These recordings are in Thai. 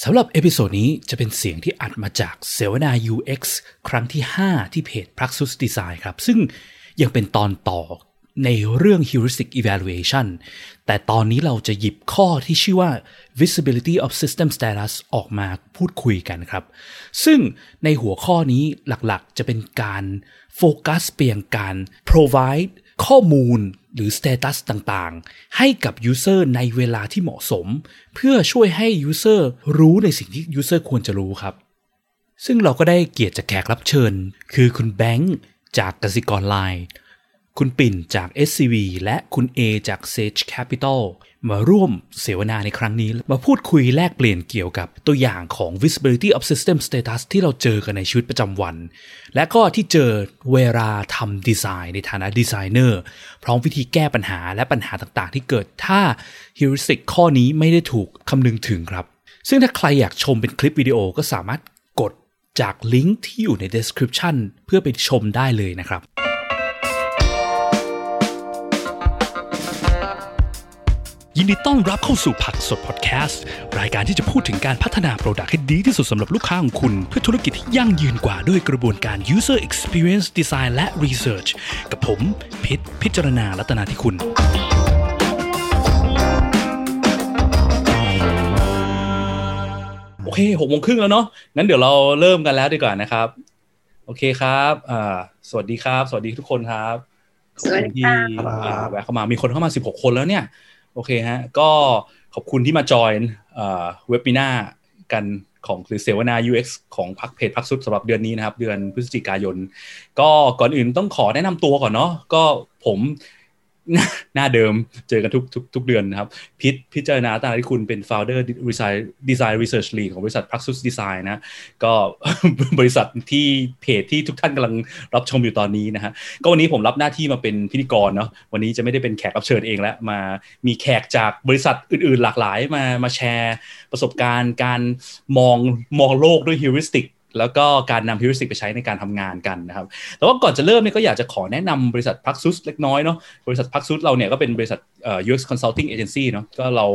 สำหรับ episode นี้จะเป็นเสียงที่อัดมาจากเสวนา UX ครั้งที่ 5 ที่เพจ Praxis Design ครับ ซึ่งยังเป็นตอนต่อในเรื่อง heuristic evaluation แต่ตอนนี้เราจะหยิบข้อที่ชื่อว่า visibility of system status ออกมาพูดคุยกันครับ ซึ่งในหัวข้อนี้หลักๆจะเป็นการโฟกัสเปียงการ provide ข้อมูล หรือ status ต่างๆ ให้กับ user ในเวลาที่เหมาะสม เพื่อช่วยให้ user รู้ในสิ่งที่ user ควรจะรู้ครับ ซึ่งเราก็ได้เกียรติจากแขกรับเชิญ คือคุณแบงค์จากกสิกรไลน์ คุณปิ่นจาก SCB และคุณเอจาก Sage Capital มาร่วมเสวนาในครั้งนี้ มาพูดคุยแลกเปลี่ยนเกี่ยวกับตัวอย่างของ visibility of system status ที่เราเจอกันในชีวิตประจำวัน และก็ที่เจอเวลาทำดีไซน์ในฐานะดีไซเนอร์ พร้อมวิธีแก้ปัญหาและปัญหาต่างๆ ที่เกิดถ้า heuristic ข้อนี้ไม่ได้ถูกคำนึงถึงครับ ซึ่งถ้าใครอยากชมเป็นคลิปวิดีโอก็สามารถกดจากลิงก์ที่อยู่ใน description เพื่อไปชมได้เลยนะครับ ยินดีต้อนรับเข้าสู่ Praxis พอดแคสต์ รายการที่จะพูดถึงการพัฒนา product ให้ดีที่สุดสำหรับลูกค้าของคุณ เพื่อธุรกิจที่ยั่งยืนกว่าด้วยกระบวนการ user experience design และ research กับผม พิษพิจารณาลัตนาที่คุณโอเคหกโมงครึ่งแล้วเนาะงั้นเดี๋ยวเราเริ่มกันแล้วดีกว่านะครับ โอเคครับอ่าสวัสดีครับ สวัสดีทุกคนครับสวัสดีค่ะขอบณที่อ่าแวะเข้ามามีคนเข้ามา16คนแล้วเนี่ย โอเคฮะ ก็ขอบคุณที่มาจอยเว็บมินากันของหรือเสวนา UX ของพักเพจพักสุดสำหรับเดือนนี้นะครับ เดือนพฤศจิกายน ก็ก่อนอื่นต้องขอแนะนำตัวก่อนเนาะก็ผม หน้าเดิมเจอกันทุกทุกทุกเดือนนะครับ พิษพิจารณาตาที่คุณเป็น founder design design research lead ของบริษัท Praxis Design นะ ก็บริษัทที่เพจที่ทุกท่านกำลังรับชมอยู่ตอนนี้นะฮะก็วันนี้ผมรับหน้าที่มาเป็นพิธีกรเนาะวันนี้จะไม่ได้เป็นแขกรับเชิญเองแล้ว มามีแขกจากบริษัทอื่นๆ หลากหลายมามาแชร์ประสบการณ์การมองมองโลกด้วย heuristic แล้วก็การนำฮิวริสติกไปใช้ในการทำงานกันนะครับ แต่ว่าก่อนจะเริ่มเนี่ยก็อยากจะขอแนะนำบริษัทพักซุสเล็กน้อยเนาะบริษัทพักซุสเราเนี่ยก็เป็นบริษัท UX Consulting Agency เนาะก็เรา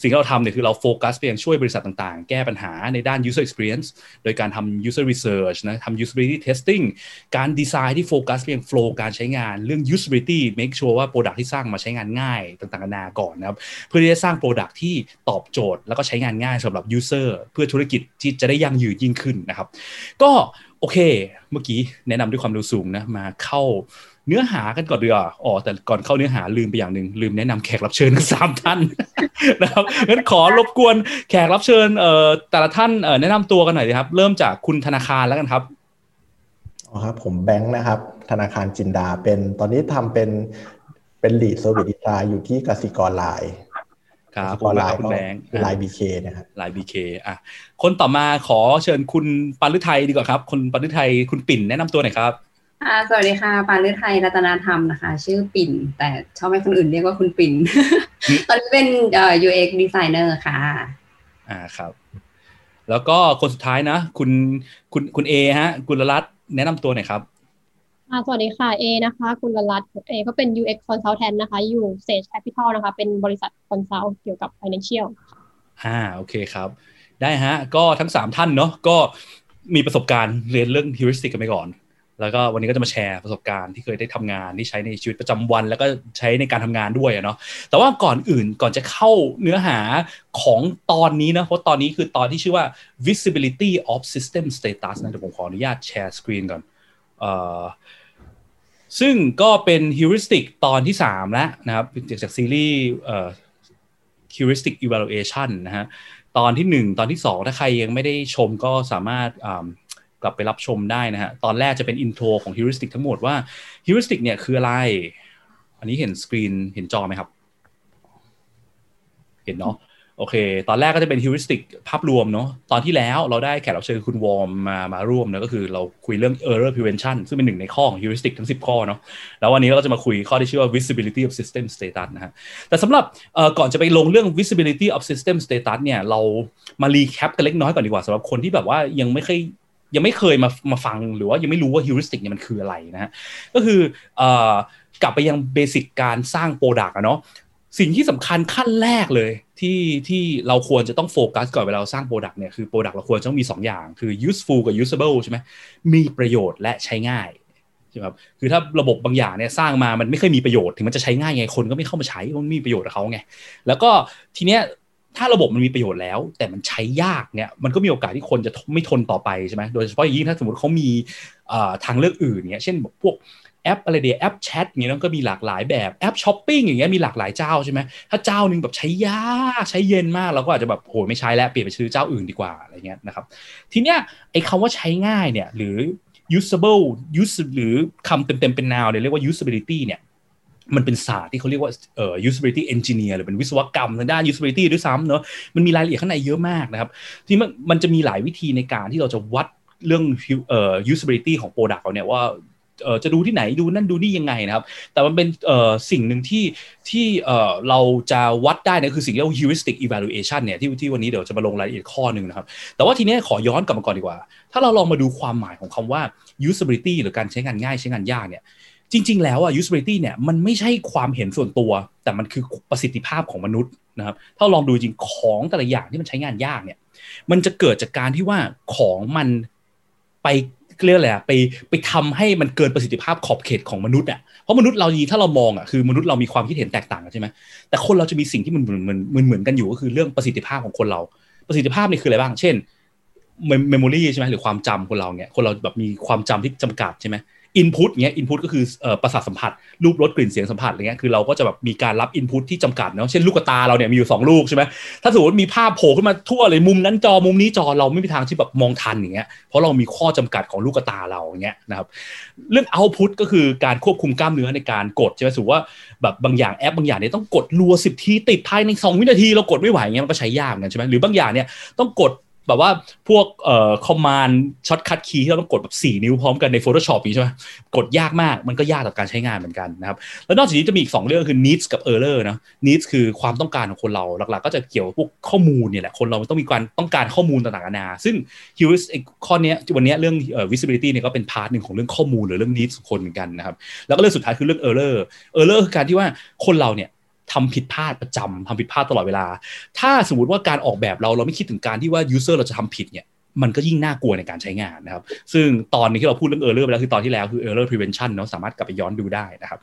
สิ่งที่เราทำเนี่ยคือเราโฟกัสไปยังช่วยบริษัทต่างๆ แก้ปัญหาในด้าน user experience โดยการทำ user research นะทำ usability testing การดีไซน์ที่โฟกัสไปยัง flow การใช้งานเรื่อง usability make sure ว่า product ที่สร้างมาใช้งานง่ายต่างๆนานาก่อนนะครับเพื่อที่จะสร้าง product ที่ตอบโจทย์ แล้วก็ใช้งานง่ายสำหรับ user เพื่อธุรกิจที่จะได้ยั่งยืนยิ่งขึ้นนะครับ ก็โอเค เมื่อกี้แนะนำด้วยความเร็วสูงนะมาเข้า เนื้อหากันก่อนดีกว่าอ๋อแต่ก่อนเข้าเนื้อหาลืมไปอย่างหนึ่งลืมแนะนำแขกรับเชิญทั้งสามท่านนะครับงั้นขอรบกวนแขกรับเชิญเอ่อแต่ละท่านเอ่อแนะนำตัวกันหน่อยนะครับ เริ่มจากคุณธนาคารแล้วกันครับอ๋อครับ ผมแบงค์นะครับ ธนาคารจินดาเป็นตอนนี้ทำเป็นเป็น lead service design อยู่ที่กสิกรไลน์ครับกสิกรไลน์คุณก็แบงค์ LINE BK นะครับ LINE BK อะคนต่อมาขอเชิญคุณปานฤทัยดีกว่าครับ คุณปานฤทัยคุณปิ่นแนะนำตัวหน่อยครับ อ่าสวัสดีค่ะ ปานฤทัยรัตนาธรรมนะคะ ชื่อปิ่น แต่ชอบให้คนอื่นเรียกว่าคุณปิ่น ตอนนี้เป็นเอ่อ UX designer ค่ะ อ่าครับ แล้วก็คนสุดท้ายนะ คุณคุณคุณเอฮะ กุลรัตน์แนะนำตัวหน่อยครับอ่าสวัสดีค่ะเอนะคะคุณลรัตน์เอก็เป็น UX consultant นะคะ อยู่ Sage Capital นะคะ เป็นบริษัท consult เกี่ยวกับ financial อ่าโอเคครับ ได้ฮะ ก็ทั้งสามท่านเนาะก็มีประสบการณ์เรียนเรื่อง heuristic กันไปก่อน แล้วก็วันนี้ก็จะมาแชร์ประสบการณ์ที่เคยได้ทำงานที่ใช้ในชีวิตประจำวัน แล้วก็ใช้ในการทำงานด้วยอะเนาะแต่ว่าก่อนอื่นก่อนจะเข้าเนื้อหาของตอนนี้นะเพราะตอนนี้คือตอนที่ชื่อว่า visibility of system status นะเดี๋ยวผมขออนุญาตแชร์สกรีนก่อนอ่าซึ่งก็เป็น heuristic ตอนที่ 3 แล้วนะครับจากจากซีรีส์ heuristic evaluation นะฮะตอนที่ 1 ตอนที่ 2 ถ้าใครยังไม่ได้ชมก็สามารถ กลับไปรับชมได้นะฮะ ตอนแรกจะเป็น intro ของ heuristic ทั้งหมดว่า heuristic เนี่ยคืออะไร อันนี้เห็นสกรีนเห็นจอไหมครับ เห็นเนาะโอเค ตอนแรกก็จะเป็น heuristic ภาพรวมเนาะ ตอนที่แล้วเราได้แขกรับเชิญคุณวอร์มมา มาร่วมเนะก็คือเราคุยเรื่อง error prevention ซึ่งเป็นหนึ่งในข้อของ heuristic ทั้ง 10 ข้อเนาะ แล้ววันนี้เราก็จะมาคุยข้อที่ชื่อว่า visibility of system status นะฮะ แต่สำหรับเอ่อก่อนจะไปลงเรื่อง visibility of system status เนี่ย เรามา recap กันเล็กน้อยก่อนดีกว่าสำหรับคนที่แบบว่ายังไม่เคย ยังไม่เคยมามาฟังหรือว่ายังไม่รู้ว่า heuristic เนี่ยมันคืออะไรนะฮะก็คือเอ่อกลับไปยัง basic การสร้าง product อะเนาะสิ่งที่สำคัญขั้นแรกเลยที่ที่เราควรจะต้องโฟกัสก่อนเวลาเราสร้าง product เนี่ยคือ product เราควรจะต้องมี 2 อย่าง คือ useful กับ usable ใช่ไหมมีประโยชน์และใช้ง่ายใช่ไหมครับคือถ้าระบบบางอย่างเนี่ยสร้างมามันไม่เคยมีประโยชน์ถึงมันจะใช้ง่ายไงคนก็ไม่เข้ามาใช้มันมีประโยชน์กับเขาไงแล้วก็ทีเนี้ย ถ้าระบบมันมีประโยชน์แล้ว แต่มันใช้ยากเนี่ยมันก็มีโอกาสที่คนจะไม่ทนต่อไปใช่ไหมโดยเฉพาะอย่างยิ่งถ้าสมมติเขามีทางเลือกอื่นเนี่ยเช่นพวกแอปอะไรเดียแอปแชทอย่างเงี้ยก็มีหลากหลายแบบแอปช้อปปิ้งอย่างเงี้ยมีหลากหลายเจ้าใช่ไหมถ้าเจ้าหนึ่งแบบใช้ยากใช้เย็นมากเราก็อาจจะแบบโหไม่ใช้แล้วเปลี่ยนไปซื้อเจ้าอื่นดีกว่าอะไรเงี้ยนะครับทีเนี้ยไอ้คำว่าใช้ง่ายเนี่ยหรือ usable use หรือคำเต็มๆเป็น noun เนี่ยเรียกว่า usability เนี่ย มันเป็นศาสตร์ที่เขาเรียกว่าเอ่อ usability engineer หรือเป็นวิศวกรรมทางด้าน usability ด้วยซ้ำเนอะมันมีรายละเอียดข้างในเยอะมากนะครับ ที่มันมันจะมีหลายวิธีในการที่เราจะวัดเรื่องเอ่อ usability ของ product เราเนี่ยว่าเออจะดูที่ไหนดูนั่นดูนี่ยังไงนะครับ แต่มันเป็นเอ่อสิ่งหนึ่งที่ที่เอ่อเราจะวัดได้นะคือสิ่งที่เรียกว่า heuristic evaluation เนี่ยที่ที่วันนี้เดี๋ยวจะมาลงรายละเอียดข้อหนึ่งนะครับ แต่ว่าทีนี้ขอย้อนกลับมาก่อนดีกว่า ถ้าเราลองมาดูความหมายของคำว่า usability หรือการใช้งานง่ายใช้งานยากเนี่ย จริง ๆ แล้วอะ usability เนี่ยมันไม่ใช่ความเห็นส่วนตัว แต่มันคือประสิทธิภาพของมนุษย์นะครับถ้าลองดูจริงของแต่ละอย่างที่มันใช้งานยากเนี่ย มันจะเกิดจากการที่ว่าของมันไปเรียกอะไรอะไปไปทำให้มันเกินประสิทธิภาพขอบเขตของมนุษย์อะเพราะมนุษย์เราดีถ้าเรามองอะคือมนุษย์เรามีความคิดเห็นแตกต่างกันใช่ไหมแต่คนเราจะมีสิ่งที่มันเหมือนเหมือนเหมือนเหมือนกันอยู่ก็คือเรื่องประสิทธิภาพของคนเรา ประสิทธิภาพนี่คืออะไรบ้าง เช่น memory ใช่ไหมหรือความจำคนเราเนี่ยคนเราแบบมีความจำที่จำกัดใช่ไหม input เงี้ย input ก็คือประสาทสัมผัส รูปรสกลิ่นเสียงสัมผัสอะไรเงี้ยคือเราก็จะแบบมีการรับ input ที่จำกัดเนาะเช่นลูกตาเราเนี่ยมีอยู่ 2 ลูกใช่ไหมถ้าสมมติมีภาพโผล่ขึ้นมาทั่วเลยมุมนั้นจอมุมนี้จอเราไม่มีทางที่แบบมองทันอย่างเงี้ยเพราะเรามีข้อจำกัดของลูกตาเราอย่างเงี้ยนะครับเรื่อง output ก็คือการควบคุมกล้ามเนื้อในการกดใช่ไหมสมมติว่าแบบบางอย่างแอปบางอย่างเนี่ยต้องกดรัวสิบทีติดภายใน 2 วินาทีเรากดไม่ไหวเงี้ยมันก็ใช้ยากเหมือนกันใช่ไหมหรือบางอย่างเนี่ยต้องกด แบบว่าพวกเอ่อ command shortcut key ที่เราต้องกดแบบ 4 นิ้วพร้อมกันใน Photoshop นี่ใช่ไหมกดยากมากมันก็ยากต่อการใช้งานเหมือนกันนะครับ แล้วนอกจากนี้จะมีอีก 2 เรื่องคือ needs กับ error นะ needs คือความต้องการของคนเราหลักๆ ก็จะเกี่ยวกับพวกข้อมูลเนี่ยแหละ คนเราต้องมีการต้องการข้อมูลต่างๆนานาซึ่ง heuristic ข้อนี้วันนี้เรื่อง visibility เนี่ยก็เป็น part หนึ่งของเรื่องข้อมูลหรือเรื่อง needs ของคนเหมือนกันนะครับแล้วก็เรื่องสุดท้ายคือเรื่อง error error คือการที่ว่าคนเราเนี่ย ทำผิดพลาดประจำทำผิดพลาดตลอดเวลา ถ้าสมมติว่าการออกแบบเราเราไม่คิดถึงการที่ว่า user เราจะทำผิดเนี่ยมันก็ยิ่งน่ากลัวในการใช้งานนะครับ ซึ่งตอนนี้ที่เราพูดเรื่อง error ไปแล้วคือตอนที่แล้วคือ error prevention เนาะสามารถกลับไปย้อนดูได้นะครับ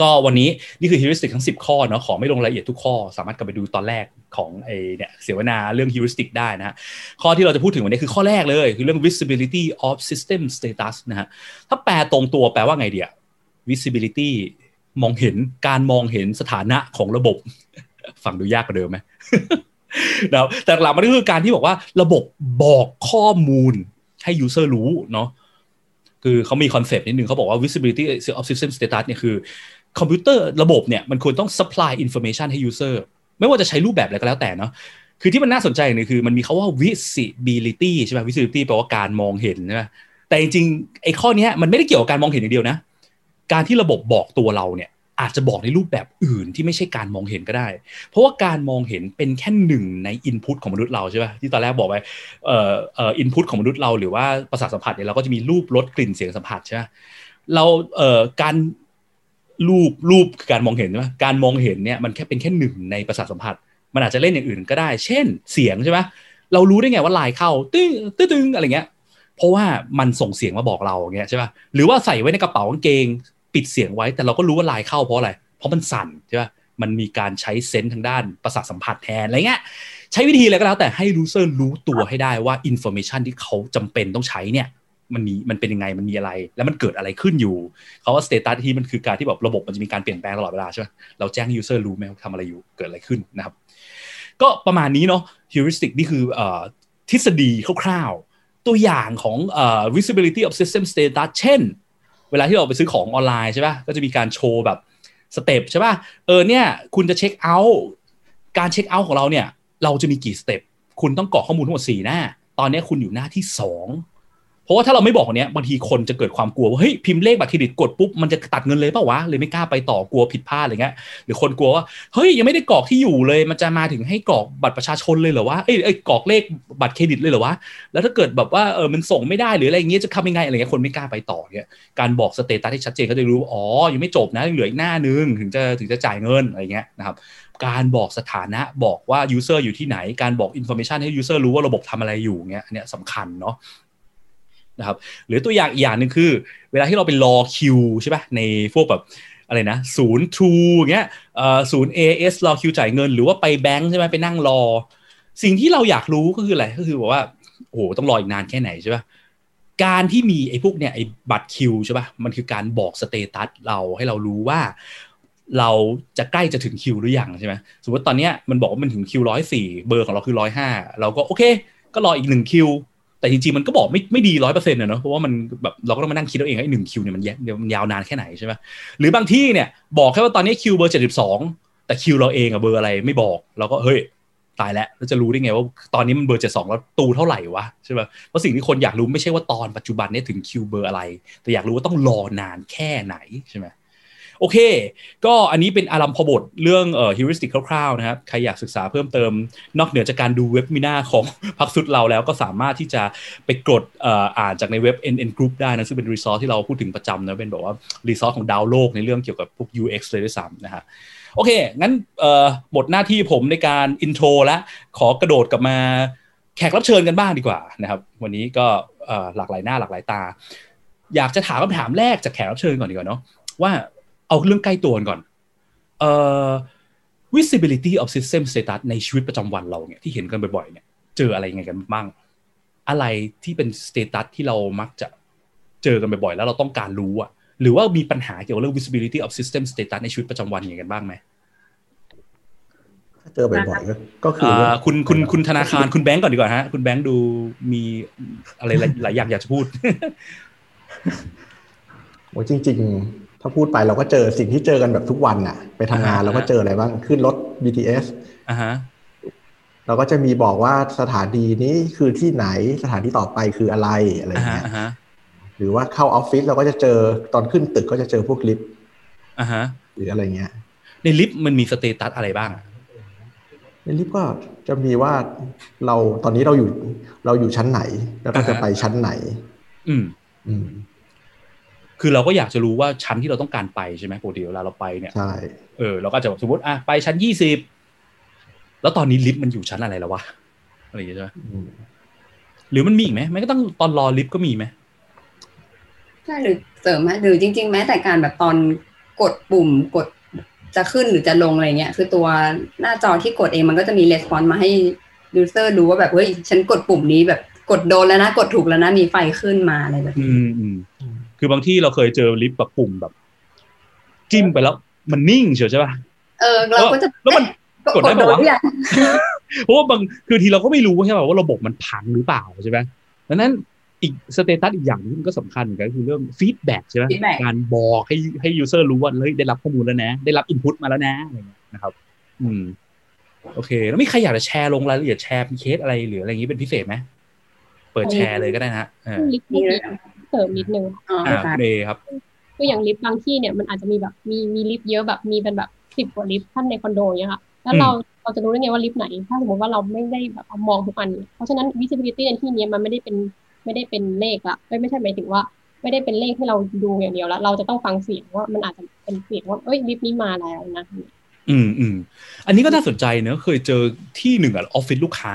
ก็วันนี้นี่คือ heuristic ทั้ง 10 ข้อเนาะขอไม่ลงรายละเอียดทุกข้อ สามารถกลับไปดูตอนแรกของไอเนี่ยเสวนาเรื่อง heuristic ได้นะฮะข้อที่เราจะพูดถึงวันนี้คือข้อแรกเลย คือเรื่อง visibility of system status นะฮะถ้าแปลตรงตัวแปลว่าไงเดีย visibility มองเห็นการมองเห็นสถานะของระบบ ฟังดูยากกว่าเดิมไหมนะแต่หลักมันก็คือการที่บอกว่าระบบบอกข้อมูลให้ user รู้เนาะคือเขามี concept นิดนึงเขาบอกว่า visibility of system status เนี่ยคือคอมพิวเตอร์ระบบเนี่ยมันควรต้อง supply information ให้ user ไม่ว่าจะใช้รูปแบบอะไรก็แล้วแต่เนาะคือที่มันน่าสนใจนี่คือมันมีคำว่า visibility ใช่ไหม visibility แปลว่าการมองเห็นใช่ไหมแต่จริงๆไอ้ข้อนี้มันไม่ได้เกี่ยวกับการมองเห็นอย่างเดียวนะ การที่ระบบบอกตัวเราเนี่ยอาจจะบอกในรูปแบบอื่นที่ไม่ใช่การมองเห็นก็ได้ เพราะว่าการมองเห็นเป็นแค่หนึ่งในอินพุตของมนุษย์เราใช่ป่ะที่ตอนแรกบอกไว้เอ่อเอ่ออินพุตของมนุษย์เราหรือว่าประสาทสัมผัสเนี่ยเราก็จะมีรูปรสกลิ่นเสียงสัมผัสใช่ไหมเราเอ่อการรูปรูปคือการมองเห็นใช่ไหมการมองเห็นเนี่ยมันแค่เป็นแค่หนึ่งในประสาทสัมผัส มันอาจจะเล่นอย่างอื่นก็ได้ เช่น เสียงใช่ไหมเรารู้ได้ไงว่าลายเข้าตื้อตื้งอะไรเงี้ย เพราะว่ามันส่งเสียงมาบอกเราเงี้ยใช่ป่ะหรือว่าใส่ไว้ในกระเป๋ากางเกง ปิดเสียงไว้แต่เราก็รู้ว่าลายเข้าเพราะอะไร เพราะมันสั่นใช่ป่ะมันมีการใช้ sense ทางด้านประสาทสัมผัสแทนอะไรเงี้ยใช้วิธีอะไรก็แล้วแต่ให้ user รู้ตัวให้ได้ว่า information ที่เขาจำเป็นต้องใช้เนี่ยมันมีมันเป็นยังไงมันมีอะไร แล้วมันเกิดอะไรขึ้นอยู่เขาว่า status ที่มันคือการที่แบบระบบมันจะมีการเปลี่ยนแปลงตลอดเวลาใช่ไหมเราแจ้ง user รู้ไหมว่าทำอะไรอยู่เกิดอะไรขึ้นนะครับ ก็ประมาณนี้เนาะ heuristic นี่คือทฤษฎีคร่าวๆตัวอย่างของ visibility of system status เช่น เวลาที่เราไปซื้อของออนไลน์ใช่ป่ะก็จะมีการโชว์แบบ step ใช่ป่ะเออเนี่ยคุณจะเช็คเอาท์การเช็คเอาท์ของเราเนี่ย เราจะมีกี่ step คุณต้องกรอกข้อมูลทั้งหมดสี่หน้า ตอนนี้คุณอยู่หน้าที่สอง เพราะว่าถ้าเราไม่บอกเนี้ยบางทีคนจะเกิดความกลัวว่าเฮ้ยพิมพ์เลขบัตรเครดิตกดปุ๊บมันจะตัดเงินเลยเปล่าวะเลยไม่กล้าไปต่อกลัวผิดพลาดอะไรเงี้ยหรือคนกลัวว่าเฮ้ยยังไม่ได้กรอกที่อยู่เลยมันจะมาถึงให้กรอกบัตรประชาชนเลยเหรอวะเอ้ยเอ้ยกรอกเลขบัตรเครดิตเลยเหรอวะแล้วถ้าเกิดแบบว่าเออมันส่งไม่ได้หรืออะไรเงี้ยจะทำยังไงอะไรเงี้ยคนไม่กล้าไปต่อเงี้ยการบอกสเตตัสให้ชัดเจนเขาจะรู้อ๋อยังไม่จบนะเหลืออีกหน้านึงถึงจะถึงจะจ่ายเงินอะไรเงี้ยนะครับการบอกสถานะบอกว่า user อยู่ที่ไหน การบอก information ให้ user รู้ว่าระบบทำอะไรอยู่เงี้ยอันเนี้ยสำคัญเนาะ นะครับหรือตัวอย่างอีกอย่างหนึ่งคือ เวลาที่เราไปรอคิวใช่ปะในพวกแบบอะไรนะศูนย์ True เงี้ยศูนย์ AIS รอคิวจ่ายเงิน หรือว่าไปแบงค์ใช่ไหมไปนั่งรอ สิ่งที่เราอยากรู้ก็คืออะไรก็คือบอกว่าโอ้โหต้องรออีกนานแค่ไหนใช่ปะการที่มีไอ้พวกเนี่ยไอ้บัตรคิวใช่ปะมันคือการบอก status เราให้เรารู้ว่าเราจะใกล้จะถึงคิวหรือยังใช่ไหมสมมติตอนเนี้ยมันบอกว่ามันถึงคิวร้อยสี่เบอร์ของเราคือร้อยห้าเราก็โอเค ก็รออีกหนึ่งคิว แต่จริงๆมันก็บอกไม่ไม่ดีร้อยเปอร์เซ็นต์นะเนอะเพราะว่ามันแบบเราก็ต้องมานั่งคิดเอาเองไอ้หนึ่งคิวเนี่ยมันเดี๋ยวมันยาวนานแค่ไหนใช่ไหมหรือบางทีเนี่ยบอกแค่ว่าตอนนี้คิวเบอร์เจ็ดสิบสองแต่คิวเราเองอะเบอร์อะไรไม่บอกเราก็เฮ้ยตายแล้วเราจะรู้ได้ไงว่าตอนนี้มันเบอร์เจ็ดสองแล้วตูเท่าไหร่วะใช่ไหมเพราะสิ่งที่คนอยากรู้ไม่ใช่ว่าตอนปัจจุบันเนี่ยถึงคิวเบอร์อะไร แต่อยากรู้ว่าต้องรอนานแค่ไหนใช่ไหม โอเค ก็อันนี้เป็นอารัมพบทเรื่องเอ่อ heuristic คร่าวๆนะครับ ใครอยากศึกษาเพิ่มเติม นอกเหนือจากการดูเว็บมินาของพักสุดเราแล้วก็สามารถที่จะไปกดอ่ออ่านจากในเว็บ NN Group ได้นะ ซึ่งเป็น resource ที่เราพูดถึงประจำนะ เป็นแบบว่า resource ของชาวโลกในเรื่องเกี่ยวกับพวก UX เลยด้วยซ้ำนะฮะโอเค งั้นหมดหน้าที่ผมในการ intro แล้วขอกระโดดกลับมาแขกรับเชิญกันบ้างดีกว่านะครับวันนี้ก็หลากหลายหน้าหลากหลายตา อยากจะถามคำถามแรกจากแขกรับเชิญก่อนดีกว่าเนาะว่า เอาเรื่องใกล้ตัวกันก่อนเอ่อ visibility of system status ในชีวิตประจำวันเราเนี่ยที่เห็นกันบ่อยๆเนี่ยเจออะไรยังไงกันบ้าง อะไรที่เป็น status ที่เรามักจะเจอกันบ่อยๆ แล้วเราต้องการรู้อะหรือว่ามีปัญหาเกี่ยวกับเรื่อง visibility of system status ในชีวิตประจำวันอย่างไรกันบ้างไหมถ้าเจอบ่อยๆก็ก็คืออ่าคุณคุณคุณธนาคารคุณแบงก์ก่อนดีกว่าฮะ คุณแบงก์ดูมีอะไรหลายหลายอย่างอยากจะพูดโอ้จริงๆ ถ้าพูดไปเราก็เจอสิ่งที่เจอกันแบบทุกวันน่ะไปทำงานอ่าฮะเราก็เจออะไรบ้างขึ้นรถ BTS อ่าฮะเราก็จะมีบอกว่าสถานีนี้คือที่ไหนสถานที่ต่อไปคืออะไรอะไรอย่างอ่าฮะเงี้ยอ่าฮะหรือว่าเข้าออฟฟิศเราก็จะเจอตอนขึ้นตึกก็จะเจอพวกลิฟต์อ่าฮะหรืออะไรเงี้ย ในลิฟต์มันมี status อะไรบ้างอะในลิฟต์ก็จะมีว่าเราตอนนี้เราอยู่ เราอยู่ชั้นไหน แล้วก็จะไปชั้นไหน อืมอืม คือเราก็อยากจะรู้ว่าชั้นที่เราต้องการไปใช่ไหมปกติเวลาเราไปเนี่ยใช่เออเราก็จะแบบสมมติอะไปชั้นยี่สิบแล้วตอนนี้ลิฟต์มันอยู่ชั้นอะไรแล้ววะอะไรอย่างเงี้ยใช่ไหมอืมหรือมันมีอีกไหมมันก็ต้องตอนรอลิฟต์ก็มีไหมใช่หรือเสริมไหมหรือจริง ๆ แม้แต่การแบบตอนกดปุ่มกดจะขึ้นหรือจะลงอะไรเงี้ย คือตัวหน้าจอที่กดเองมันก็จะมีレスปอนมาให้user รู้ว่าแบบเฮ้ยฉันกดปุ่มนี้แบบกดโดนแล้วนะ กดถูกแล้วนะมีไฟขึ้นมาอะไรแบบอืนี้มอืม คือบางทีเราเคยเจอลิฟต์แบบปุ่มแบบ จิ้มไปแล้ว มันนิ่งเฉยใช่ป่ะเออเราก็จะแล้วมันเอ๊ะกดได้ปะวะหรือยังเพราะว่าบางคือทีเราก็ไม่รู้ใช่ป่ะว่าระบบมันพังหรือเปล่าใช่ไหมดังนั้นอีก status อีกอย่างหนึ่งที่มันก็สำคัญเหมือนกันก็คือเรื่อง feedback ใช่ไหม feedback การบอกให้ให้ user รู้ว่าเฮ้ยได้รับข้อมูลแล้วนะ ได้รับ input มาแล้วนะอะไรเงี้ยนะครับ อืม โอเค แล้วมีใครอยากจะแชร์ลงรายละเอียดแชร์เป็นเคสอะไรหรืออะไรอย่างนี้เป็นพิเศษไหมเปิดแชร์เลยก็ได้นะฮะ เออลิฟต์เมื่อกี้เสริมนิดนึงอ๋ออ่าค่ะคุณเอครับคืออย่างลิฟต์บางทีเนี่ยมันอาจจะมีแบบมีมีลิฟต์เยอะแบบมีเป็นแบบสิบกว่าลิฟต์ท่านในคอนโดอย่างเงี้ยค่ะแล้วเราเราจะรู้ได้ไงว่าลิฟต์ไหน ถ้าสมมติว่าเราไม่ได้แบบมองทุกอัน เพราะฉะนั้น visibility ในที่นี้มันไม่ได้เป็นไม่ได้เป็นเลขละไม่ไม่ใช่หมายถึงว่า ไม่ได้เป็นเลขที่เราดูอย่างเดียวแล้วเราจะต้องฟังเสียงว่ามันอาจจะเป็นเสียงว่าเอ้ยลิฟต์นี้มาแล้วนะอืมอืมอันนี้ก็น่าสนใจเนอะเคยเจอที่หนึ่งอะออฟฟิศลูกค้า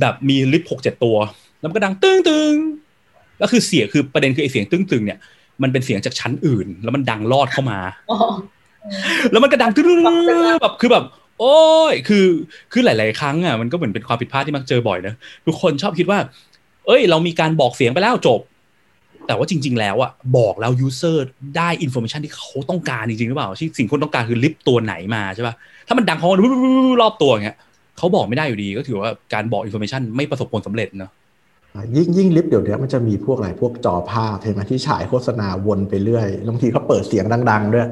แบบมีลิฟต์หกเจ็ดตัว แล้วมันก็ดังตึ้งตึง แล้วคือเสียงคือประเด็นคือไอเสียงตึ้งตึงเนี่ยมันเป็นเสียงจากชั้นอื่น แล้วมันดังลอดเข้ามาอ๋อแล้วมันก็ดังตึ้งแบบคือแบบ โอ้ยคือคือหลาย ๆ ครั้งอะมันก็เหมือนเป็นความผิดพลาดที่มักเจอบ่อยนะทุกคนชอบคิดว่า เอ้ย เรามีการบอกเสียงไปแล้วจบ แต่ว่าจริง ๆ แล้วอะบอกแล้ว user ได้ information ที่เขาต้องการจริง ๆ หรือเปล่าที่สิ่งคนต้องการคือลิฟต์ตัวไหนมาใช่ป่ะถ้ามันดังเขารอบตัวอย่างเงี้ยเขาบอกไม่ได้อยู่ดีก็ถือว่าการบอก information ไม่ประสบผลสำเร็จเนอะอ่า ยิ่งยิ่งลิฟต์เดี๋ยวนี้มันจะมีพวกอะไรพวกจอภาพใช่ไหมที่ฉายโฆษณาวนไปเรื่อยบางทีเขาเปิดเสียงดัง ๆ ด้วย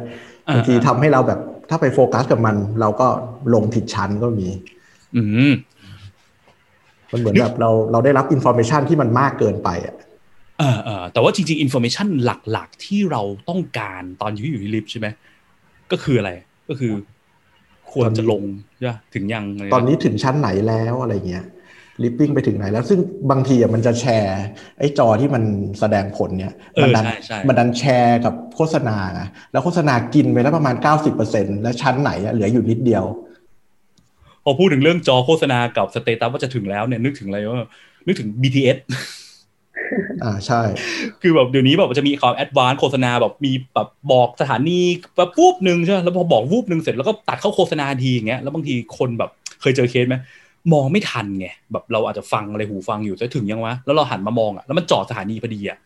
อ่าบางทีทำให้เราแบบถ้าไปโฟกัสกับมัน เราก็ลงผิดชั้นก็มี อืมมันเหมือนแบบเราเราได้รับอินโฟ a t ชันที่มันมากเกินไปอะเออเออแต่ว่าจริงๆ information หลักๆ ที่เราต้องการตอนที่อยู่ในลิฟต์ใช่ไหมก็คืออะไรก็คือ ควรจะลงใช่ปะถึงยังอะไรตอนนี้ถึงชั้นไหนแล้วอะไรเงี้ย ลิฟต์วิ่งไปถึงไหนแล้ว ซึ่งบางทีอะมันจะแชร์ ไอ้จอที่มันแสดงผลเนี่ยเออมันดันใช่ใช่มันดันแชร์กับโฆษณาไงแล้วโฆษณากินไปแล้วประมาณเก้าสิบเปอร์เซ็นแล้วชั้นไหนอะเหลืออยู่นิดเดียว พอพูดถึงเรื่องจอโฆษณากับ status ว่าจะถึงแล้วเนี่ยนึกถึงอะไรว่านึกถึง BTS อ่าใช่ คือแบบเดี๋ยวนี้แบบจะมีความ advance โฆษณาแบบมีแบบบอกสถานีแบบวูบหนึ่งใช่ไหมแล้วพอบอกวูบหนึ่งเสร็จแล้วก็ตัดเข้าโฆษณาทีอย่างเงี้ยแล้วบางทีคนแบบเคยเจอเคสไหม มองไม่ทันไงแบบเราอาจจะฟังอะไรหูฟังอยู่จะถึงยังวะแล้วเราหันมามองอะแล้วมันจอดสถานีพอดีอะ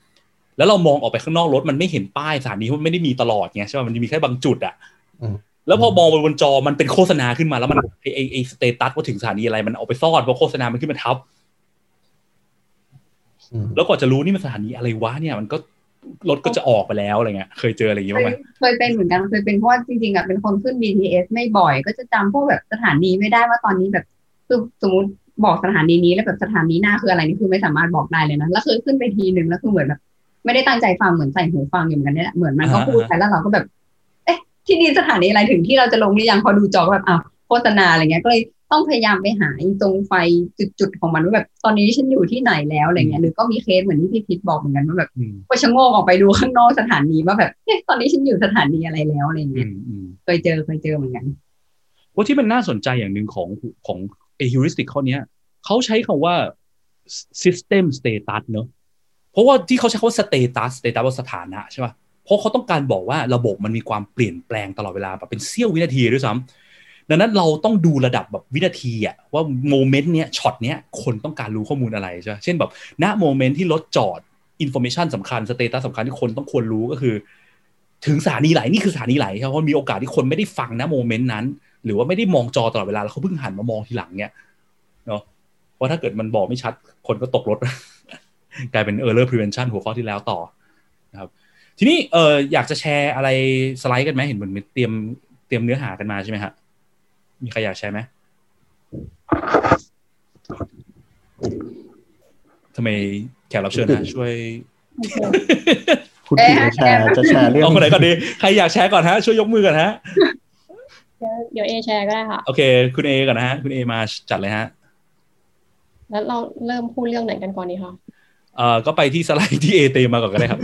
แล้วเรามองออกไปข้างนอกรถมันไม่เห็นป้ายสถานีเพราะมันไม่ได้มีตลอดไงใช่ป่ะมันจะมีแค่บางจุดอะอืมแล้วพอมองไปบนจอมันเป็นโฆษณาขึ้นมา แล้วมันไอไอไอ status ว่าถึงสถานีอะไรมันเอาไปซ่อนเพราะโฆษณามันขึ้นมาทับอืมแล้วกว่าจะรู้นี่มันสถานีอะไรวะเนี่ยมันก็รถก็จะออกไปแล้วอะไรเงี้ย เคยเจออะไรอย่างเงี้ยเคบ้างยไหมเคยเป็นเหมือนกันเคยเป็นเพราะว่าจริงๆอะเป็นคนขึ้น BTS ไม่บ่อย ก็จะจำพวกแบบสถานีไม่ได้ว่าตอนนี้แบบ คือสมมติบอกสถานีนี้แล้วแบบสถานีหน้าคืออะไรนี่คือไม่สามารถบอกได้เลยนะแล้วคือขึ้นไปทีหนึ่งแล้วคือเหมือนแบบ ไม่ได้ตั้งใจฟังเหมือนใส่หูฟังอยู่เหมือนกันเนี่ยแหละเหมือนมันก็พูดไปแล้วเราก็แบบ เอ๊ะ ที่นี่สถานีอะไรถึงที่เราจะลงหรือยังพอดูจอก็แบบอ้าวโฆษณาอะไรเงี้ยก็เลยต้องพยายามไปหาไอ้ตรงไฟจุดๆของมันว่าแบบตอนนี้ฉันอยู่ที่ไหนแล้วอะไรเงี้ยหรือก็มีเคสเหมือนที่พี่พิษบอกเหมือนกันว่าแบบอืมพอชะโงกออกไปดูข้างนอกสถานีว่าแบบเอ๊ะตอนนี้ฉันอยู่สถานีอะไรแล้วอะไรอืเงี้ยมอืมเคยเจอเคยเจอเหมือนกันว่าที่มันน่าสนใจอย่างหนึ่งของของ เอฮิริสติกข้อเนี้ยเขาใช้คำว่า system status เนอะเพราะว่าที่เขาใช้คำว่า status status ว่าสถานะใช่ป่ะเพราะเขาต้องการบอกว่าระบบมันมีความเปลี่ยนแปลงตลอดเวลาแบบเป็นเสี้ยววินาทีด้วยซ้ดังนั้นเราต้องดูระดับแบบวินาทีอะว่า moment เนี้ยช็อตเนี้ยคนต้องการรู้ข้อมูลอะไรใช่ปะเช่นแบบณ moment ที่รถจอด information สำคัญ status สำคัญที่คนต้องควรรู้ก็คือ ถึงสถานีไหนนี่คือสถานีไหนครับเพราะมีโอกาสที่คนไม่ได้ฟังณ moment นั้น หรือว่าไม่ได้มองจอตลอดเวลาแล้วเขาเพิ่งหันมามองทีหลังเนี่ยเนาะเพราะถ้าเกิดมันบอกไม่ชัดคนก็ตกรถ กลายเป็น error prevention หัวข้อที่แล้วต่อนะครับ ทีนี้เอออยากจะแชร์อะไรสไลด์กันไหมเห็นเหมือนเตรียมเตรียมเนื้อหากันมาใช่ไหมฮะมีใครอยากแชร์ไหมทำไมแขกรับเชิญนะช่วยคุณพี่จะแชร์จะแชร์เรื่องเอาคนไหนก่อนดีใครอยากแชร์ก่อนฮะช่วยยกมือก่อนฮะ เดี๋ยวเดี๋ยวเอแชร์ก็ได้ค่ะ โอเค คุณเอก่อนนะฮะ คุณเอมาจัดเลยฮะ แล้วเราเริ่มพูดเรื่องไหนกันก่อนดีคะเอ่อก็ไปที่สไลด์ที่เอเตมมาก่อนก็ได้ครับ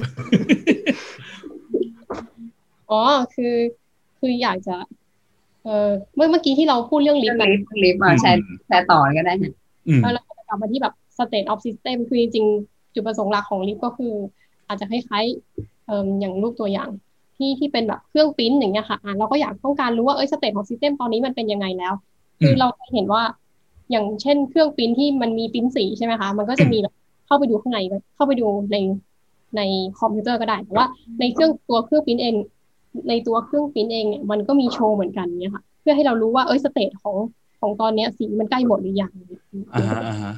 อ๋อ คือ คืออยากจะ เออเมื่อเมื่อกี้ที่เราพูดเรื่องลิเรื่ฟองต์กันลิฟต์ลิฟต์มาแชร์แชร์ต่อก็ได้ค่ะอืมแล้วเราก็จะกลับมาที่แบบ state of system คือจริงๆจุดประสงค์หลักของลิฟต์ก็คือ อาจจะคล้ายๆเอ่ออย่างรูปตัวอย่าง ที่ที่เป็นแบบเครื่องปริ้นอย่างเงี้ยค่ะอะเราก็อยากต้องการรู้ว่าเอ้ย state of system ตอนนี้มันเป็นยังไงแล้ว คือเราเห็นว่าอย่างเช่นเครื่องปริ้นที่มันมีปริ้นสีใช่ไหมคะ มันก็จะมีแบบเข้าไปดูข้างในเข้าไปดูในในคอมพิวเตอร์ก็ได้แต่ว่าในเครื่องตัวเครื่องปริ้นเอง ในตัวเครื่องปริ้นเองเนี่ยมันก็มีโชว์เหมือนกันเนี่ยค่ะเพื่อให้เรารู้ว่าเอ้ย state ของของตอนเนี้ยสีมันใกล้หมดหรือยังอ่าฮะอ่าฮะ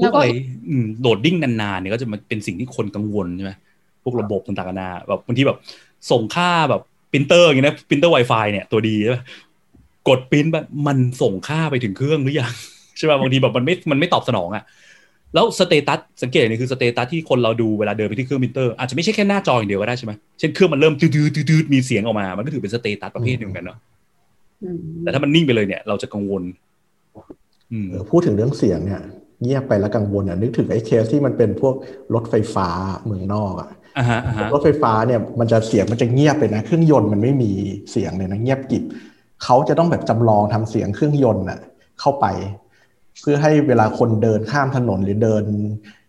พแล้ววกก็อะไรอืม loading นานๆเนี่ยก็จะมันเป็นสิ่งที่คนกังวลใช่ไหม พวกระบบต่างๆนานาแบบบางทีแบบส่งค่าแบบปรินเตอร์อย่างเงี้ยนะปรินเตอร์ Wi-Fi เนี่ยตัวดีใช่ปะกดปริ้นแบบมันส่งค่าไปถึงเครื่องหรือยังใช่ป่ะบางทีแบบมันไม่มันไม่ตอบสนองอะแล้ว status สังเกตนี่คือ status ที่คนเราดูเวลาเดินไปที่เครื่องปรินเตอร์อาจจะไม่ใช่แค่หน้าจออย่างเดียวก็ได้ใช่ไหมเช่นเครื่องมันเริ่มตืดๆตืดๆมีเสียงออกมามันก็ถือเป็น status ประเภทหนึ่งเหมือนกันเนาะอืมแต่ถ้ามันนิ่งไปเลยเนี่ย เราจะกังวลอืมเออพูดถึงเรื่องเสียงเนี่ยเงียบไปแล้วกังวลอะนึกถึงไอ้เคสที่มันเป็นพวกรถไฟฟ้าเมืองนอกอะอ่าฮะอ่าฮะ รถไฟฟ้าเนี่ยมันจะเสียงมันจะเงียบเลยนะ เครื่องยนต์มันไม่มีเสียงเลยนะเงียบกริบเขาจะต้องแบบจำลองทำเสียงเครื่องยนต์อะเข้าไป เพื่อให้เวลาคนเดินข้ามถนนหรือเดิน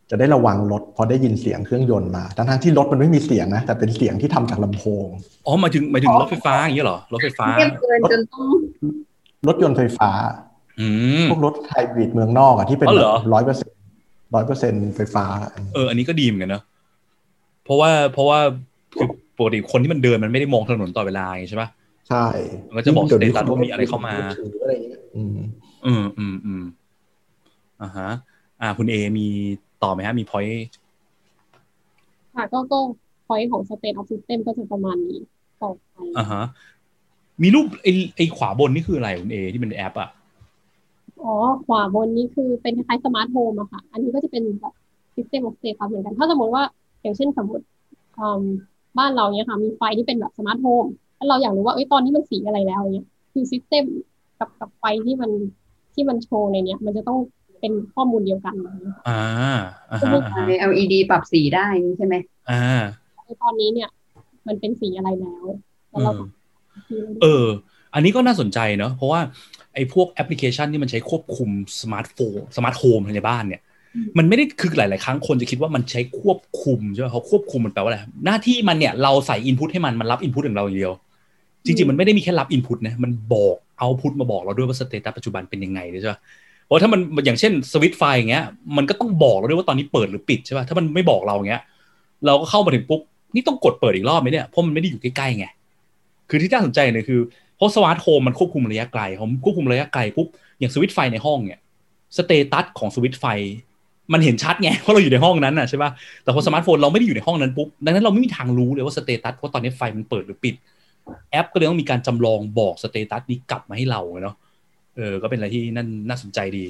จะได้ระวังรถพอได้ยินเสียงเครื่องยนต์มาทั้งๆที่รถมันไม่มีเสียงนะแต่เป็นเสียงที่ทำจากลำโพงอ๋อหมายถึงหมายถึงรถไฟฟ้าอย่างเงี้ยเหรอรถไฟฟ้าเงียบเกินจนต้องรถยนต์ไฟฟ้าอืมพวกรถไฮบริดเมืองนอกอะที่เป็นอ๋อเหรอร้อยเปอร์เซ็นร้อยเปอร์เซ็นไฟฟ้า เอออันนี้ก็ดีเหมือนกันเนอะ เพราะว่าเพราะว่าคือปกติคนที่มันเดินมันไม่ได้มองถนนต่อดเวลาไงใช่ปะใช่มันก็จะบอกยิ่งเดี๋ยวนี้ status ว่ามีอะไรเข้ามาถืออะไรอย่างเงี้ยอืมอืมอืมอืมอ่าฮะ อ่า คุณเอมีต่อไหมฮะ มีพอยต์ค่ะก็ก็ point ของ state of system ก็จะประมาณนี้ต่อไปอ่าฮะ มีรูปไอไอขวาบนนี่คืออะไรคุณเอที่เป็นแอปอะอ๋อ ขวาบนนี้คือเป็นคล้ายๆ smart home อะค่ะ อันนี้ก็จะเป็นแบบ system ของ status เหมือนกัน ถ้าสมมติว่า อย่างเช่นสมมติบ้านเราเนี้ยค่ะมีไฟที่เป็นแบบ smart home แล้วเราอยากรู้ว่าเอ้ยตอนนี้มันสีอะไรแล้วเนี้ยคือ system กับกับไฟที่มันที่มันโชว์ในเนี้ยมันจะต้องเป็นข้อมูลเดียวกันอ่าอ่าก็พวก LED ปรับสีได้ใช่ไหมอ่าตอนนี้เนี่ย มันเป็นสีอะไรแล้วแล้วเราเออ อันนี้ก็น่าสนใจเนาะเพราะว่าไอ้พวกแอปพลิเคชันที่มันใช้ควบคุมสมาร์ทโฟน smart home ในบ้านเนี่ย มันไม่ได้คือหลาย ๆ ครั้งคนจะคิดว่ามันใช้ควบคุมใช่ไหมเขาควบคุมมันแปลว่าอะไรหน้าที่มันเนี่ยเราใส่ input ให้มันมันรับ input ของเราอย่างเดียว จริง ๆ มันไม่ได้มีแค่รับ input นะมันบอก output มาบอกเราด้วยว่า status ปัจจุบันเป็นยังไงใช่ไหมเพราะถ้ามันอย่างเช่นสวิตช์ไฟอย่างเงี้ย มันก็ต้องบอกเราด้วยว่าตอนนี้เปิดหรือปิดใช่ป่ะถ้ามันไม่บอกเราอย่างเงี้ย เราก็เข้ามาถึงปุ๊บนี่ต้องกดเปิดอีกรอบไหมเนี่ยเพราะมันไม่ได้อยู่ใกล้ๆไงคือที่น่าสนใจเนี่ยคือเพราะ smart home มันควบคุมระยะไกลผมควบคุมระยะไกลปุ๊บอย่างสวิตช์ไฟในห้องเนี่ย status ของสวิตช์ไฟ มันเห็นชัดไงเพราะเราอยู่ในห้องนั้นน่ะใช่ป่ะแต่พอ smart home เราไม่ได้อยู่ในห้องนั้นปุ๊บดังนั้นเราไม่มีทางรู้เลยว่า status เพราะตอนนี้ไฟมันเปิดหรือปิด แอปก็เลยต้องมีการจำลองบอก status นี้กลับมาให้เราเนาะเออ ก็เป็นอะไรที่นั่นน่าสนใจดี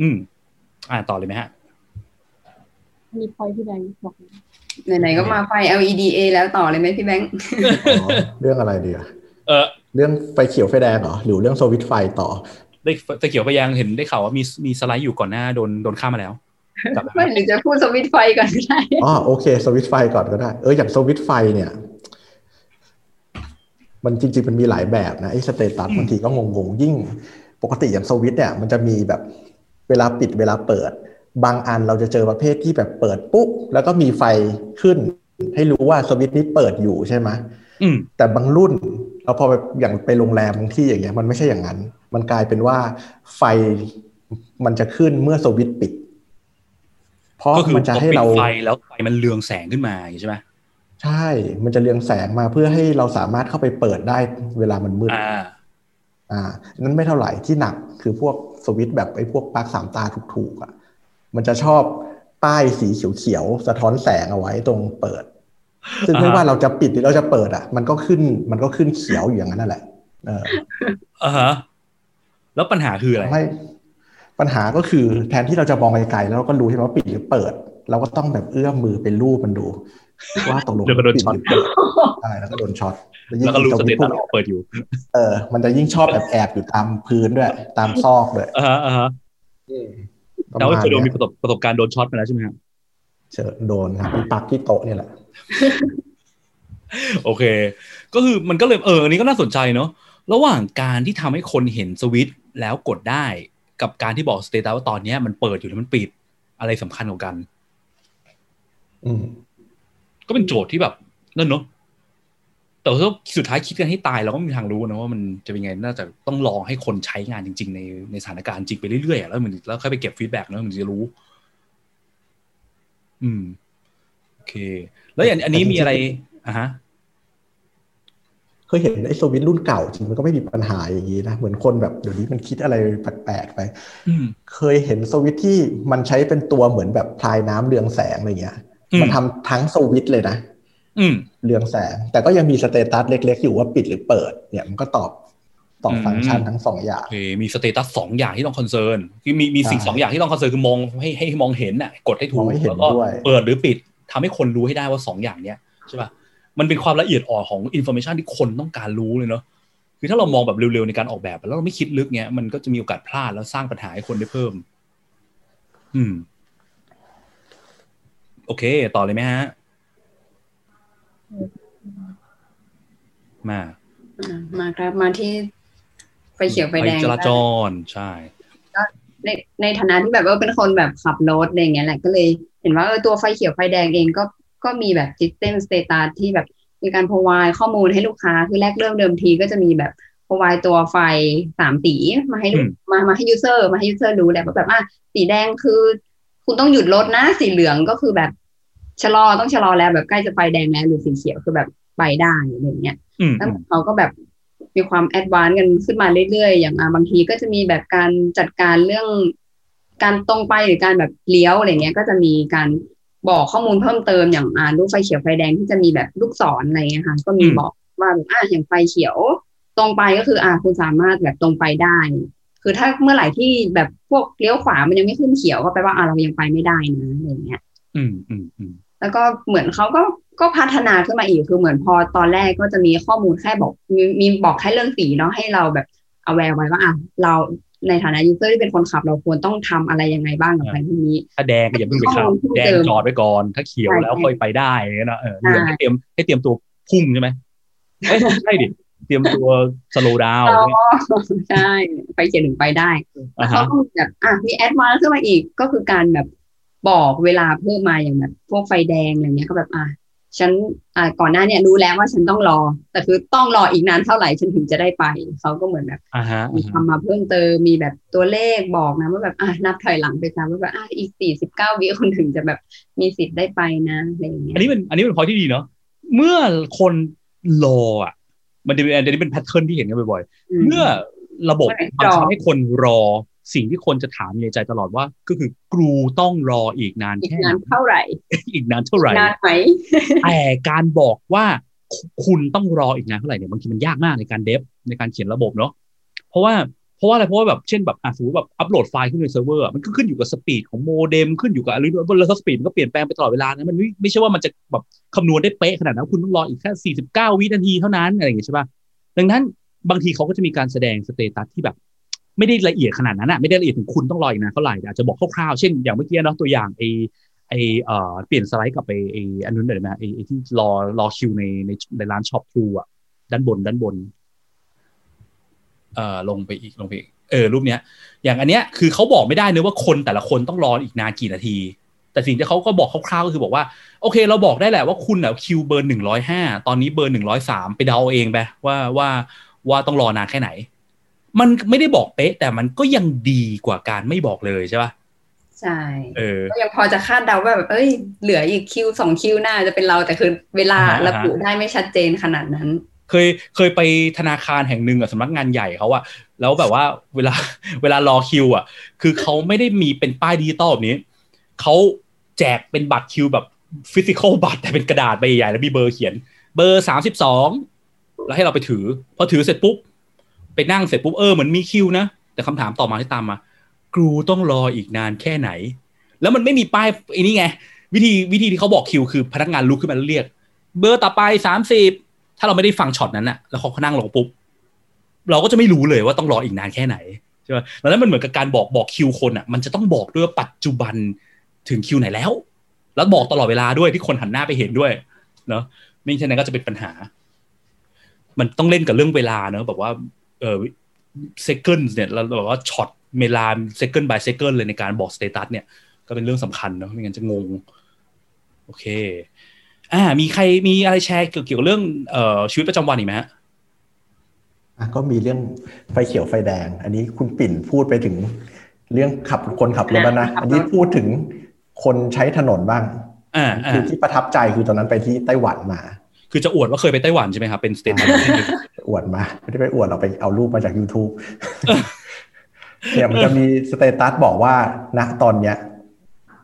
อืม อ่าต่อเลยไหมฮะมีพอยที่แบงค์บอกไหนๆก็มาไฟ LED A แล้วต่อเลยไหมพี่แบงค์อ๋อเรื่องอะไรดีอะเออเรื่องไฟเขียวไฟแดงเหรอหรือเรื่องสวิตช์ไฟต่อ ได้ตะเขียวไปยังเห็นได้ข่าวว่ามีมีสไลด์อยู่ก่อนหน้าโดนโดนข้ามมาแล้วกลับมาไม่หรือจะพูดสวิตช์ไฟก่อนก็ได้อ๋อโอเค สวิตช์ไฟก่อนก็ได้ เอออย่างสวิตช์ไฟเนี่ย มันจริง ๆ มันมีหลายแบบนะไอ้สเตตัสบางทีก็งงๆยิ่ง ปกติอย่างสวิตช์เนี่ย มันจะมีแบบเวลาปิดเวลาเปิด บางอันเราจะเจอประเภทที่แบบเปิดปุ๊บแล้วก็มีไฟขึ้น ให้รู้ว่าสวิตช์นี้เปิดอยู่ใช่ไหมอืมแต่บางรุ่น เราพอไปอย่างไปโรงแรมบางที่อย่างเงี้ยมันไม่ใช่อย่างนั้น มันกลายเป็นว่าไฟมันจะขึ้นเมื่อสวิตช์ปิด เพราะก็คือมันจะพอให้ปิดเราไฟแล้วไฟมันเรืองแสงขึ้นมาอย่างนี้ใช่ไหมใช่ มันจะเรืองแสงมาเพื่อให้เราสามารถเข้าไปเปิดได้เวลามันมืด อ่า อ่า นั้นไม่เท่าไหร่ที่หนักคือพวกสวิตช์แบบไอ้พวกปลั๊กสามตาถูกๆอะ มันจะชอบป้ายสีเขียวๆสะท้อนแสงเอาไว้ตรงเปิด ซึ่งไม่อ่าฮะว่าเราจะปิดหรือเราจะเปิดอะ มันก็ขึ้นมันก็ขึ้นเขียวอยู่อย่างนั้นนั่นแหละ เอออ่าฮะแล้วปัญหาคืออะไรทำให้ปัญหาก็คือแทนที่เราจะมองไกลๆแล้วเราก็รู้ใช่ไหมว่าปิดหรือเปิด เราก็ต้องแบบเอื้อมมือไปรูปมันดู ว่าตกลงเดี๋ยวก็โดนปิดช็อตหรือเปิดใช่แล้วก็โดนช็อตยิ่แล้วก็รู้สเตวิตช์พตัวสกออกเปิดอยู่ เออ มันจะยิ่งชอบแอบแอบๆอยู่ตามพื้นด้วย ตามซอกด้วยอ่าฮะอ่าฮะประแล้วมาณเคยโดนมีเนี้ยประสบประสบการณ์โดนช็อตมาแล้วใช่ไหมครับเจอโดนครับที่ปักที่โต๊ะเนี่ยแหละ โอเค ก็คือมันก็เลยเอออันนี้ก็น่าสนใจเนาะระหว่างการที่ทำให้คนเห็นสวิตช์แล้วกดได้กับการที่บอก status ว่าตอนเนี้ยมันเปิดอยู่แล้วมันปิดอะไรสำคัญกว่ากัน อืมก็เป็นโจทย์ที่แบบนั่นเนาะแต่ว่าสุดท้ายคิดกันให้ตายเราก็ไม่มีทางรู้นะว่ามันจะเป็นไงน่าจะต้องลองให้คนใช้งานจริง ๆ ในในสถานการณ์จริงไปเรื่อยๆอะแล้วมันแล้วค่อยไปเก็บ feedback เนอะมันจะรู้ อืมโอเค แล้วอย่างอันนี้มีอะไรอะฮะเคยเห็นไอ้สวิตช์รุ่นเก่าจริงมันก็ไม่มีปัญหาอย่างนี้นะ เหมือนคนแบบเดี๋ยวนี้มันคิดอะไรแปลกๆไปอืมเคยเห็นสวิตช์ที่มันใช้เป็นตัวเหมือนแบบพรายน้ำเรืองแสงอะไรเงี้ยอืมมันทำทั้งสวิตช์เลยนะอืมเรืองแสง แต่ก็ยังมี status เล็ก ๆ อยู่ว่าปิดหรือเปิด เนี่ยมันก็ตอบตอบอืมฟังก์ชันทั้งสองอย่างโอเคมี status สองอย่างที่ต้อง concern คือมีมีสิ่งใช่สองอย่างที่ต้อง concern คือมองให้ให้มองเห็นน่ะกดให้ถูกมองให้เห็นแล้วก็ด้วยเปิดหรือปิด ทำให้คนรู้ให้ได้ว่าสองอย่างเนี้ยใช่ป่ะมันเป็นความละเอียดอ่อนของอินโฟ a t ชันที่คนต้องการรู้เลยเนาะคือถ้าเรามองแบบเร็วๆในการออกแบบ แล้วเราไม่คิดลึกเนี้ยมันก็จะมีโอกาสพลาดแล้วสร้างปัญหาให้คนได้เพิ่ม อืม โอเค ต่อเลยไหมฮะ มาอะมาครับ มาที่ไฟเขียวไฟแดงจราจร ใช่ในในฐานะที่แบบว่าเป็นคนแบบขับรถอะไรอย่างเงี้ยแหละก็เลยเห็นว่าเออตัวไฟเขียวไฟแดงเองก็ก็มีแบบ system status ที่แบบมีการ provide ข้อมูลให้ลูกค้าคือแรกเริ่มเดิมทีก็จะมีแบบ provide ตัวไฟสามสีมาให้ลูกอืมมามาให้ user มาให้ user รู้แหละว่าแบบว่าสีแดงคือ คุณต้องหยุดรถนะ สีเหลืองก็คือแบบชะลอต้องชะลอแล้วแบบใกล้จะไฟแดงแล้วหรือสีเขียวคือแบบไปได้อะไรอย่างเงี้ยอืมแล้วเขาก็แบบมีความแอดวานซ์กันขึ้นมาเรื่อยๆ อย่างอะบางทีก็จะมีแบบการจัดการเรื่อง การตรงไปหรือการแบบเลี้ยวอะไรเงี้ย ก็จะมีการบอกข้อมูลเพิ่มเติมอย่างอ่ารูปไฟเขียวไฟแดงที่จะมีแบบลูกศรอะไรเงี้ยค่ะ ก็มีอืมบอกว่าแบบอะอย่างไฟเขียว ตรงไปก็คืออ่าคุณสามารถแบบตรงไปได้ คือถ้าเมื่อไหร่ที่แบบพวกเลี้ยวขวามันยังไม่ขึ้นเขียวก็แปลว่าอะเรายังไปไม่ได้นะอะไรอย่างเงี้ย อืมอืมอืมแล้วก็เหมือนเขาก็ก็พัฒนาขึ้นมาอีกคือเหมือนพอตอนแรกก็จะมีข้อมูลแค่บอกมีมีบอกแค่เรื่องสีเนาะให้เราแบบ aware ไว้ว่าอะเรา ในฐานะ user ที่เป็นคนขับ เราควรต้องทำอะไรยังไงบ้างกับอะไรพวกนี้ ถ้าแดงก็อย่าเพิ่งไปขับข้อมูลเพิ่มแดเติงมจอดไว้ก่อน ถ้าเขียวใช่แล้วค่อยไปได้อย่างเงี้ยนะเออใช่เหลืองให้เตรียมให้เตรียมตัวพุ่งใช่ไหมเอ้ยใช่ดิเตรียมตัว slow down อ๋อใช่ไฟเขียวถึงไปได้อ่าเขาฮะก็มีแบบอะมี advance ขึ้นมาอีกก็คือการแบบบอกเวลาเพิ่มมาอย่างแบบพวกไฟแดงอะไรเงี้ยก็แบบอะ ฉันอ่าก่อนหน้าเนี่ยรู้แล้วว่าฉันต้องรอ แต่คือต้องรออีกนานเท่าไหร่ฉันถึงจะได้ไปเขาก็เหมือนแบบอ่าฮะมีอ่าฮะทำมาเพิ่มเติมมีแบบตัวเลขบอกนะว่าแบบอะนับถอยหลังไปซ้ำว่าแบบอะอีกสี่สิบเก้าวิคนถึงจะแบบมีสิทธิ์ได้ไปนะอะไรอย่างเงี้อัยนนี้เป็นอันนี้เป็นพอยที่ดีเนาะเมื่อคนรออะ มันจะเป็นอันนี้เป็นแพทเทิร์นที่เห็นกันบ่อยๆเมื่อระบบไม่บังรอคับให้คนรอ สิ่งที่คนจะถามในใจตลอดว่า ก็คือกรูต้องรออีกนานอีกแค่นานไหนเท่าไหร่ อีกนานเท่าไหร่นานไหมแต่การบอกว่าคุณต้องรออีกนานเท่าไหร่เนี่ยบางทีมันยากมากในการ dev ในการเขียนระบบเนาะเพราะว่าเพราะว่าอะไรเพราะว่าแบบเช่นแบบอะสมมติแบบอัปโหลดไฟล์ขึ้นในเซิร์ฟเวอร์อะมันก็ขึ้นอยู่กับ speed ของโมเด็มขึ้นอยู่กับอะไรแล้ว speed มันก็เปลี่ยนแปลงไปตลอดเวลานะมันไม่ไม่ใช่ว่ามันจะแบบคำนวณได้เป๊ะขนาดนั้นคุณต้องรออีกแค่สี่สิบเก้าวินาทีเท่านั้นอะไรอย่างเงี้ยใช่ป่ะดังนั้นบางทีเขาก็จะมีการแสดง status ที่แบบ ไม่ได้ละเอียดขนาดนั้นอะไม่ได้ละเอียดถึงคุณต้องรออีกนานเท่าไหร่อาจจะบอกคร่าวๆเช่นอย่างเมื่อกี้เนาะตัวอย่างไอไอเอ่อเปลี่ยนสไลด์กลับไปไออันนู้นหน่อยได้ไหมไอไอที่รอรอคิวในในในร้าน shop ทรูอะด้านบนด้านบนเอ่อลงไปอีกลงไปอีกเออรูปเนี้ย อย่างอันเนี้ยคือเขาบอกไม่ได้เนอะว่าคนแต่ละคนต้องรออีกนานกี่นาที แต่สิ่งที่เขาก็บอกคร่าวๆก็คือบอกว่า โอเค เราบอกได้แหละว่าคุณอะคิวเบอร์หนึ่งร้อยห้าตอนนี้เบอร์หนึ่งร้อยสามไปเดาเอาเองไปว่าว่าว่าต้องรอนานแค่ไหน มันไม่ได้บอกเป๊ะ แต่มันก็ยังดีกว่าการไม่บอกเลยใช่ปะใช่เออก็ยังพอจะคาดเดาว่าแบบเอ้ย เหลืออีกคิวสองคิวน่าจะเป็นเราแต่คือเวลาอ่าฮะระบุได้ไม่ชัดเจนขนาดนั้น เคยเคยไปธนาคารแห่งหนึ่งอะสำนักงานใหญ่เขาอะแล้วแบบว่าเวลาเวลารอคิวอะคือเขาไม่ได้มีเป็นป้ายดิจิตอลแบบนี้เขาแจกเป็นบัตรคิวแบบ physical บัตรแต่เป็นกระดาษใบใหญ่แล้วมีเบอร์เขียน เบอร์สามสิบสองแล้วให้เราไปถือ พอถือเสร็จปุ๊บ ไปนั่งเสร็จปุ๊บเออเหมือนมีคิวนะ แต่คำถามต่อมาที่ตามมากูต้องรออีกนานแค่ไหน แล้วมันไม่มีป้ายไอ้นี่ไง วิธีวิธีที่เขาบอกคิวคือพนักงานลุกขึ้นมาแล้วเรียก เบอร์ต่อไปสามสิบถ้าเราไม่ได้ฟังช็อตนั้นอะแล้วเขานั่งลงปุ๊บเราก็จะไม่รู้เลยว่าต้องรออีกนานแค่ไหนใช่ไหมเพราะฉะนั้นมันเหมือนกับการบอกบอกคิวคนอะมันจะต้องบอกด้วยว่าปัจจุบันถึงคิวไหนแล้ว แล้วบอกตลอดเวลาด้วยที่คนหันหน้าไปเห็นด้วยเนาะไม่เช่นนั้นก็จะเป็นปัญหา มันต้องเล่นกับเรื่องเวลาเนอะแบบว่า เออ seconds เนี่ยเราแบบว่าช็อตเวลา second by second เลยในการบอก status เนี่ย ก็เป็นเรื่องสำคัญเนอะไม่งั้นจะงง โอเค อ่า มีใครมีอะไรแชร์เกี่ยวกับเรื่องเอ่อชีวิตประจำวันอีกไหมฮะอะก็มีเรื่องไฟเขียวไฟแดง อันนี้คุณปิ่นพูดไปถึง เรื่องขับคนขับรถแล้วนะขับรถอันนี้พูดถึงคนใช้ถนนบ้างอ่าอ่าคือที่ประทับใจคือตอนนั้นไปที่ไต้หวันมา คือจะอวดว่าเคยไปไต้หวันใช่ไหมครับ เป็น state อวดมาไม่ได้ไปอวดเราไปเอารูปมาจาก YouTube เนี่ยมันจะมี status บอกว่าณตอนเนี้ย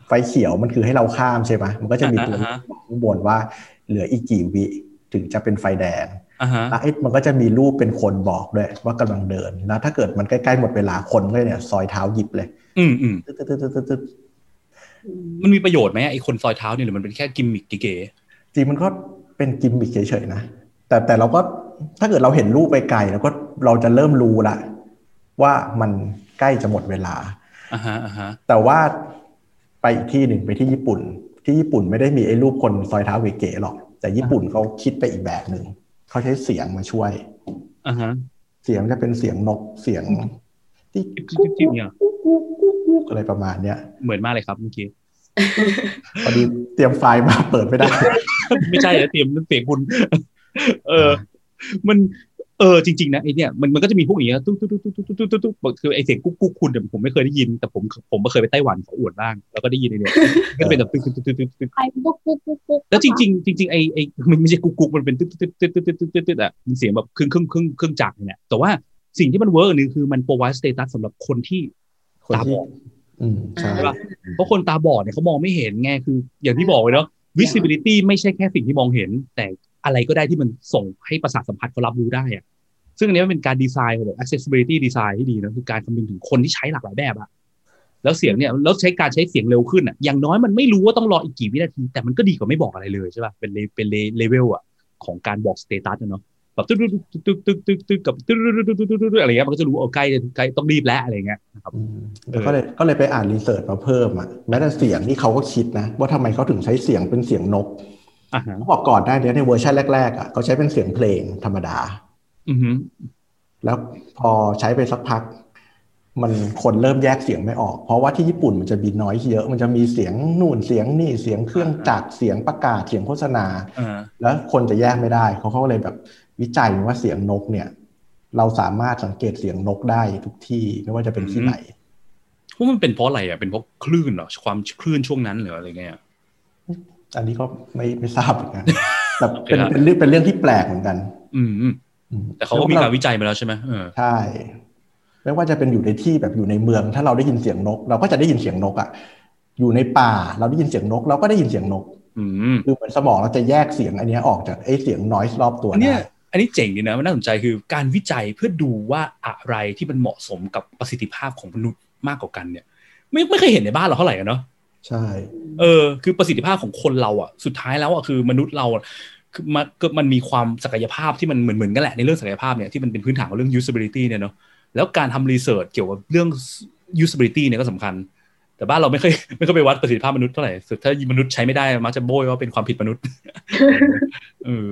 ไฟเขียวมันคือให้เราข้ามใช่ไหมมันก็จะมีตัวอ่าฮะบอกข้างบนว่าเหลืออีกกี่วิถึงจะเป็นไฟแดงอ่าฮะแล้วไอ้มันก็จะมีรูปเป็นคนบอกด้วยว่ากำลังเดินแล้วถ้าเกิดมันใกล้ๆหมดเวลาคนก็เนี่ยซอยเท้ายิกเลย อืมอืมตึ๊ดตึ๊ดตึ๊ดตึ๊ดตึ๊ดมันมีประโยชน์ไหมไอ้คนซอยเท้าเนี่ยหรือมันเป็นแค่กิมมิคเก๋จริงมันก็ เป็นกิมมิคเฉยๆนะแต่แต่เราก็ถ้าเกิดเราเห็นรูปไปไกลแล้วก็เราจะเริ่มรู้ละว่ามันใกล้จะหมดเวลาๆอ่าฮะอ่าฮะแต่ว่าไปอีกที่หนึ่งไปที่ญี่ปุ่น ที่ญี่ปุ่นไม่ได้มีไอ้รูปคนซอยเท้าเก๋ๆหรอก แต่ญี่ปุ่นเขาคิดไปอีกแบบหนึ่งเขาใช้เสียงมาช่วยอ่าฮะเสียงจะเป็นเสียงนกเสียงที่จิ๊บจิ๊บจิ๊บเนี่ยอะไรประมาณเนี้ยเหมือนมากเลยครับเมื่อกี้ พอดีเตรียมไฟล์มาเปิดไม่ได้ ไม่ใช่เตรียมเสียงคุณ เออ มันเออจริงๆนะไอเนี่ยมันมันก็จะมีพวกอย่างเงี้ยตุ๊บตุ๊บตุ๊บตุ๊บตุ๊บตุ๊บตุ๊บคือไอเสียงกุ๊กกุ๊กคุณเนี่ยผมไม่เคยได้ยินแต่ผมผมเคยไปไต้หวันเขาอวดบ้างแล้วก็ได้ยินไอเนี่ยก็เป็นแบบตุ๊บตุ๊บตุ๊บตุ๊บตุ๊บไอกุ๊กกุ๊กกุ๊กกุ๊กแล้วจริงๆจริงๆไอไอมันไม่ใช่กุ๊กกุ๊กมันเป็นตุ๊บตุ๊บตุ๊บตุ๊บตุ๊บตุ๊บตุ๊บอะมันเสียงแบบครึ่งครึ่งครึ่งครึ่งจักรเนี่ยแต่ว่าสิ่งที่มัน work นึงคือมัน provide status สำหรับคนที่ตาบอด อืมใช่ใช่ปะเพราะคนตาบอดเนี่ยเขามองไม่เห็นไงคือ อย่างที่บอกไว้เนาะ visibility ไม่ใช่แค่สิ่งที่มองเห็น แต่อะไรก็ได้ที่มันส่งให้ประสาทสัมผัสเขารับรู้ได้อะซึ่งอันนี้มันเป็นการดีไซน์แบบ accessibility design ที่ดีนะคือการคำนึงถึงคนที่ใช้หลากหลายแบบอะแล้วเสียงเนี่ยแล้วใช้การใช้เสียงเร็วขึ้นอะอย่างน้อยมันไม่รู้ว่าต้องรออีกกี่วินาที แต่มันก็ดีกว่าไม่บอกอะไรเลยใช่ป่ะเป็นเลเป็นเลเวลอะของการบอก status เนาะ แบบตึ๊ดตึ๊ดตึ๊ดตึ๊ดตึ๊ดตึ๊ดกับตึ๊ดตึ๊ดตึ๊ดตึ๊ดตึ๊ดตึ๊ดอะไรเงี้ยมันก็จะรู้เออใกล้ใกล้ต้องรีบแล้วอะไรเงี้ยนะครับอืมแล้วก็เลยก็เลยไปอ่าน research มาเพิ่มอะแม้แต่เสียงนี่เขาก็คิดนะ ว่าทำไมเขาถึงใช้เสียงเป็นเสียงนกอ่าฮะเขาบอกก่อนหน้านี้ในเวอร์ชันแรกๆอะเขาใช้เป็นเสียงเพลงธรรมดา อือฮึแล้วพอใช้ไปสักพัก มันคนเริ่มแยกเสียงไม่ออก เพราะว่าที่ญี่ปุ่นมันจะมีนอยส์เยอะมันจะมีเสียงนู่นเสียงนี่เสียงเครื่องจักรเสียงประกาศเสียงโฆษณาอ่าแล้วคนจะแยกไม่ได้เขาเขาก็เลยแบบ วิจัยว่าเสียงนกเนี่ย เราสามารถสังเกตเสียงนกได้ทุกที่ไม่ว่าจะเป็นที่ไหนพวกมันเป็นเพราะอะไรอะเป็นเพราะคลื่นเหรอความคลื่นช่วงนั้นหรืออะไรเงี้ยอันนี้ก็ไม่ไม่ทราบเหมือนกันแต่เป็นโอเคครับเป็นเรื่องเป็นเรื่องที่แปลกเหมือนกัน อืมอืมอืมแต่เขาก็มีการวิจัยมาแล้วใช่ไหมเออใช่ไม่ว่าจะเป็นอยู่ในที่แบบอยู่ในเมือง ถ้าเราได้ยินเสียงนก เราก็จะได้ยินเสียงนกอะ่ะอยู่ในป่า เราได้ยินเสียงนก เราก็ได้ยินเสียงนกอืมคือเหมือนสมองเราจะแยกเสียงอันเนี้ยออกจากไอ้เสียงนอยส์รอบตัวอันเนี้ยได้ อันนี้เจ๋งดีนะมันน่าสนใจคือการวิจัยเพื่อดูว่าอะไรที่มันเหมาะสมกับประสิทธิภาพของมนุษย์มากกว่ากันเนี่ย ไม่ไม่เคยเห็นในบ้านเราเท่าไหร่อะเนาะใช่เออคือประสิทธิภาพของคนเราอะสุดท้ายแล้วอะคือมนุษย์เราอะคือมันก็มันมีความศักยภาพที่มันเหมือนเหมือนกันแหละในเรื่องศักยภาพเนี่ยที่มันเป็นพื้นฐานของเรื่อง usability เนี่ยเนาะแล้วการทำ research เกี่ยวกับเรื่อง usability เนี่ยก็สำคัญ แต่บ้านเราไม่เคยไม่เคยไปวัดประสิทธิภาพมนุษย์เท่าไหร่สุดถ้ามนุษย์ใช้ไม่ได้มักจะโบยว่าเป็นความผิดมนุษย์เออ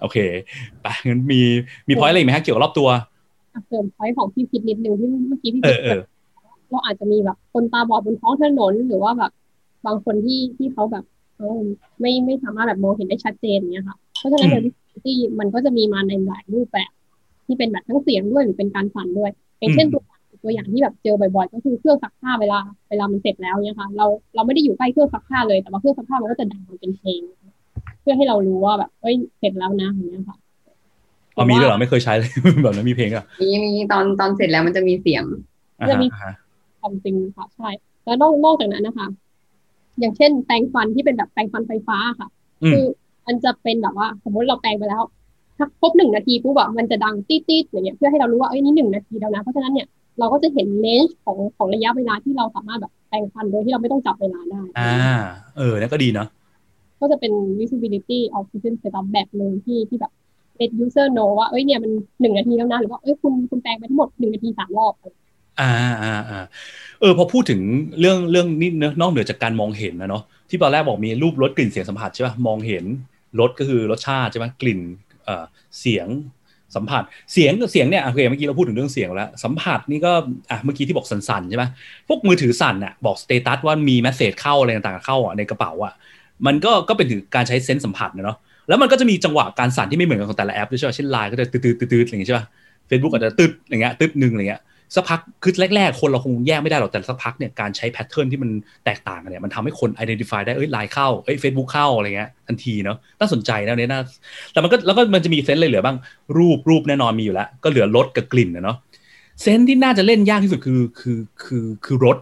โอเคไปงั้นมีมีพอยอะไรอีกไหมฮะเกี่ยวกับรอบตัวอะเสริมพอยของพี่พิดนิดนึงที่เมื่อกี้พี่เอพิดอเออเราอาจจะมีแบบคนตาบอดบนท้องถนนหรือว่าแบบบางคนที่ที่เขาแบบเออไม่ไม่สามารถแบบมองเห็นได้ชัดเจนอย่างเงี้ยค่ะเพราะฉะนั้นในวิธีมันก็จะมีมาในหลายรูปแบบ ที่เป็นแบบทั้งเสียงด้วยหรือเป็นการสั่นด้วย อย่างเช่นตัวอย่างตัวอย่างที่แบบเจอบ่อยๆ ก็คือเครื่องซักผ้าเวลาเวลามันเสร็จแล้วเนี่ยค่ะ เราเราไม่ได้อยู่ใกล้เครื่องซักผ้าเลยแต่ว่าเครื่องซักผ้ามันก็จะดังเป็นเพลงเพื่อให้เรารู้ว่าแบบเอ้ยเสร็จแล้วนะอย่างเงี้ยค่ะเอามีด้วยเหรอไม่เคยใช้เลยแบบนั้นมีเพลงอะมีมีตอนตอนเสร็จแล้วมันจะมีเสียงอ่าจะฮะมีอ่าฮะความจริงค่ะใช่แล้วนอกนอกจากนั้นนะคะ อย่างเช่นแปรงฟันที่เป็นแบบแปรงฟันไฟฟ้าค่ะอืมคือมันจะเป็นแบบว่า สมมติเราแปรงไปแล้วถ้าครบหนึ่งนาทีปุ๊บอะมันจะดังตีดๆอย่างเงี้ยเพื่อให้เรารู้ว่าเอ้ยนี่หนึ่งนาทีแล้วนะเพราะฉะนั้นเนี่ยเราก็จะเห็นเลนส์ของของระยะเวลาที่เราสามารถแบบแปรงฟันโดยที่เราไม่ต้องจับเวลาได้ อ่า เออนั่นก็ดีเนาะ ก็จะเป็น visibility of system setup แบบหนึ่งที่ที่แบบ let user know ว่าเอ้ยเนี่ยมันหนึ่งนาทีแล้วนะ หรือว่าเอ้ยคุณคุณแปรงไปทั้งหมดหนึ่งนาทีสามรอบอ่าอ่าอ่าเออพอพูดถึงเรื่องเรื่องนี้เนอะนอกเหนือจากการมองเห็นนะเนาะที่ตอนแรกบอกมีรูปรสกลิ่นเสียงสัมผัสใช่ป่ะมองเห็นรสก็คือรสชาติใช่ไหมกลิ่นเอ่อเสียงสัมผัสเสียงเสียงเนี่ยโอเคเมื่อกี้เราพูดถึงเรื่องเสียงแล้วสัมผัสนี่ก็อะเมื่อกี้ที่บอกสั่นๆใช่ไหมพวกมือถือสั่นอะบอก status ว่ามี message เข้าอะไรต่างๆเข้าอะในกระเป๋าอะ มันก็ก็เป็นถึงการใช้ sense สัมผัสเนาะแล้วมันก็จะมีจังหวะการสั่นที่ไม่เหมือนกันของแต่ละแอปด้วยใช่ป่ะเช่นไลน์ก็จะตืดๆตืดอย่างงี้ใช่ป่ะเฟซบุ๊กอาจจะตืดอย่างเงี้ยตืดหนึ่งอะไรเงี้ยสักพักคือแรก ๆ คนเราคงแยกไม่ได้หรอกแต่สักพักเนี่ยการใช้ pattern ที่มันแตกต่างกันเนี่ยมันทำให้คน identify ได้เอ้ยไลน์เข้าเอ้ยเฟซบุ๊กเข้าอะไรเงี้ยทันทีเนาะน่าสนใจนะเนี่ยน่าแต่มันก็แล้วก็มันจะมีเซนส์อะไรเหลือบ้างรูปรูปแน่นอนมีอยู่แล้ว ก็เหลือรสกับกลิ่นนะเนาะ sense ที่น่าจะเล่นยากที่สุดคือคือคือคือรส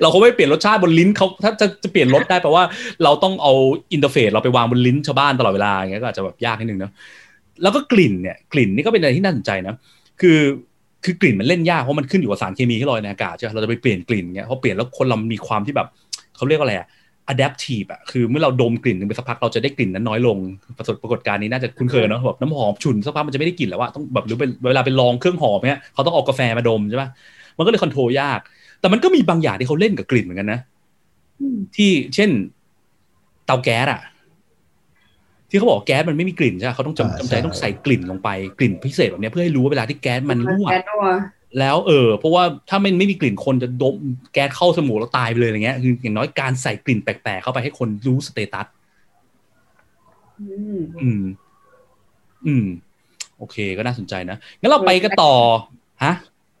เราคงไม่เปลี่ยนรสชาติบนลิ้นเขาถ้าจะจะเปลี่ยนรสได้แปลว่าเราต้องเอา interface เราไปวางบนลิ้นชาวบ้านตลอดเวลาอย่างเงี้ยก็อาจจะแบบยากนิดนึงเนาะแล้วก็กลิ่นเนี่ยกลิ่นนี่ก็เป็นอะไรที่น่าสนใจนะคือคือกลิ่นมันเล่นยากเพราะมันขึ้นอยู่กับสารเคมีที่ลอยในอากาศใช่ไหมเราจะไปเปลี่ยนกลิ่นเงี้ยพอเปลี่ยนแล้วคนเรามีความที่แบบเขาเรียกว่าอะไรอะ adaptive อะคือเมื่อเราดมกลิ่นหนึ่งไปสักพักเราจะได้กลิ่นนั้นน้อยลงประสบปรากฏการณ์นี้น่าจะคุ้นเคยเนอะแบบน้ำหอมฉุนสักพักมันจะไม่ได้กลิ่นแล้วว่าต้องแบบหรือเป็นเวลาไปลองเครื่องหอมเนี่ยเขาต้องเอากาแฟมาดมใช่ปะมันก็เลยคอนโทรลยาก แต่มันก็มีบางอย่างที่เขาเล่นกับกลิ่นเหมือนกันนะอืมที่เช่น เตาแก๊สอะที่เขาบอกแก๊สมันไม่มีกลิ่นใช่ไหมเขาต้องจำจำใจต้องใส่กลิ่นลงไปกลิ่นพิเศษแบบเนี้ยเพื่อให้รู้ว่าเวลาที่แก๊สมันรั่วแก๊สรั่วแล้วเออเพราะว่าถ้ามันไม่มีกลิ่นคนจะดมแก๊สเข้าสมูกแล้วตายไปเลยอะไรเงี้ยคืออย่างน้อยการใส่กลิ่นแปลกๆเข้าไปให้คนรู้สเตตัสอืม อืมอืมโอเคก็น่าสนใจนะงั้นเราไปกันต่อฮะ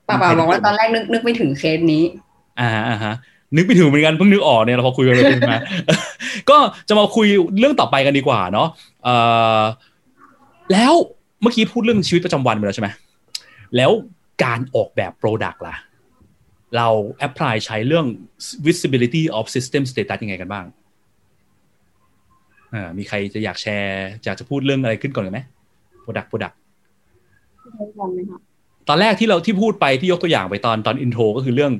ป่าป่าบอกว่าตอนแรกนึกนึกไม่ถึงเคสนี้ อ่าอ่าฮะนึกไปถึงเหมือนกันเพิ่งนึกออกเนี่ยเราพอคุยกันเลยมาก็จะมาคุยเรื่องต่อไปกันดีกว่าเนาะเอ่อแล้วเมื่อกี้พูดเรื่องชีวิตประจำวันไปแล้วใช่ไหมแล้วการออกแบบ Product ล่ะ เราแอพพลายใช้เรื่อง visibility of system status ยังไงกันบ้างอ่ามีใครจะอยากแชร์อยากจะพูดเรื่องอะไรขึ้นก่อนเลยไหม Product Product ใช้ลองไหมคะ ตอนแรกที่เราที่พูดไปที่ยกตัวอย่างไปตอนตอน intro ก็คือเรื่อง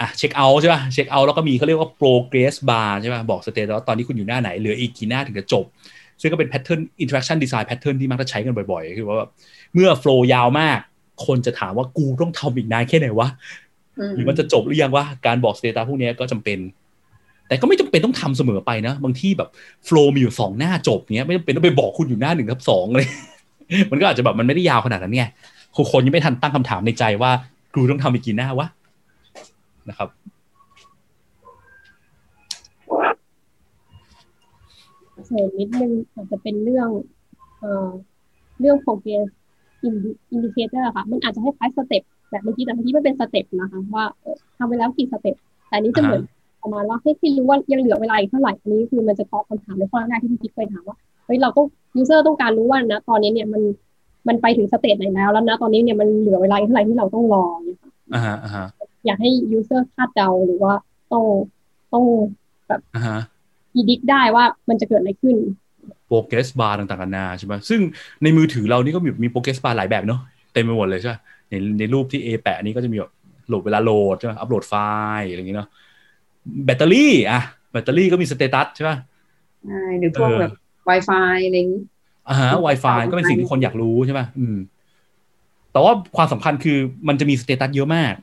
อะเช็คเอาท์ใช่ป่ะเช็คเอาท์แล้วก็มีเขาเรียกว่า progress bar ใช่ป่ะบอก status ตอนนี้คุณอยู่หน้าไหนเหลืออีกกี่หน้าถึงจะจบ ซึ่งก็เป็น pattern interaction design pattern ที่มักจะใช้กันบ่อยๆ คือว่าแบบเมื่อ flow ยาวมาก คนจะถามว่ากูต้องทำอีกนานแค่ไหนวะอืมหรือมันจะจบหรือยังวะการบอก status พวกเนี้ยก็จำเป็น แต่ก็ไม่จำเป็นต้องทำเสมอไปนะ บางทีแบบ flow มีอยู่สองหน้าจบเนี้ยไม่จำเป็นต้องไปบอกคุณอยู่หน้าหนึ่งทับสองเลย มันก็อาจจะแบบมันไม่ได้ยาวขนาดนั้นไง คือคนยังไม่ทันตั้งคำถามในใจว่ากูต้องทำอีกกี่หน้าวะนะครับเสริมนิดนึงอาจจะเป็นเรื่องเอ่อเรื่อง progress indicator อะค่ะ มันอาจจะคล้ายๆ step แบบเมื่อกี้แต่เมื่อกี้มันเป็น step นะคะ ว่าเอ่อทำไปแล้วกี่ step แต่อันนี้จะเหมือนประมาณว่าให้ที่รู้ว่ายังเหลือเวลาอีกเท่าไหร่อันนี้คือมันจะตอบคำถามในข้อแรกที่พี่คิดเคยถามว่าเฮ้ยเราต้อง user ต้องการรู้ว่านะตอนนี้เนี่ยมัน มันไปถึง stage ไหนแล้วแล้วนะตอนนี้เนี่ยมันเหลือเวลาอีกเท่าไหร่ที่เราต้องรอเนี่ยค่ะอ่าฮะอ่าฮะอยากให้ user คาดเดาหรือว่าต้องต้องอ่าฮะ predict ได้ว่ามันจะเกิดอะไรขึ้น progress bar ต่างๆกันานาใช่ไหมซึ่งในมือถือเรานี่ก็มีมี progress bar หลายแบบเนาะเต็มไปหมดเลยใช่ไหมในในรูปที่ A แปะนี้ก็จะมีแบบโหลดเวลาโหลดใช่ไหมอัปโหลดไฟล์อะไรอย่างเงี้ยเนาะแบตเตอรี่อะแบตเตอรี่ก็มี status ใช่ไหมใช่หรือพวกเออแบบ Wi-Fi อะไรอย่างนี้ อ่าฮะ Wi-Fi ก็เป็นสิ่งที่คนอยากรู้ใช่ไหมอืม แต่ว่าความสำคัญคือมันจะมี status เยอะมาก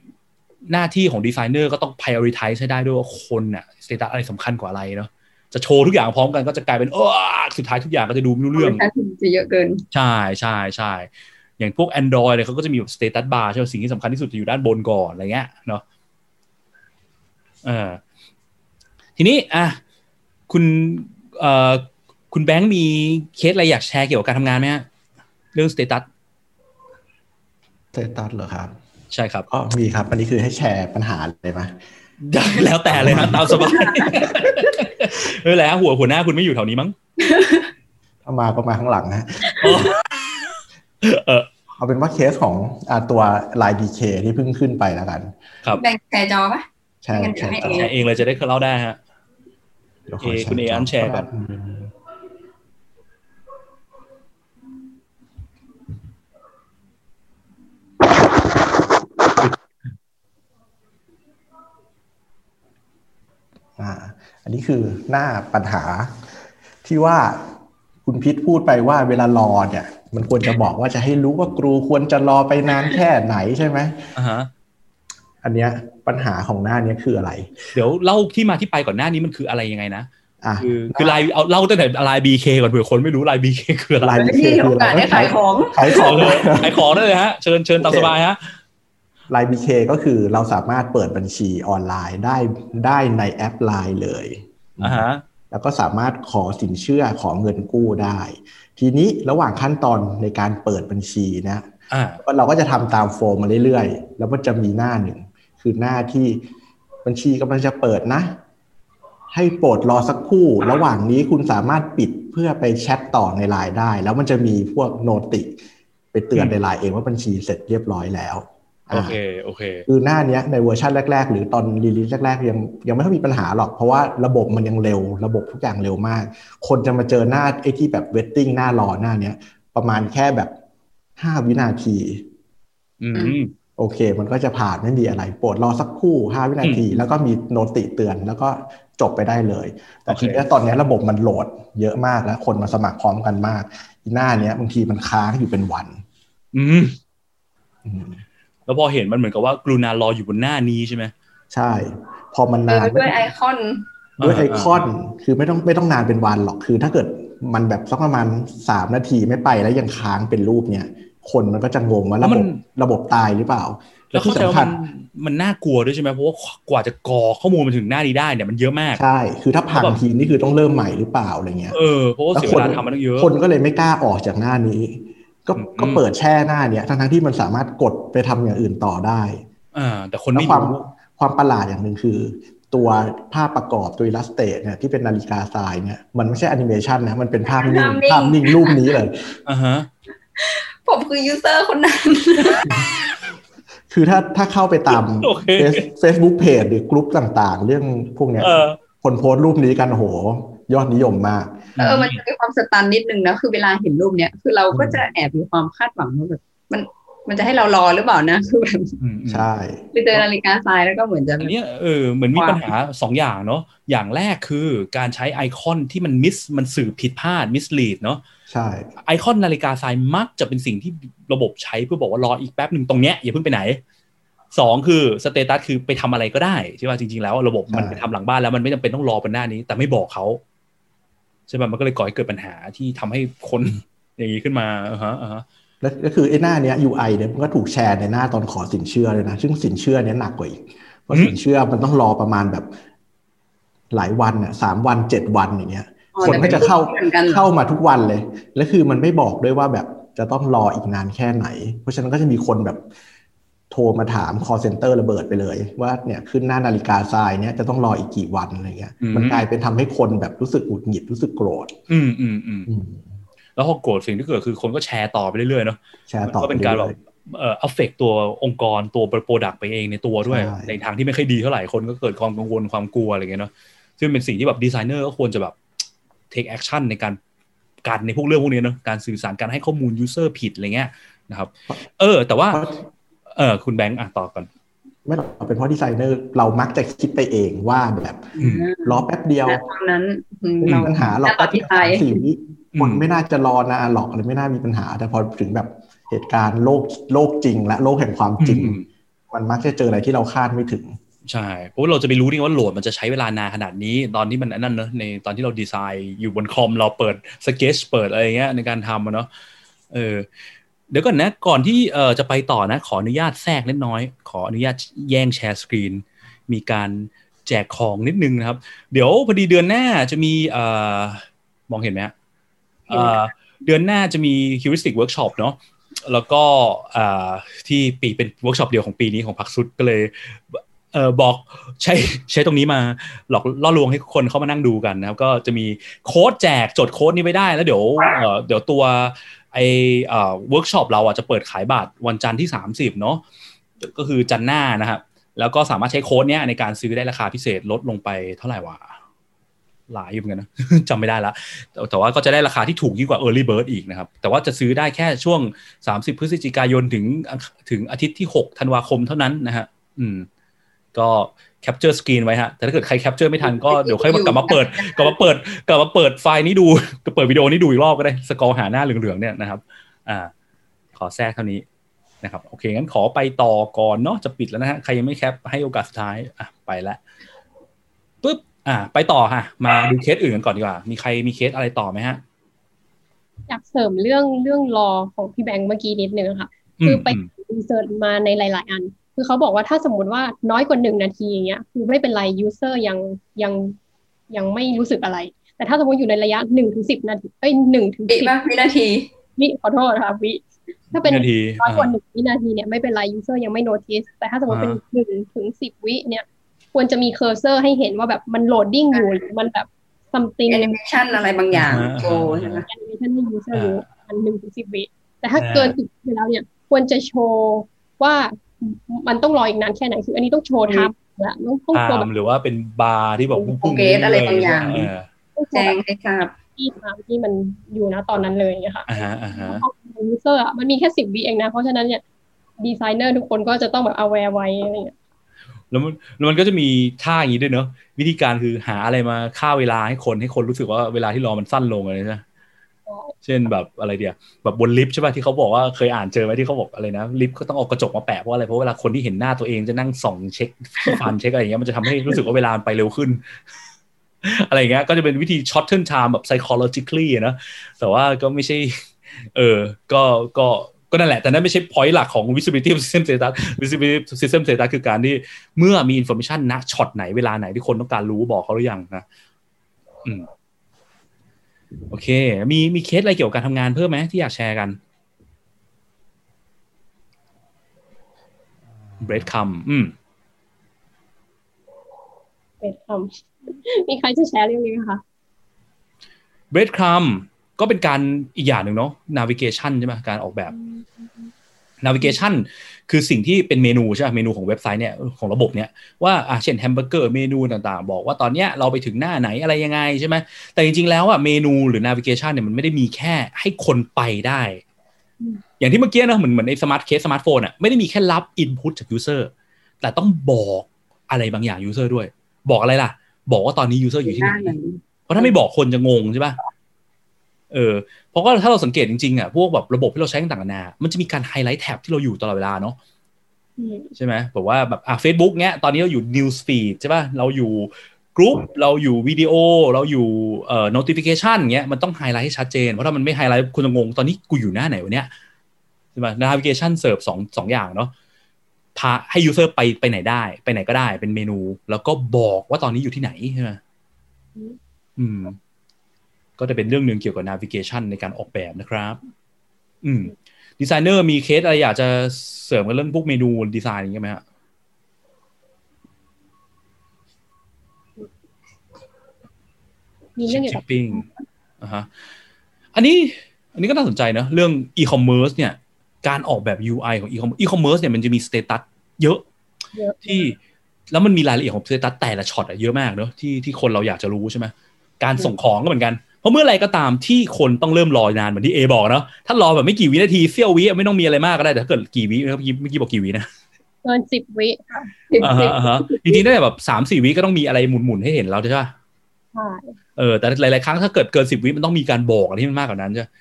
หน้าที่ของดีไซเนอร์ก็ต้อง prioritize ให้ได้ด้วยว่าคนน่ะ status อะไรสำคัญกว่าอะไรเนาะจะโชว์ทุกอย่างพร้อมกันก็จะกลายเป็นเออสุดท้ายทุกอย่างก็จะดูไม่รู้เรื่องแค่จะเยอะเกิน ใช่ใช่ใช่อย่างพวก Android เนี่ยเขาก็จะมีแบบ status bar ใช่ไหมสิ่งที่สำคัญที่สุดจะอยู่ด้านบนก่อนอะไรเงี้ยเนาะเออทีนี้อะคุณเอ่อ คุณแบงค์มีเคสอะไรอยากแชร์เกี่ยวกับการทำงานไหมฮะเรื่อง status status เหรอครับ ใช่ครับก็มีครับ อันนี้คือให้แชร์ปัญหาเลยไหมแล้วแต่เลยฮะตามสบายเออแล้วหัวหัวหน้าคุณไม่อยู่แถวนี้มั้งถ้ามาก็มาข้างหลังนะเออเอาเป็นว่าเคสของอ่าตัวลายดีเคที่เพิ่งขึ้นไปแล้วกันครับแบ่งแชร์จอปะแชร์ไม่งั้นเดี๋แชยวร์ให้ต่อแชร์เองเลยจะได้เล่าได้ฮะดี๋ยวขเอคุณเออันแชร์ก่อน อ่าอันนี้คือหน้าปัญหาที่ว่าคุณพิษพูดไปว่าเวลารอเนี่ย มันควรจะบอกว่าจะให้รู้ว่ากูควรจะรอไปนานแค่ไหนใช่ไหมอ่าฮะอันเนี้ยปัญหาของหน้าเนี้ยคืออะไร เดี๋ยวเล่าที่มาที่ไปก่อนหน้านี้มันคืออะไรยังไงนะอะคือคือลายเอาเล่าตั้งแต่ลายบีเคก่อนเผื่อคนไม่รู้ลายบีเคคืออะไรลายไม่มีโอกาสได้ขายของขายขขอองเลยขายของได้เลยฮะเชิญเชิญตามสบายฮะ LINE BK ก็คือเราสามารถเปิดบัญชีออนไลน์ได้ได้ในแอปไลน์เลยอ่าฮะแล้วก็สามารถขอสินเชื่อขอเงินกู้ได้ ทีนี้ระหว่างขั้นตอนในการเปิดบัญชีนะอ่าเราก็จะทำตามโฟล์มาเรื่อยๆ แล้วมันจะมีหน้าหนึ่ง คือหน้าที่บัญชีกำลังจะเปิดนะ ให้โปรดรอสักครู่ ระหว่างนี้คุณสามารถปิดเพื่อไปแชทต่อในไลน์ได้ แล้วมันจะมีพวกโนติ ไปเตือนในไลน์เองว่าบัญชีเสร็จเรียบร้อยแล้ว โอเคโอเคคือหน้าเนี้ยในเวอร์ชันแรก ๆ หรือตอน release แรกๆยังยังไม่ค่อยมีปัญหาหรอก เพราะว่าระบบมันยังเร็ว ระบบทุกอย่างเร็วมาก คนจะมาเจอหน้าไอ้ที่แบบ waiting หน้ารอหน้าเนี้ยประมาณแค่แบบห้าวินาที อืมโอเค มันก็จะผ่านไม่มีอะไรโปรดรอสักครู่ห้าวินาทีอืมแล้วก็มี noti เตือนแล้วก็จบไปได้เลย แต่โอเคทีเนี้ยตอนเนี้ยระบบมันโหลดเยอะมากแล้ว คนมาสมัครพร้อมกันมากอีหน้าเนี้ยบางทีมันค้างอยู่เป็นวัน อืมอืม แล้วพอเห็นมันเหมือนกับว่ากรุณารออยู่บนหน้านี้ใช่ไหมใช่ พอมันเอนานอด้วยไอคอนด้วยไออ่าคอนคือไม่ต้องไม่ต้องนานเป็นวันหรอกคือถ้าเกิดมันแบบสักประมาณสามนาทีไม่ไปแล้วยังค้างเป็นรูปเนี่ย คนมันก็จะงงว่าระบบระบบตายหรือเปล่า แล้วเข้าใจที่ว่าสำคัมัญนมันน่ากลัวด้วยใช่ไหมเพราะว่ากว่าจะกรอข้อมูลมาถึงหน้านี้ได้เนี่ยมันเยอะมากใช่คือถ้าพังแล้วแบบทีนี่คือต้องเริ่มใหม่หรือเปล่าอะไรเงี้ยเออเพราะว่าเสียเวลาทำมันตั้งเยอะคนก็เลยไม่กล้าออกจากหน้านี้ ก็อืมก็เปิดแช่หน้าเนี้ยทั้งทั้งๆที่มันสามารถกดไปทำอย่างอื่นต่อได้อ่าแต่คนแล้วไม่ความรู้ความประหลาดอย่างหนึ่งคือ ตัวภาพประกอบตัว illustrate เนี่ยที่เป็นนาฬิกาทรายเนี่ยมันไม่ใช่แอนิเมชันนะมันเป็นภาพนิ่งภาพนิ่งภาพนิ่งรูปนี้เลยอ่าฮะผมคือ user คนนั้น คือถ้าถ้าเข้าไปตามโอเคเฟซบุ๊กเพจหรือกลุ่มต่างๆ เรื่องพวกเนี้ยเออคนโพสต์รูปนี้กันโอ้โหยอดนิยมมาก เออมันจะมีความ stun นิดนึงนะคือเวลาเห็นรูปเนี้ยคือเราก็จะแอบมีความคาดหวังว่าแบบมันมันจะให้เรารอหรือเปล่านะคือแบบอืมอืมใช่ไปเจอนาฬิกาทรายแล้วก็เหมือนจะอันเนี้ยเออเหมือนมีปัญหาสองอย่างเนาะอย่างแรกคือการใช้ไอคอนที่มัน mis มันสื่อผิดพลาด mislead เนาะใช่ไอคอนนาฬิกาทรายมักจะเป็นสิ่งที่ระบบใช้เพื่อบอกว่ารออีกแป๊บหนึ่งตรงเนี้ยอย่าเพิ่งไปไหนสองคือ status คือไปทำอะไรก็ได้ใช่ป่ะจริง ๆ แล้ว ระบบมันไปทำหลังบ้านแล้วมันไม่จำเป็นต้องรอบนหน้านี้ แต่ไม่บอกเขา ใช่ป่ะมันก็เลยก่อให้เกิดปัญหาที่ทำให้คนอย่างนี้ขึ้นมาอ่าฮะอ่าฮะแล้วก็คือไอ้หน้าเนี้ย UI เนี่ยมันก็ถูกแชร์ในหน้าตอนขอสินเชื่อเลยนะ ซึ่งสินเชื่อเนี้ยหนักกว่าอีกเพราะสินเชื่อมันต้องรอประมาณแบบหลายวันอะสามวันเจ็ดวันอย่างเงี้ยอ๋อคนก็จะเข้าแต่ไม่รู้เหมือนกันเหรอเข้ามาทุกวันเลย แล้วคือมันไม่บอกด้วยว่าแบบจะต้องรออีกนานแค่ไหน เพราะฉะนั้นก็จะมีคนแบบโทรมาถาม call center ระเบิดไปเลย ว่าเนี่ยขึ้นหน้านาฬิกาทรายเนี่ยจะต้องรออีกกี่วันอะไรเงี้ย มันกลายเป็นทำให้คนแบบรู้สึกหงุดหงิดรู้สึกโกรธอืมอืมอืมอืมแล้วพอโกรธสิ่งที่เกิดคือคนก็แชร์ต่อไปเรื่อยๆเนาะแชร์ต่อก็เป็นการแบบรื่อยเอ่อ affect ตัวองค์กรตัว product ไปเองในตัวด้วยใช่ในทางที่ไม่ค่อยดีเท่าไหร่คนก็เกิดความกังวลความกลัวอะไรเงี้ยเนาะซึ่งเป็นสิ่งที่แบบดีไซเนอร์ก็ควรจะแบบ take action ในการการในพวกเรื่องพวกนี้เนาะการสื่อสารการให้ข้อมูล user ผิดอะไรเงี้ยนะครับ เออ แต่ว่า เพราะเออคุณแบงค์อะต่อก่อนไม่หรอกเป็นเพราะดีไซเนอร์เรามักจะคิดไปเองว่าแบบอืมรอแป๊บเดียวณตอนนั้นอืมไม่มีปัญหาหรอกณตอนที่ไปสามสี่วิอืมคนไม่น่าจะรอนานหรอกอะไรไม่น่ามีปัญหา แต่พอถึงแบบเหตุการณ์โลกโลกจริง และโลกแห่งความจริงอืมมันมักจะเจออะไรที่เราคาดไม่ถึงใช่เพราะว่าเราจะไปรู้นี่ว่าโหลดมันจะใช้เวลานานขนาดนี้ ตอนที่มันอันนั่นเนอะในตอนที่เราดีไซน์อยู่บนคอมเราเปิดสเกจเปิดอะไรเงี้ยในการทำอะเนาะเออ เดี๋ยวก่อนนะ ก่อนที่เออจะไปต่อนะ ขออนุญาตแทรกเล็กน้อย ขออนุญาตแย่งแชร์สกรีน มีการแจกของนิดนึงนะครับ เดี๋ยวพอดีเดือนหน้าจะมีเออมองเห็นไหมเออเดือนหน้าจะมี heuristic workshop เนาะแล้วก็ที่ปีเป็นเวิร์กช็อปเดียวของปีนี้ของพักสุดก็เลยเออบอกใช้ใช้ตรงนี้มาหลอกล่อลวงให้คนเข้ามานั่งดูกันนะครับ ก็จะมีโค้ดแจกจดโค้ดนี้ไว้ได้แล้วเดี๋ยวเเดี๋ยวตัว ไอเอ่อเวิร์กช็อปเราอะจะเปิดขายบัตรวันจันทร์ที่ 30เนาะก็คือจันหน้านะครับแล้วก็สามารถใช้โค้ดเนี้ยในการซื้อได้ราคาพิเศษลดลงไปเท่าไหร่วะหลายอยู่เหมือนกันนะจำไม่ได้ละแต่ว่าก็จะได้ราคาที่ถูกยิ่งกว่า Early Bird อีกนะครับ แต่ว่าจะซื้อได้แค่ช่วง 30 พฤศจิกายนถึงถึงอาทิตย์ที่ 6 ธันวาคมเท่านั้นนะฮะอืม ก็ capture screen ไว้ฮะ แต่ถ้าเกิดใคร capture ไม่ทันก็เดี๋ยวค่อยมากลับมาเปิดกลับมาเปิดกลับมาเปิดไฟล์นี้ดูก็เปิดวิดีโอนี้ดูอีกรอบก็ได้ scroll หาหน้าเหลืองๆเนี่ยนะครับ อ่า ขอแทรกเท่านี้นะครับ โอเค งั้นขอไปต่อก่อนเนาะจะปิดแล้วนะฮะใครยังไม่แคปให้โอกาสสุดท้ายอะไปละปุ๊บอ่า ไปต่อค่ะ มาดูเคสอื่นกันก่อนดีกว่า มีใครมีเคสอะไรต่อไหมฮะอยากเสริมเรื่องเรื่องรอของพี่แบงค์เมื่อกี้นิดนึงอะค่ะ คือไป research มาในหลาย ๆ อัน คือเขาบอกว่าถ้าสมมติว่าน้อยกว่าหนึ่งนาทีอย่างเงี้ยคือไม่เป็นไร user ยังยังยังไม่รู้สึกอะไร แต่ถ้าสมมติอยู่ในระยะหนึ่งถึงสิบนาทีเอ้ยหนึ่งถึงปิสิบป่ะวินาทีวิขอโทษค่ะวิถ้าเป็นวินาทีน้อยกว่าอ่าหนึ่งวินาทีเนี่ยไม่เป็นไร user ยังไม่ notice แต่ถ้าสมมติเป็นอ่าหนึ่งถึงสิบวิเนี่ย ควรจะมี cursor ให้เห็นว่าแบบมัน loading อยู่หรือมันแบบ something animation อะไรบางอย่างอ่าโชว์ใช่ไหมแอนิเมชันให้ user รู้อ่าอันหนึ่งถึงสิบวิแต่ถ้าอ่าเกินสิบวิแล้วเนี่ย ควรจะโชว์ว่า มันต้องรออีกนานแค่ไหนคือ อันนี้ต้องโชว์ time ละต้องต้องโชว์ตาแบมหรือว่าเป็นบาร์ที่แบบพุ่งๆ progress อะไรบางอย่างเออต้องแจ้งแบบให้ทราบที่ time ที่มันอยู่นะตอนนั้นเลยนะคะอ่าฮะอ่าฮะ user อะมันมีแค่สิบวิเองนะ เพราะฉะนั้นเนี่ยดีไซเนอร์ทุกคนก็จะต้องแบบ aware ไว้อะไรอย่างเงี้ยแล้วมันแล้วมันก็จะมีท่าอย่างนี้ด้วยเนอะวิธีการคือหาอะไรมาฆ่าเวลาให้คนให้คนรู้สึกว่าเวลาที่รอมันสั้นลงอะไรนะ เช่นแบบอะไรเดียวแบบบนลิฟต์ใช่ป่ะที่เขาบอกว่าเคยอ่านเจอไหมที่เขาบอกอะไรนะลิฟต์ก็ต้องเอากระจกมาแปะเพราะอะไรเพราะเวลาคนที่เห็นหน้าตัวเองจะนั่งส่องเช็คฟันเช็คอะไรอย่างเงี้ยมันจะทำให้รู้สึกว่าเวลาไปเร็วขึ้น อะไรอย่างเงี้ยก็จะเป็นวิธี shorten time แบบ psychologically นะแต่ว่าก็ไม่ใช่ เออก็ก็ก็นั่นแหละ แต่นั่นไม่ใช่ point หลักของ visibility system status visibility system status คือการที่เมื่อมี information ณช็อตไหนเวลาไหนที่คนต้องการรู้บอกเขาหรือยังนะอืม โอเค มีมีเคสอะไรเกี่ยวกับการทำงานเพิ่มไหมที่อยากแชร์กัน bread crumb อืมเป็นคำมีใครจะแชร์เรื่องนี้ไหมคะ bread crumb ก็เป็นการอีกอย่างหนึ่งเนาะ navigation ใช่ไหมการออกแบบ navigation คือสิ่งที่เป็นเมนูใช่ไหมเมนูของเว็บไซต์เนี่ยของระบบเนี่ยว่าอะเช่น hamburger menu ต่างๆ บอกว่าตอนเนี้ยเราไปถึงหน้าไหนอะไรยังไงใช่ไหมแต่จริงๆแล้วอะเมนูหรือ navigation เนี่ยมันไม่ได้มีแค่ให้คนไปได้ อย่างที่เมื่อกี้นะเหมือนเหมือนใน smart case สมาร์ทโฟนอะไม่ได้มีแค่รับ input จาก user แต่ต้องบอกอะไรบางอย่าง user ด้วย บอกอะไรล่ะ บอกว่าตอนนี้ user อยู่ที่ไหนเพราะถ้าไม่บอกคนจะงงใช่ป่ะ เออเพราะว่าถ้าเราสังเกตจริงๆอะพวกแบบระบบที่เราใช้ต่างๆนานามันจะมีการ highlight tab ที่เราอยู่ตลอดเวลาเนาะอืมใช่ไหมแบบว่าแบบอะเฟซบุ๊กเนี้ยตอนนี้เราอยู่ News Feed ใช่ป่ะเราอยู่กรุ๊ปเราอยู่วิดีโอเราอยู่เอ่อ notification เงี้ยมันต้องไฮไลท์ให้ชัดเจน เพราะถ้ามันไม่ไฮไลท์คุณจะงง ตอนนี้กูอยู่หน้าไหนวะเนี้ยใช่ป่ะ navigation serve สองสองอย่างเนาะพาให้ user ไปไปไหนได้ ไปไหนก็ได้เป็นเมนู แล้วก็บอกว่าตอนนี้อยู่ที่ไหนใช่ไหมอืม ก็จะเป็นเรื่องหนึ่งเกี่ยวกับ navigation ในการออกแบบนะครับ อืมดีไซเนอร์มีเคสอะไรอยากจะเสริมกันเรื่องพวก menu design อย่างเงี้ยไหมฮะมีเรื่องเกี่ยวกับ shipping อ่าฮะอันนี้ อันนี้ก็น่าสนใจนะเรื่อง e-commerce เนี่ย การออกแบบ UI ของ e-commerce e-commerce เนี่ยมันจะมี status เยอะเยอะ ที่แล้วมันมีรายละเอียดของ status แต่ละช็อตอะเยอะมากเนอะที่ที่คนเราอยากจะรู้ใช่ไหมการส่งของก็เหมือนกัน เพราะเมื่อไหรก็ตามที่คนต้องเริ่มรอนานเหมือนที่เอบอกเนาะถ้ารอแบบไม่กี่วินาทีเสี้ยววิไม่ต้องมีอะไรมากก็ได้แต่ถ้าเกิดกี่วิเมื่อกี้เมื่อกี้บอกกี่วินะเกินสิบวิค่ะอ่าฮะอ่าฮะจริงๆตั้งแต่แบบสามสี่วิก็ต้องมีอะไรหมุนๆให้เห็นแล้วใช่ปะใช่เออแต่หลายๆครั้งถ้าเกิดเกินสิบวิมันต้องมีการบอกอะไรที่มันมากกว่านั้นใช่ปะ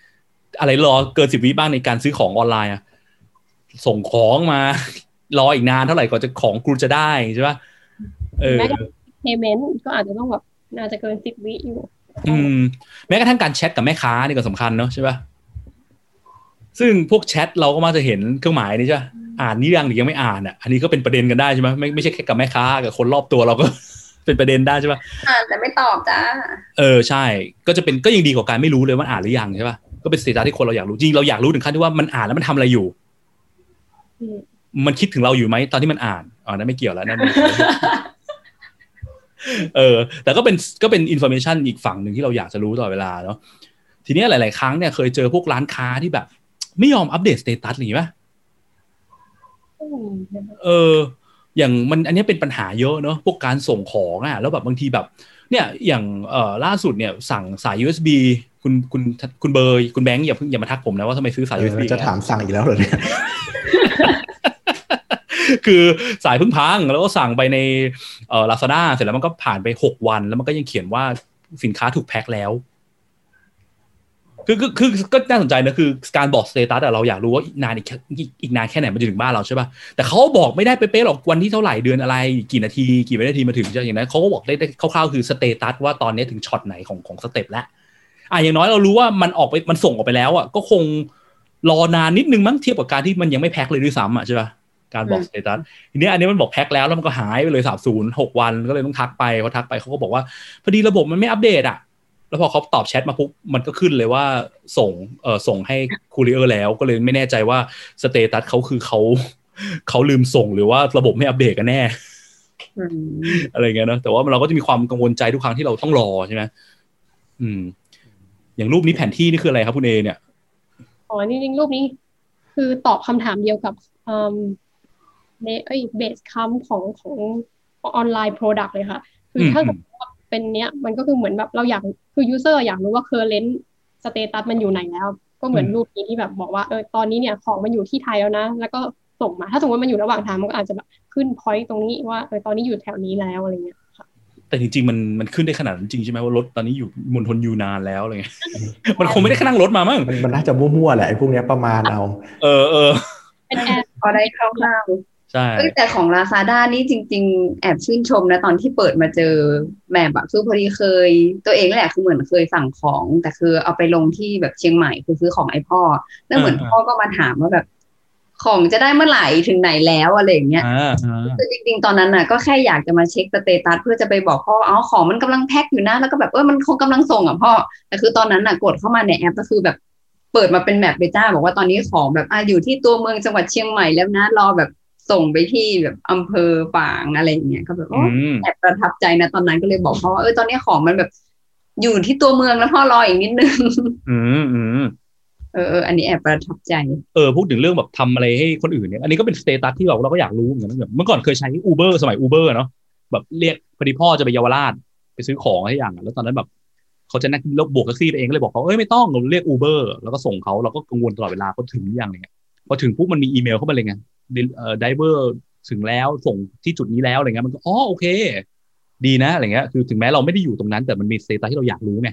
อะไรรอเกินสิบวิบ้างในการซื้อของออนไลน์อะส่งของมารออีกนานเท่าไหร่กว่าจะของกูจะได้ใช่ปะเออแม้กระทั่ง payment ก็อาจจะต้องแบบน่าจะเกินสิบวิอยู่ อืม แม้กระทั่งการแชทกับแม่ค้านี่ก็สำคัญเนาะใช่ปะซึ่งพวกแชทเราก็มักจะเห็นเครื่องหมายนี่ใช่ปะอ่านนี่ยังหรือยังไม่อ่านอะ อันนี้ก็เป็นประเด็นกันได้ใช่ไหมไม่ไม่ใช่แค่กับแม่ค้ากับคนรอบตัวเราก็เป็นประเด็นได้ใช่ปะอ่านแต่ไม่ตอบจ้า เออใช่ ก็จะเป็นก็ยังดีกว่าการไม่รู้เลยว่าอ่านหรือยังใช่ปะก็เป็นสเตตัสที่คนเราอยากรู้จริงเราอยากรู้ถึงขั้นที่ว่ามันอ่านแล้วมันทำอะไรอยู่อืมมันคิดถึงเราอยู่ไหมตอนที่มันอ่านอ๋อนั่นไม่เกี่ยวแล้วนั่น เออ แต่ก็เป็นก็เป็น information อีกฝั่งหนึ่งที่เราอยากจะรู้ตลอดเวลาเนาะทีเนี้ยหลาย ๆ ครั้งเนี่ยเคยเจอพวกร้านค้าที่แบบ ไม่ยอมอัปเดต status หรือปะอืมเออ อย่างมันอันเนี้ยเป็นปัญหาเยอะเนาะพวกการส่งของอะ แล้วแบบบางทีแบบ เนี่ยอย่างเอ่อล่าสุดเนี่ยสั่งสาย USB คุณคุณคุณเบย์คุณแบงค์อย่าเพิ่งอย่ามาทักผมนะว่าทำไมซื้อสายเอ USB อจะถามสั่งอีกแล้วเหรอเนี่ย คือสายเพิ่งพังแล้วก็สั่งไปในเอ่อลาซาด้าเสร็จแล้วมันก็ผ่านไปหกวัน แล้วมันก็ยังเขียนว่าสินค้าถูกแพ็คแล้วคือคือก็น่าสนใจนะคือการบอกสเตตัสอะเราอยากรู้ว่าอีกนานอีกอีกนานแค่ไหนมันจะถึงบ้านเราใช่ป่ะแต่เขาบอกไม่ได้เป๊ะๆหรอกวันที่เท่าไหร่เดือนอะไร กี่นาทีกี่วินาทีมาถึงจะอย่างนั้นเขาก็บอกได้คร่าวๆคือ status ว่าตอนนี้ถึงช็อตไหนของของ step แล้วอะอย่างน้อยเรารู้ว่ามันออกไปมันส่งออกไปแล้วอะก็คงรอนานนิดนึงมั้งเทียบกับการที่มันยังไม่แพ็คเลยด้วยซ้ำอะใช่ป่ะ การบอก status ทีนี้อันนี้มันบอกแพ็คแล้วแล้วมันก็หายไปเลยสามศูนย์หกวันก็เลยต้องทักไปพอทักไปเขาก็บอกว่าพอดีระบบมันไม่อัปเดตอะ แล้วพอเขาตอบแชทมาปุ๊บมันก็ขึ้นเลยว่าส่งเออส่งให้ courier แล้วก็เลยไม่แน่ใจว่า status เขาคือเขาเขาลืมส่งหรือว่าระบบไม่อัปเดตกันแน่อืมอะไรเงี้ยเนอะแต่ว่าเราก็จะมีความกังวลใจทุกครั้งที่เราต้องรอใช่ไหมอืม อย่างรูปนี้แผนที่นี่คืออะไรครับคุณเอเนี่ยอ๋อจริงๆรูปนี้ คือตอบคำถามเดียวกับอืม เบเอ้ยเบสคัมของของ online product เลยค่ะ คือถ้าอืมสมมติว่าเป็นเนี้ยมันก็คือเหมือนแบบเราอยากคือ user อยากรู้ว่า current status มันอยู่ไหนแล้ว ก็เหมือนรูปนี้ที่แบบบอกว่าเออตอนนี้เนี่ยของมันอยู่ที่ไทยแล้วนะ แล้วก็ส่งมาถ้าสมมติว่ามันอยู่ระหว่างทางมันก็อาจจะแบบขึ้น point ตรงนี้ว่าเออตอนนี้อยู่แถวนี้แล้วอะไรเงี้ยค่ะแต่จริงๆมันมันขึ้นได้ขนาดนั้นจริงใช่ไหมว่ารถตอนนี้อยู่มณฑลยูนานแล้วอะไรเงี้ยมันคงไม่ได้แค่นั่งรถมามั้งมันมันน่าจะมั่วๆแหละไอ้พวกเนี้ยประมาณเอา เออเออเป็นแอดพอได้คร่าวๆ ใช่เอ้ยแต่ของ Lazada นี่จริง ๆ แอบชื่นชมนะตอนที่เปิดมาเจอ map อะคือพอดีเคย ตัวเองนั่นแหละคือเหมือนเคยสั่งของ แต่คือเอาไปลงที่แบบเชียงใหม่คือซื้อของให้พ่อ แล้วเหมือนพ่อก็มาถามว่าแบบของจะได้เมื่อไหร่ถึงไหนแล้วอะไรอย่างเงี้ยอ่าอ่าคือจริงๆ ตอนนั้นน่ะก็แค่อยากจะมาเช็ค status เพื่อจะไปบอกพ่ออ๋อของมันกำลังแพ็คอยู่นะ แล้วก็แบบเออมันคงกำลังส่งอะพ่อ แต่คือตอนนั้นน่ะกดเข้ามาในแอปก็คือแบบเปิดมาเป็น map เบจ้าบอกว่าตอนนี้ของแบบอะอยู่ที่ตัวเมืองจังหวัดเชียงใหม่แล้วนะรอแบบ ส่งไปที่แบบอำเภอฝางอะไรอย่างเงี้ยก็แบบโอ้อืมแอบประทับใจนะตอนนั้นก็เลยบอกพ่อว่าเออตอนนี้ของมันแบบอยู่ที่ตัวเมืองแล้วพ่อรออีกนิดนึง อืมอืมเออเอออันนี้แอบประทับใจ เออพูดถึงเรื่องแบบทำอะไรให้คนอื่นเนี่ย อันนี้ก็เป็น status ที่แบบเราก็อยากรู้เหมือนกันนะแบบเมื่อก่อนเคยใช้ Uber สมัย Uber เนาะแบบเรียกพอดีพ่อจะไปเยาวราชไปซื้อของอะไรอย่างอะแล้วตอนนั้นแบบเขาจะนั่งแล้วโบกแท็กซี่ไปเองก็เลยบอกเขาเอ้ยไม่ต้องเราเรียก Uber แล้วก็ส่งเขาเราก็กังวลตลอดเวลาเขาถึงหรือยังอะไรเงี้ยพอถึงปุ๊บมันมีอีเมลเข้ามาเลยไงเอ่อ driver ถึงแล้วส่งที่จุดนี้แล้วอะไรเงี้ยมันก็อ๋อโอเค ดีนะอะไรเงี้ยคือถึงแม้เราไม่ได้อยู่ตรงนั้น แต่มันมี status ที่เราอยากรู้ไง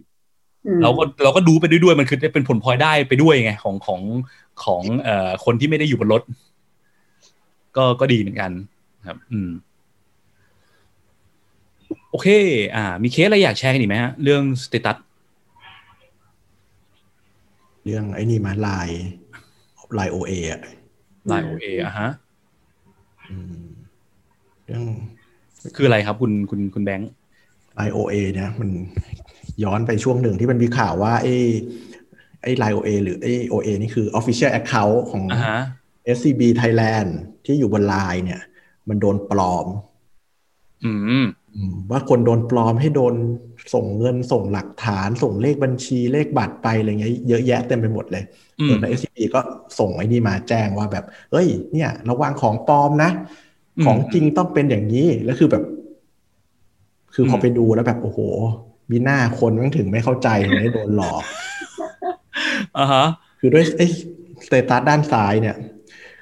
อืมเราก็เราก็ดูไปด้วยด้วยมันคือเป็นผลพลอยได้ไปด้วยไงของของของเอ่อคนที่ไม่ได้อยู่บนรถ ก็ก็ดีเหมือนกัน ครับ อืม โอเค อ่า มีเคสอะไรอยากแชร์กันอีกไหมฮะเรื่อง status เรื่องไอ้นี่มาลายลายโอเอะ LINE OA ฮะอืมเรื่องคืออะไรครับ คุณคุณคุณแบงค์ไลโอเอเนี่ยมันย้อนไปช่วงหนึ่งที่มันมีข่าวว่าไอ้ไอ้ไลโอเอหรือไอ้โอเอนี่คือ Official Account ของอ่าฮะ SCB Thailand ที่อยู่บนไลน์เนี่ย มันโดนปลอม อืมอืม ว่าคนโดนปลอมให้โดนส่งเงินส่งหลักฐาน ส่งเลขบัญชีเลขบัตรไปอะไรเงี้ยเยอะแยะเต็มไปหมดเลยอืมเออแล้ว SCB ก็ส่งไอ้นี่มาแจ้งว่าแบบเฮ้ย เนี่ย ระวังของปลอมนะอืมของจริงต้องเป็นอย่างนี้แล้วคือแบบ คือพอมไปดูแล้วแบบโอ้โหมีหน้าคนมันถึงไม่เข้าใจถึงได้โดนหลอกอ่าฮะคือด้วยไอ้สเตตัสด้านซ้ายเนี่ย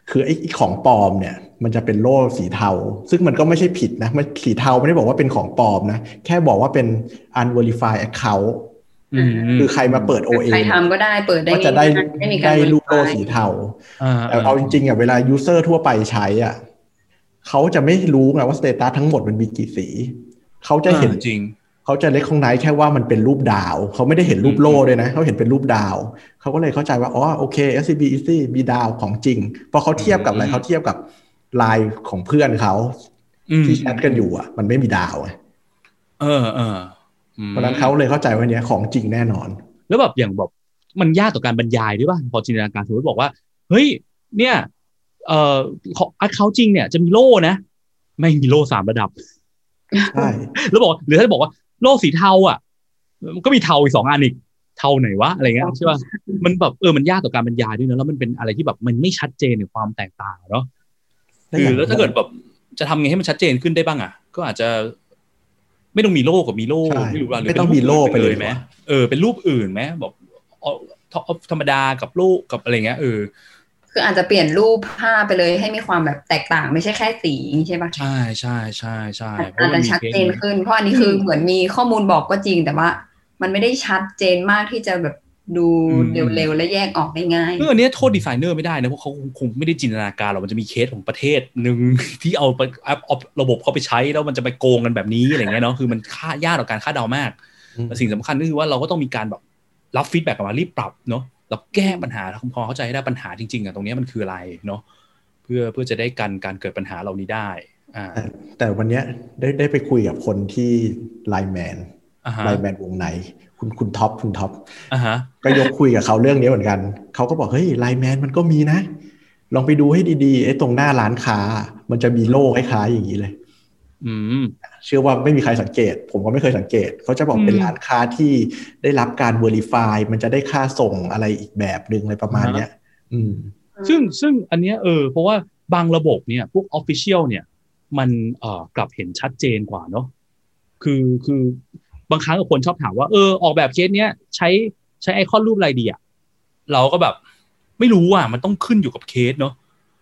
คือไอ้ของปลอมเนี่ย มันจะเป็นโล่สีเทา ซึ่งมันก็ไม่ใช่ผิดนะมันสีเทาไม่ได้บอกว่าเป็นของปลอมนะ แค่บอกว่าเป็น unverified account อืมคือใครมาเปิด OA ใครทำก็ได้เปิดได้ก็จะได้ง่ายๆไม่มีการได้รูปโล่ verify สีเทาอ่าแต่เอาจริงๆอะเวลา user ทั่วไปใช้อะเขาจะไม่รู้ไงว่าสเตตัสทั้งหมดมันมีกี่สี เขาจะเห็นจริง เขาจะเล็กของไนแค่ว่ามันเป็นรูปดาว เขาไม่ได้เห็นรูปโล่ด้วยนะ เขาเห็นเป็นรูปดาว เขาก็เลยเข้าใจว่า อ๋อ โอเค SCB Easy มีดาวของจริง พอเขาเทียบกับอะไรอืมเขาเทียบกับ ไลน์ของเพื่อนเขาอืมที่แชทกันอยู่อะ มันไม่มีดาวไงเออเอออืมเพราะฉะนั้นเขาเลยเข้าใจว่าเนี้ยของจริงแน่นอน แล้วแบบอย่างแบบมันยากต่อการบรรยายด้วยป่ะพอจินตนาการสมมติบอกว่า เฮ้ย เนี่ย เอ่อของอัดเขาจริงเนี่ยจะมีโล่นะ ไม่มีโล่สามระดับใช่แล้วบอกหรือถ้าบอกว่า โล่สีเทาอะมันก็มีเทาอีกสองอันอีกเทาไหนวะอะไรเงี้ยใช่ป่ะมันแบบเออมันยากต่อการบรรยายด้วยนะแล้วมันเป็นอะไรที่แบบมันไม่ชัดเจนในความแตกต่างเนาะแล้ว คืออย่างแล้วถ้าเกิดแบบจะทำไงให้มันชัดเจนขึ้นได้บ้างอะ ก็อาจจะ ไม่ต้องมีโล่กับมีโล่ใช่ไม่รู้ว่าหรือไม่ต้องมีโล่ไปเลยไหมเออเป็นรูปอื่นไหมบอกเอาเอาธรรมดากับโล่กับอะไรเงี้ยเออคืออาจจะเปลี่ยนรูปภาพไปเลยให้มีความแบบแตกต่างไม่ใช่แค่สีใช่ปะใช่ใช่ใช่ใช่เพอาราะจมัจะนมีชัดเคสเจนนี้ขึ้น เพราะอันนี้คือเหมือนมีข้อมูลบอกก็จริงแต่ว่า มันไม่ได้ชัดเจนมากที่จะแบบ ดูเร็วๆ และแยกออกได้ง่ายซึ่งอันเนี้ยโทษดีไซเนอร์ไม่ได้นะ เพราะเขาคงคงไม่ได้จินตนาการหรอกมันจะมีเคสของประเทศหนึ่งที่เอาไปเอาเอาระบบเขาไปใช้แล้วมันจะไปโกงกันแบบนี้อะไรเงี้ยเนาะคือมันค่ายากต่อการคาดเดามากอืมแต่สิ่งสำคัญก็คือว่าเราก็ต้องมีการแบบรับ feedback กลับมารีบปรับเนาะแล้วแก้ปัญหาพอเข้าใจให้ได้ปัญหาจริงๆอะตรงเนี้ยมันคืออะไรเนาะเพื่อเพื่อจะได้กันการเกิดปัญหาเหล่านี้ได้อ่าแต่แต่วันเนี้ยได้ได้ไปคุยกับคนที่ LINE MAN อ่าฮะ LINE MAN Wongnai คุณคุณท็อปคุณท็อปอ่าฮะก็ยกคุยกับเขาเรื่องนี้เหมือนกัน เขาก็บอกเฮ้ย LINE MAN มันก็มีนะ ลองไปดูให้ดีๆไอ้ตรงหน้าร้านค้า มันจะมีโล่คล้ายๆอย่างนี้เลย อืมเชื่อว่าไม่มีใครสังเกต ผมก็ไม่เคยสังเกต เขาจะบอกเป็นอืมร้านค้าที่ได้รับการ verify มันจะได้ค่าส่งอะไรอีกแบบหนึ่งอะไรประมาณเนี้ย อืม ซึ่งซึ่งอันเนี้ยเออเพราะว่าบางระบบเนี่ยพวก official เนี่ย มันเอ่อกลับเห็นชัดเจนกว่าเนาะคือคือ บางครั้งคนชอบถามว่าเออออกแบบเคสเนี้ยใช้ใช้ไอคอนรูปอะไรดีอะเราก็แบบไม่รู้อะมันต้องขึ้นอยู่กับเคสเนาะ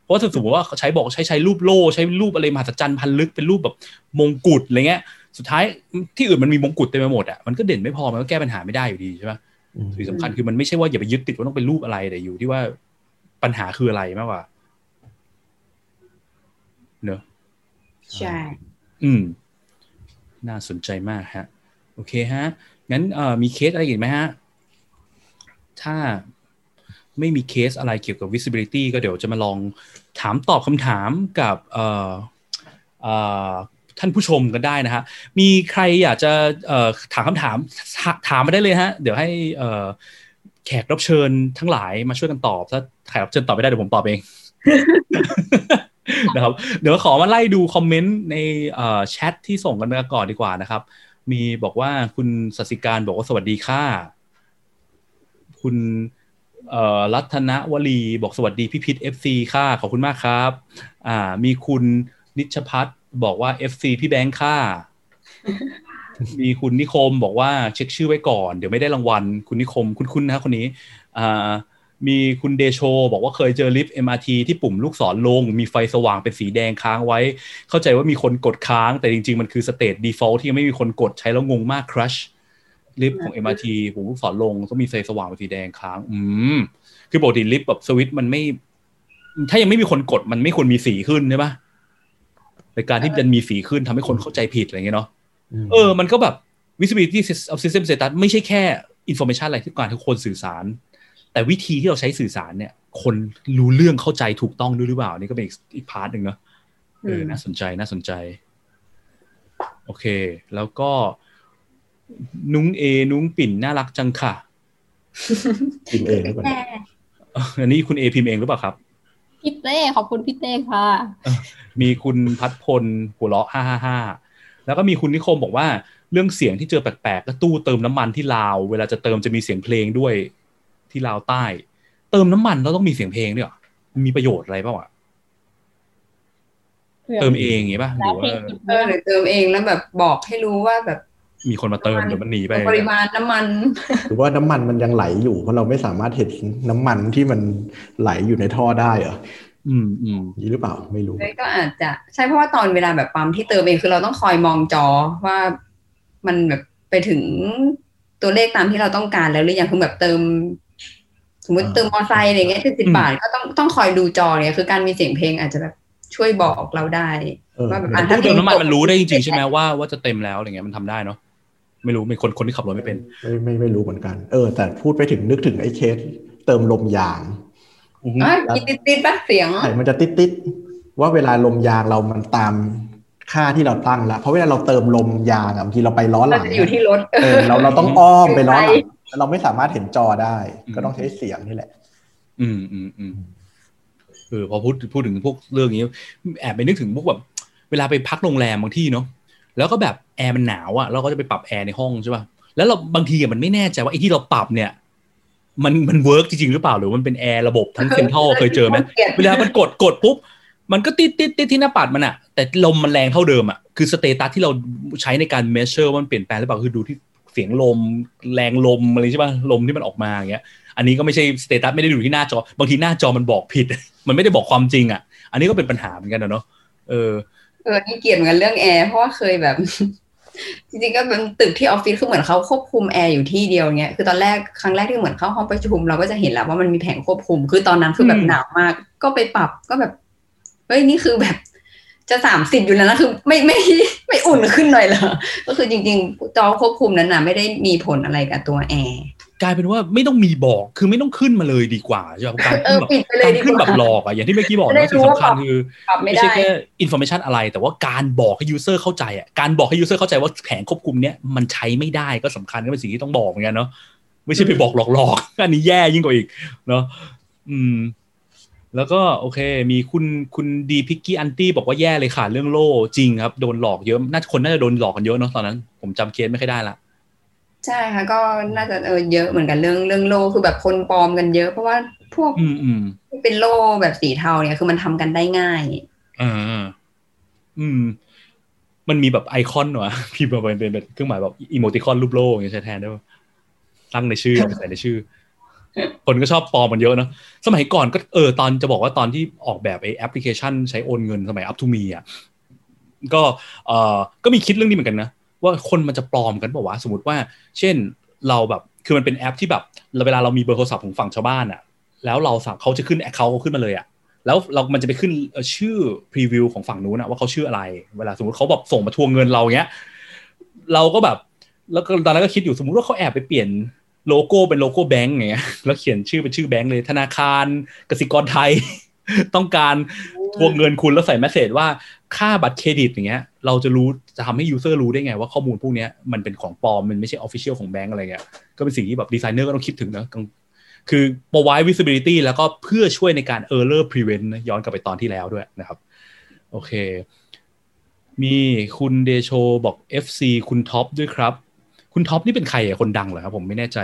เพราะว่าถ้าสมมติว่าเขาใช้บอกใช้ใช้รูปโล่ใช้รูปอะไรมหัศจรรย์พันลึกเป็นรูปแบบมงกุฎอะไรเงี้ย สุดท้ายที่อื่นมันมีมงกุฎเต็มไปหมดอะมันก็เด่นไม่พอมันก็แก้ปัญหาไม่ได้อยู่ดีใช่ปะอืมสิ่งสำคัญคือมันไม่ใช่ว่าอย่าไปยึดติดว่าต้องเป็นรูปอะไรแต่อยู่ที่ว่าปัญหาคืออะไรมากกว่าเนอะใช่ อืม น่าสนใจมากฮะ โอเคฮะ งั้นมีเคสอะไรอีกไหมฮะ ถ้าไม่มีเคสอะไรเกี่ยวกับ visibility ก็เดี๋ยวจะมาลองถามตอบคำถามกับท่านผู้ชมกันได้นะฮะ มีใครอยากจะถามคำถามถาถามมาได้เลยฮะ เดี๋ยวให้แขกรับเชิญทั้งหลายมาช่วยกันตอบ ถ้าแขกรับเชิญตอบไม่ได้เดี๋ยวผมตอบเองนะครับ เดี๋ยวขอมาไล่ดูคอมเมนต์ในแชทที่ส่งกันมาก่อนดีกว่านะครับ มีบอกว่าคุณสสิการบอกว่าสวัสดีค่ะ คุณรัตนวลีบอกสวัสดีพี่พิษ FC ค่ะ ขอบคุณมากครับอ่ามีคุณนิชพัฒน์บอกว่า FC พี่แบงค์ค่ะ มีคุณนิคมบอกว่าเช็คชื่อไว้ก่อน เดี๋ยวไม่ได้รางวัล คุณนิคมคุ้นๆนะคนนี้อ่า มีคุณเดโช บอกว่าเคยเจอลิฟต์ MRT ที่ปุ่มลูกศรลง มีไฟสว่างเป็นสีแดงค้างไว้ เข้าใจว่ามีคนกดค้าง แต่จริง ๆ มันคือสเตต default ที่ยังไม่มีคนกดใช้แล้วงงมาก crush ลิฟต์ของ MRT ปุ่มลูกศรลงต้องมีไฟสว่างเป็นสีแดงค้าง อืมคือปกติลิฟต์แบบสวิตช์มันไม่ ถ้ายังไม่มีคนกดมันไม่ควรมีสีขึ้นใช่ปะในการที่มันมีสีขึ้นทำให้คนเข้าใจผิดอะไรเงี้ยเนาะเออ มันก็แบบ visibility of system status ไม่ใช่แค่ information อะไรที่การทุกคนสื่อสาร แต่วิธีที่เราใช้สื่อสารเนี่ย คนรู้เรื่องเข้าใจถูกต้องด้วยหรือเปล่านี่ก็เป็นอีกอีก part หนึ่งเนาะเออน่าสนใจน่าสนใจ โอเค แล้วก็นุ้งเอ นุ้งปิ่นน่ารักจังค่ะพิมพ์เองหรือเปล่าแต่อันนี้คุณเอพิมพ์เองหรือเปล่าครับพี่เต้ขอบคุณพี่เต้ค่ะ มีคุณพัดพลหัวเราะห้าห้าห้าแล้วก็มีคุณนิคมบอกว่าเรื่องเสียงที่เจอแปลกๆก็ตู้เติมน้ำมันที่ลาว เวลาจะเติมจะมีเสียงเพลงด้วย ที่ลาวใต้ เติมน้ำมันแล้วต้องมีเสียงเพลงด้วยเหรอมันมีประโยชน์อะไรเปล่าวะเติมเองอย่างงี้ป่ะหแล้รืวอเพลว่างผิดเออหรือเติมเองแล้วแบบบอกให้รู้ว่าแบบ มีคนมาเติมเดี๋ยวมันหนีไปปริมาณน้ำมัน หรือว่าน้ำมันมันยังไหลอยู่เพราะเราไม่สามารถเห็นน้ำมันที่มันไหลอยู่ในท่อได้เหรออืมอืมนี่หรือเปล่าไม่รู้เลยก็อาจจะใช่เพราะว่าตอนเวลาแบบปั๊มที่เติมเองคือเราต้องคอยมองจอว่ามันแบบไปถึงตัวเลขตามที่เราต้องการแล้วหรือยังคือแบบเติมส มมติอ่าเติมมอไซค์อะไรเงี้ยสิบบาทก็ต้องต้องคอยดูจอเนี่ยคือการมีเสียงเพลงอาจจะแบบช่วยบอกเราได้เออว่าแบบเอออะตู้เติมน้ำมันมันรู้ได้จริงๆใช่ไหมว่าว่าจะเต็มแล้วอะไรเงี้ยมันทำได้เนาะไม่รู้มีคนคนที่ขับรถไม่เป็น ไม่ไม่ไม่รู้เหมือนกัน เออ แต่พูดไปถึงนึกถึงไอ้เคสเติมลมยางอือฮึอะมีติดติดๆปะเสียงใช่มันจะติดติดๆว่าเวลาลมยางเรามันตามค่าที่เราตั้งแล้วเพราะเวลาเราเติมลมยางอะบางทีเราไปล้อหเราลังจะอยู่ที่รถเออเราเราต้องอ้อมไปล้อหลังใช่แล้ว เราไม่สามารถเห็นจอได้ ก็ต้องใช้เสียงนี่แหละ อืมอืมอืมเออพอพูดพูดถึงพวกเรื่องนี้ แอบไปนึกถึงพวกแบบเวลาไปพักโรงแรมบางที่เนาะแล้วก็แบบแอร์มันหนาวอะ่ะเราก็จะไปปรับแอร์ในห้องใช่ป่ะแล้วเราบางทีอะมันไม่แน่ใจว่าไอ้ที่เราปรับเนี่ยมันมัน work จริงๆหรือเปล่าหรือมันเป็นแอร์ระบบทั้งเซ็นทรัลเคยเจอไหมเวลามันกดกดปุ๊บมันก็ติดติดติดที่หน้าปัดมันอะแต่ลมมันแรงเท่าเดิมอะคือ status ที่เราใช้ในการ measure ว่ามันเปลี่ยนแปลงหรือเปล่าคือดูที่ เสียงลม แรงลมอะไรใช่ป่ะลมที่มันออกมาอย่างเงี้ย อันนี้ก็ไม่ใช่ status ไม่ได้ดูที่หน้าจอบางทีหน้าจอมันบอกผิด มันไม่ได้บอกความจริงอะอันนี้ก็เป็นปัญหาเหมือนกันนะเนาะเออเออนี่เกลียดเหมือนกันเรื่องแอร์เพราะว่าเคยแบบจริงๆก็เป็นตึกที่ออฟฟิศคือเหมือนเขาควบคุมแอร์อยู่ที่เดียวเงี้ยคือตอนแรกครั้งแรกที่เหมือนเข้าห้องประชุมเราก็จะเห็นแล้วว่ามันมีแผงควบคุม คือตอนนั้นคือแบบหนาวมาก ก็ไปปรับก็แบบเฮ้ยนี่คือแบบ จะสามสิบอยู่แล้วนะคือไม่ไม่ไม่อุ่นขึ้นหน่อยเหรอ ก็คือจริง ๆ จอควบคุมนั้นน่ะไม่ได้มีผลอะไรกับตัวแอร์กลายเป็นว่าไม่ต้องมีบอกคือไม่ต้องขึ้นมาเลยดีกว่าใช่ป่ะการเอขึ้นอแบบปิดไปเลยการดีขึ้นกแบว่าบหลอกอะอย่างที่เมื่อกี้บอกจะได้นะสิ่งรู้ว่าสำคัญคือปรับไม่ไม่ได้ใช่แค่อินโฟ a t ชันอะไร แต่ว่าการบอกให้ user เข้าใจอะการบอกให้ยูเซอร์เข้าใจว่าแผงควบคุมเนี้ยมันใช้ไม่ได้ก็สำคัญก็เป็นสิ่งที่ต้องบอกเหมือนกันเนาะไม่ใช่ไปบอกหลอกๆอันนี้แย่ยิ่งกว่าอีกเนาะอืม แล้วก็โอเค มีคุณคุณดีพิกกี้อันตี้บอกว่าแย่เลยค่ะ เรื่องโล่จริงครับ โดนหลอกเยอะ น่าคนน่าจะโดนหลอกกันเยอะเนาะตอนนั้น ผมจำเคสไม่ค่อยได้ละใช่ค่ะ ก็น่าจะเออเยอะเหมือนกันเรื่องเรื่องโล่คือแบบคนปลอมกันเยอะเพราะว่าพวกอืมอืมที่เป็นโล่แบบสีเทาเนี่ยคือมันทำกันได้ง่ายอ่าอืม มันมีแบบไอคอนเหรอพิมพ์มาเป็นเป็นเป็นเครื่องหมายแบบอีโมติคอนรูปโลกอย่างเงี้ยใช้แทนได้ปะตั้งในชื่อใส่ในชื่อ คนก็ชอบปลอมมันเยอะเนาะสมัยก่อนก็เออตอนจะบอกว่าตอนที่ออกแบบไอแอปพลิเคชันใช้โอนเงินสมัย up to me อะก็เออก็มีคิดเรื่องนี้เหมือนกันนะว่าคนมันจะปลอมกันป่าวะสมมติว่า เช่นเราแบบคือมันเป็นแอปที่แบบเวลาเรามีเบอร์โทรศัพท์ของฝั่งชาวบ้านอะ แล้วเราสั่งเขาจะขึ้น account ขึ้นมาเลยอะแล้วเรามันจะไปขึ้นชื่อ preview ของฝั่งนู้นนะว่าเขาชื่ออะไร เวลาสมมติเขาแบบส่งมาทวงเงินเราเงี้ย เราก็แบบ แล้วก็ตอนนั้นก็คิดอยู่สมมุติว่าเขาแอบไปเปลี่ยน โลโก้เป็นโลโก้แบงก์อย่างเงี้ยแล้วเขียนชื่อเป็นชื่อแบงก์เลยธนาคารกสิกรไทย ต้องการทวงเงินคุณแล้วใส่ message ว่าค่าบัตรเครดิตอย่างเงี้ย เราจะรู้จะทำให้ user รู้ได้ไงว่าข้อมูลพวกเนี้ยมันเป็นของปลอม มันไม่ใช่ official ของแบงก์อะไรเงี้ยก็เป็นสิ่งที่แบบดีไซเนอร์ก็ต้องคิดถึงนะกังคือ provide visibility แล้วก็เพื่อช่วยในการ error prevent นะย้อนกลับไปตอนที่แล้วด้วยนะครับ โอเค มีคุณเดโชบอก FC คุณท็อปด้วยครับ คุณท็อปนี่เป็นใครอะคนดังเหรอครับผมไม่แน่ใจ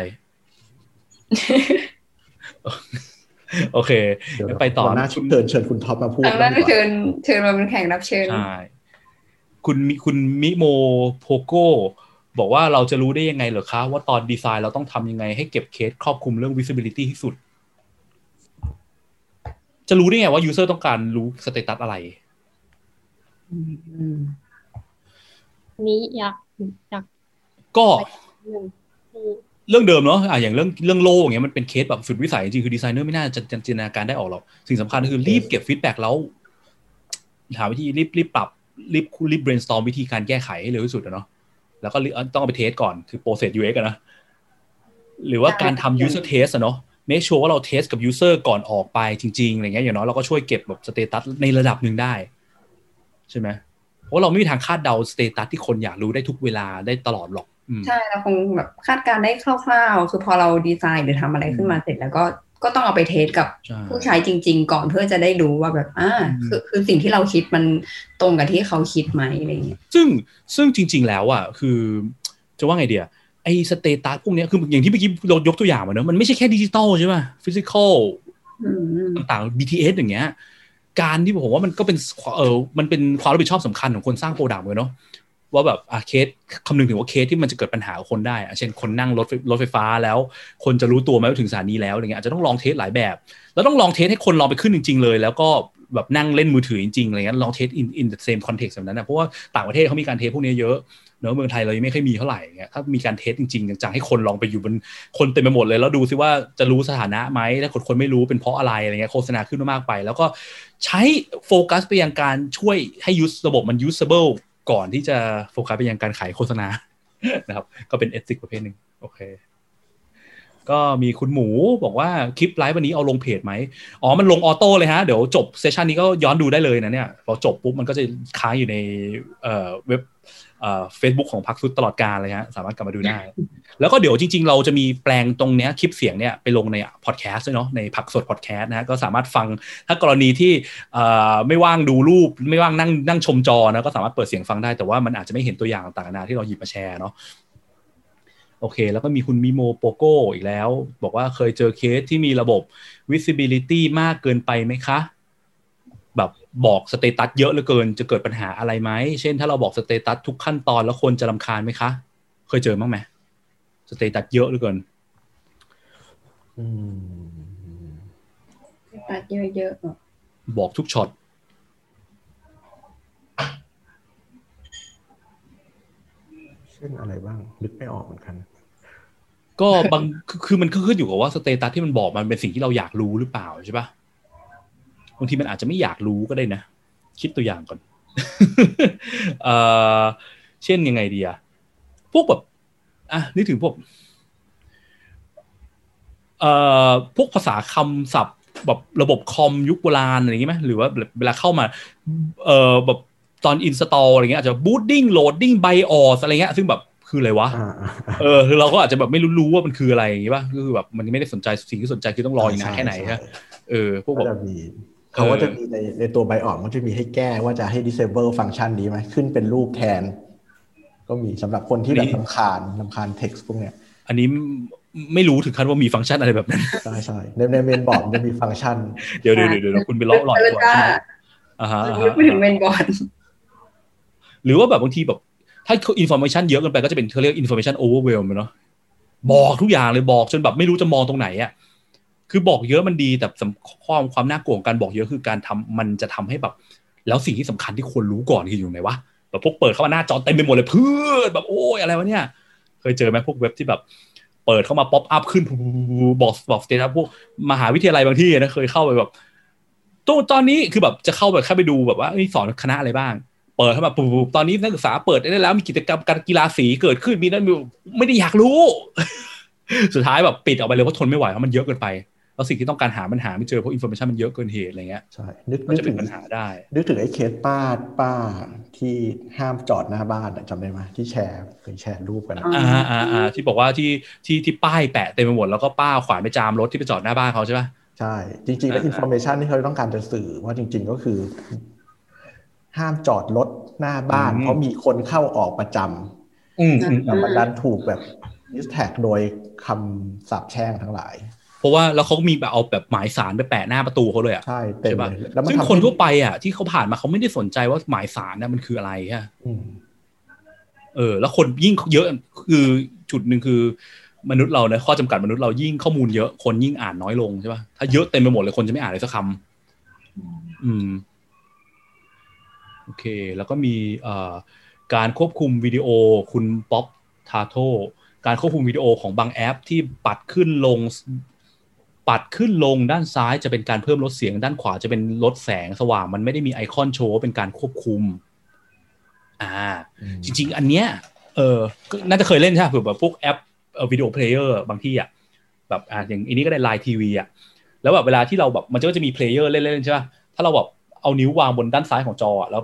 โอเคเดี๋ยวงั้นไปต่อวันหน้าคุณเชิญเชิญคุณท็อปมาพูดทางนั้นบ้างดีกว่าเชิญเชิญมาเป็นแขกรับเชิญใช่คุณมิคุณมิโมโพโกบอกว่าเราจะรู้ได้ยังไงเหรอคะว่าตอนดีไซน์เราต้องทำยังไงให้เก็บเคสครอบคลุมเรื่อง visibility ที่สุด จะรู้ได้ไงว่า user ต้องการรู้ status อะไรอืมนี้อยากอยาก ก็หนึ่งที่เรื่องเดิมเนาะอะอย่างเรื่องเรื่องโล่อย่างเงี้ยมันเป็นเคสแบบสุดวิสัยจริงๆคือดีไซเนอร์ไม่น่าจะจินตนาการได้ออกหรอกสิ่งสำคัญก็คือรีบเก็บ feedback แล้วหาวิธีรีบรีบปรับรีบรีบ brainstorm วิธีการแก้ไขให้เร็วที่สุดอะเนาะแล้วก็ต้องเอาไป test ก่อนคือ process UX อะนะ หรือว่าการทำ user test อะเนาะ make sure ว่าเรา test กับ user ก่อนออกไปจริงๆอะไรเงี้ยอย่างน้อยเราก็ช่วยเก็บแบบ status ในระดับหนึ่งได้ ใช่ไหมเพราะเราไม่มีทางคาดเดา status ที่คนอยากรู้ได้ทุกเวลาได้ตลอดหรอกอืม ใช่เราคงแบบคาดการณ์ได้คร่าวๆ คือพอเราดีไซน์หรือทำอะไรขึ้นมาเสร็จแล้วก็ก็ต้องเอาไป test กับใช่ผู้ใช้จริง ๆ ก่อนเพื่อจะได้รู้ว่าแบบอ่าอืมคือคือสิ่งที่เราคิดมันตรงกับที่เขาคิดไหมอะไรเงี้ยซึ่งซึ่งจริง ๆ แล้วอะคือจะว่าไงเดียไอ้ status พวกเนี้ยคืออย่างที่เมื่อกี้เรายกตัวอย่างมาเนอะมันไม่ใช่แค่ดิจิตอลใช่ป่ะ physical อืมต่างๆ BTS อย่างเงี้ยการที่ผมว่ามันก็เป็นเออมันเป็นความรับผิดชอบสำคัญของคนสร้าง product เลยเนาะ ว่าแบบอะเคสคำนึงถึงว่าเคสที่มันจะเกิดปัญหาคนได้อะเช่นคนนั่งรถไฟรถไฟฟ้าแล้ว คนจะรู้ตัวไหมว่าถึงสถานีแล้วอะไรเงี้ยอาจจะต้องลอง test หลายแบบ แล้วต้องลอง test ให้คนลองไปขึ้นจริง ๆ เลย แล้วก็แบบนั่งเล่นมือถือจริงๆอะไรเงี้ยลองเทส in in the same context แบบนั้นนะเพราะว่าต่างประเทศเขามีการ test พวกนี้เยอะเนอะเมืองไทยเรายังไม่ค่อยมีเท่าไหร่เงี้ยถ้ามีการ test จริงๆจังๆให้คนลองไปอยู่บนคนเต็มไปหมดเลย แล้วดูซิว่าจะรู้สถานะไหมถ้าคนคนไม่รู้เป็นเพราะอะไรอะไรเงี้ยโฆษณาขึ้นมากไป แล้วก็ใช้โฟกัสไปยังการช่วยให้ use ระบบมัน usable ก่อนที่จะโฟกัสไปยังการขายโฆษณานะครับ ก็เป็น ethic ประเภทหนึ่งโอเค ก็มีคุณหมูบอกว่าคลิปไลฟ์วันนี้เอาลงเพจไหมอ๋อมันลง auto เลยฮะ เดี๋ยวจบ session นี้ก็ย้อนดูได้เลยนะเนี่ยพอจบปุ๊บมันก็จะค้างอยู่ในเอ่อเว็บ เฟซบุ๊กของพักซุดตลอดการเลยฮะสามารถกลับมาดูได้ แล้วก็เดี๋ยวจริง ๆ เราจะมีแปลงตรงเนี้ยคลิปเสียงเนี่ยไปลงในพอดแคสต์ด้วยเนาะในพักสดพอดแคสต์นะฮะก็สามารถฟังถ้ากรณีที่ไม่ว่างดูรูป ไม่ว่างนั่งนั่งชมจอนะก็สามารถเปิดเสียงฟังได้แต่ว่ามันอาจจะไม่เห็นตัวอย่างต่างๆนาที่เราหยิบมาแชร์เนาะโอเค แล้วก็มีคุณมิโมโปโกอีกแล้ว บอกว่าเคยเจอเคสที่มีระบบ visibility มากเกินไปไหมคะ แบบบอก status เยอะเหลือเกิน จะเกิดปัญหาอะไรไหม เช่นถ้าเราบอก status ทุกขั้นตอนแล้วคนจะรำคาญไหมคะ เคยเจอบ้างไหม status เยอะเหลือเกินอืมตัดเยอะๆอะบอกทุกช็อตเช่นอะไรบ้างนึกไม่ออกเหมือนกัน ก็บางคือคือมันก็ขึ้นอยู่กับว่าสเตตัสที่มันบอกมันเป็นสิ่งที่เราอยากรู้หรือเปล่าใช่ปะ บางทีมันอาจจะไม่อยากรู้ก็ได้นะ คิดตัวอย่างก่อนเอ่อเช่นยังไงดีอะพวกแบบอะนึกถึงพวกเอ่อพวกภาษาคำศัพท์แบบระบบคอมยุคโบราณอะไรอย่างงี้ไหมหรือว่าเวลาเข้ามาเอ่อแบบตอน install อะไรเงี้ยอาจจะ booting loading BIOS อะไรเงี้ยซึ่งแบบคืออะไรวะอ่าอ่าเออคือเราก็อาจจะแบบไม่รู้รู้ว่ามันคืออะไรอย่างงี้ป่ะคือแบบมันไม่ได้สนใจสิ่งที่สนใจคือต้องรออีกนานแค่ไหนฮะเออพวกแบก็บจะมี เขาก็จะมีในในตัว BIOS มันจะมีให้แก้ว่าจะให้ disable function นี้ไหมขึ้นเป็นรูปแทน ก็มีสำหรับคนที่แบบรำคาญรำคาญ text พวกเนี้ย อันนี้ไม่รู้ถึงขั้นว่ามีฟังก์ชันอะไรแบบนั้น ใช่ใช่ในในเมนบอร์ดมันจะมีฟังก์ชัน เดี๋ยวเดี๋ยวเดี๋ยวเดี๋ยวคุณไปเลาะหลอดแล้วก่อนก็ใช่ไหมอ่าฮะอ่าฮะนึกไปถึงเมนบอร์ดหรือว่าแบบบางทีแบบถ้า information เยอะเกินไปก็จะเป็นเขาเรียก information overwhelm เนาะบอกทุกอย่างเลยบอกจนแบบไม่รู้จะมองตรงไหนอะ คือบอกเยอะมันดีแต่สำความความน่ากลัวของการบอกเยอะคือการทำมันจะทำให้แบบ แล้วสิ่งที่สำคัญที่ควรรู้ก่อนคืออยู่ไหนวะแบบพวกเปิดเข้ามาหน้าจอเต็มไปหมดเลยเพื่อนแบบโอ้ยอะไรวะเนี่ย เคยเจอไหมพวกเว็บที่แบบ เปิดเข้ามา popup ขึ้นบอกบอก status พวกมหาวิทยาลัยบางทีนะเคยเข้าไปแบบตัวตอนนี้คือแบบจะเข้าแบบแค่ไปดูแบบว่าเอ้ยสอนคณะอะไรบ้าง เปิดเข้ามาปุ๊บตอนนี้นักศึกษาเปิดได้แล้วมีกิจกรรมการกีฬาสีเกิดขึ้นมีนั่นมีไม่ได้อยากรู้ สุดท้ายแบบปิดออกไปเลยเพราะทนไม่ไหวเพราะมันเยอะเกินไป แล้วสิ่งที่ต้องการหามันหาไม่เจอเพราะ information มันเยอะเกินเหตุอะไรเงี้ยใช่นึกก็นึกจะเป็ถึนงปัญหาได้ นึกถึงไอ้เคสป้าป้าที่ห้ามจอดหน้าบ้านอะจำได้ไหมที่แชร์เคยแชร์รูปกันอะอ๋ออ่าอ่าอ่าที่บอกว่าที่ที่ที่ป้ายแปะเต็มไปหมดแล้วก็ป้าขวานไปจามรถที่ไปจอดหน้าบ้านเขาใช่ปะใช่ จริง ๆ แล้วอ่า informa tion ที่เขาต้องการจะสื่อว่าจริง ๆ ก็คือ ห้ามจอดรถหน้าบ้าน เพราะมีคนเข้าออกประจำอืมอืมแต่มันดันถูกแบบ distract โดยคำสาปแช่งทั้งหลายเพ ราะว่าแล้วเขาก็มีแบบเอาแบบหมายศาลไปแปะหน้าประตูเขาเลยอะใช่เต็มใช่ปะเลยแล้วมันซึ่งทำคนให้คนทั่วไปอะที่เขาผ่านมาเขาไม่ได้สนใจว่าหมายศาลน่ะมันคืออะไรฮะอืมเออ แล้วคนยิ่งเยอะคือจุดหนึ่งคือ มนุษย์เราเนี่ยข้อจำกัดมนุษย์เรายิ่งข้อมูลเยอะคนยิ่งอ่านน้อยลงใช่ป่ะถ้าเยอะเต็มไปหมดเลยคนจะไม่อ่านเลยสักคำอืมโอเค แล้วก็มีเอ่อการควบคุมวิดีโอคุณป๊อปทาโทการควบคุมวิดีโอของบางแอปที่ปัดขึ้นลง ปัดขึ้นลงด้านซ้ายจะเป็นการเพิ่มลดเสียงด้านขวาจะเป็นลดแสงสว่าง มันไม่ได้มีไอคอนโชว์ว่าเป็นการควบคุม อ่า จริง ๆ อันเนี้ยเออก็น่าจะเคยเล่นใช่ไหมเผื่อแบบพวกแอป video player บางทีอะแบบอ่าอย่างอันนี้ก็ได้ LINE TV อะแล้วแบบเวลาที่เราแบบมันก็จะมี player เล่นๆใช่ป่ะถ้าเราแบบเอานิ้ววางบนด้านซ้ายของจออะแล้ว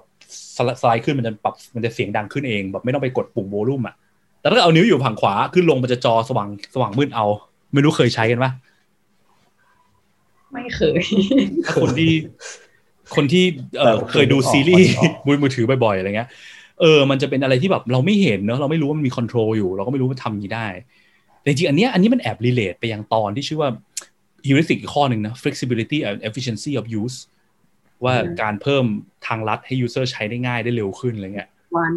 slide slide ขึ้นมันจะปรับมันจะเสียงดังขึ้นเอง แบบไม่ต้องไปกดปุ่ม volume อะแต่ถ้าเอานิ้วอยู่ฝั่งขวาขึ้นลงมันจะจอสว่างสว่างมืดเอา ไม่รู้เคยใช้กันปะ ไม่เคยถ้าคนที่คนที่เออเคยดูซีรีส์บนมือถือบ่อยๆอะไรเงี้ยเออมันจะเป็นอะไรที่แบบเราไม่เห็นเนอะเราไม่รู้ว่ามันมี control อยู่ เราก็ไม่รู้ว่าทำอย่างนี้ได้แต่จริงๆอันเนี้ยอันนี้มันแอบ relate ไปยังตอนที่ชื่อว่า heuristic อีกข้อหนึ่งนะ flexibility and efficiency of use ว่าการเพิ่มทางลัดให้ user ใช้ได้ง่ายได้เร็วขึ้นอะไรเงี้ยวัน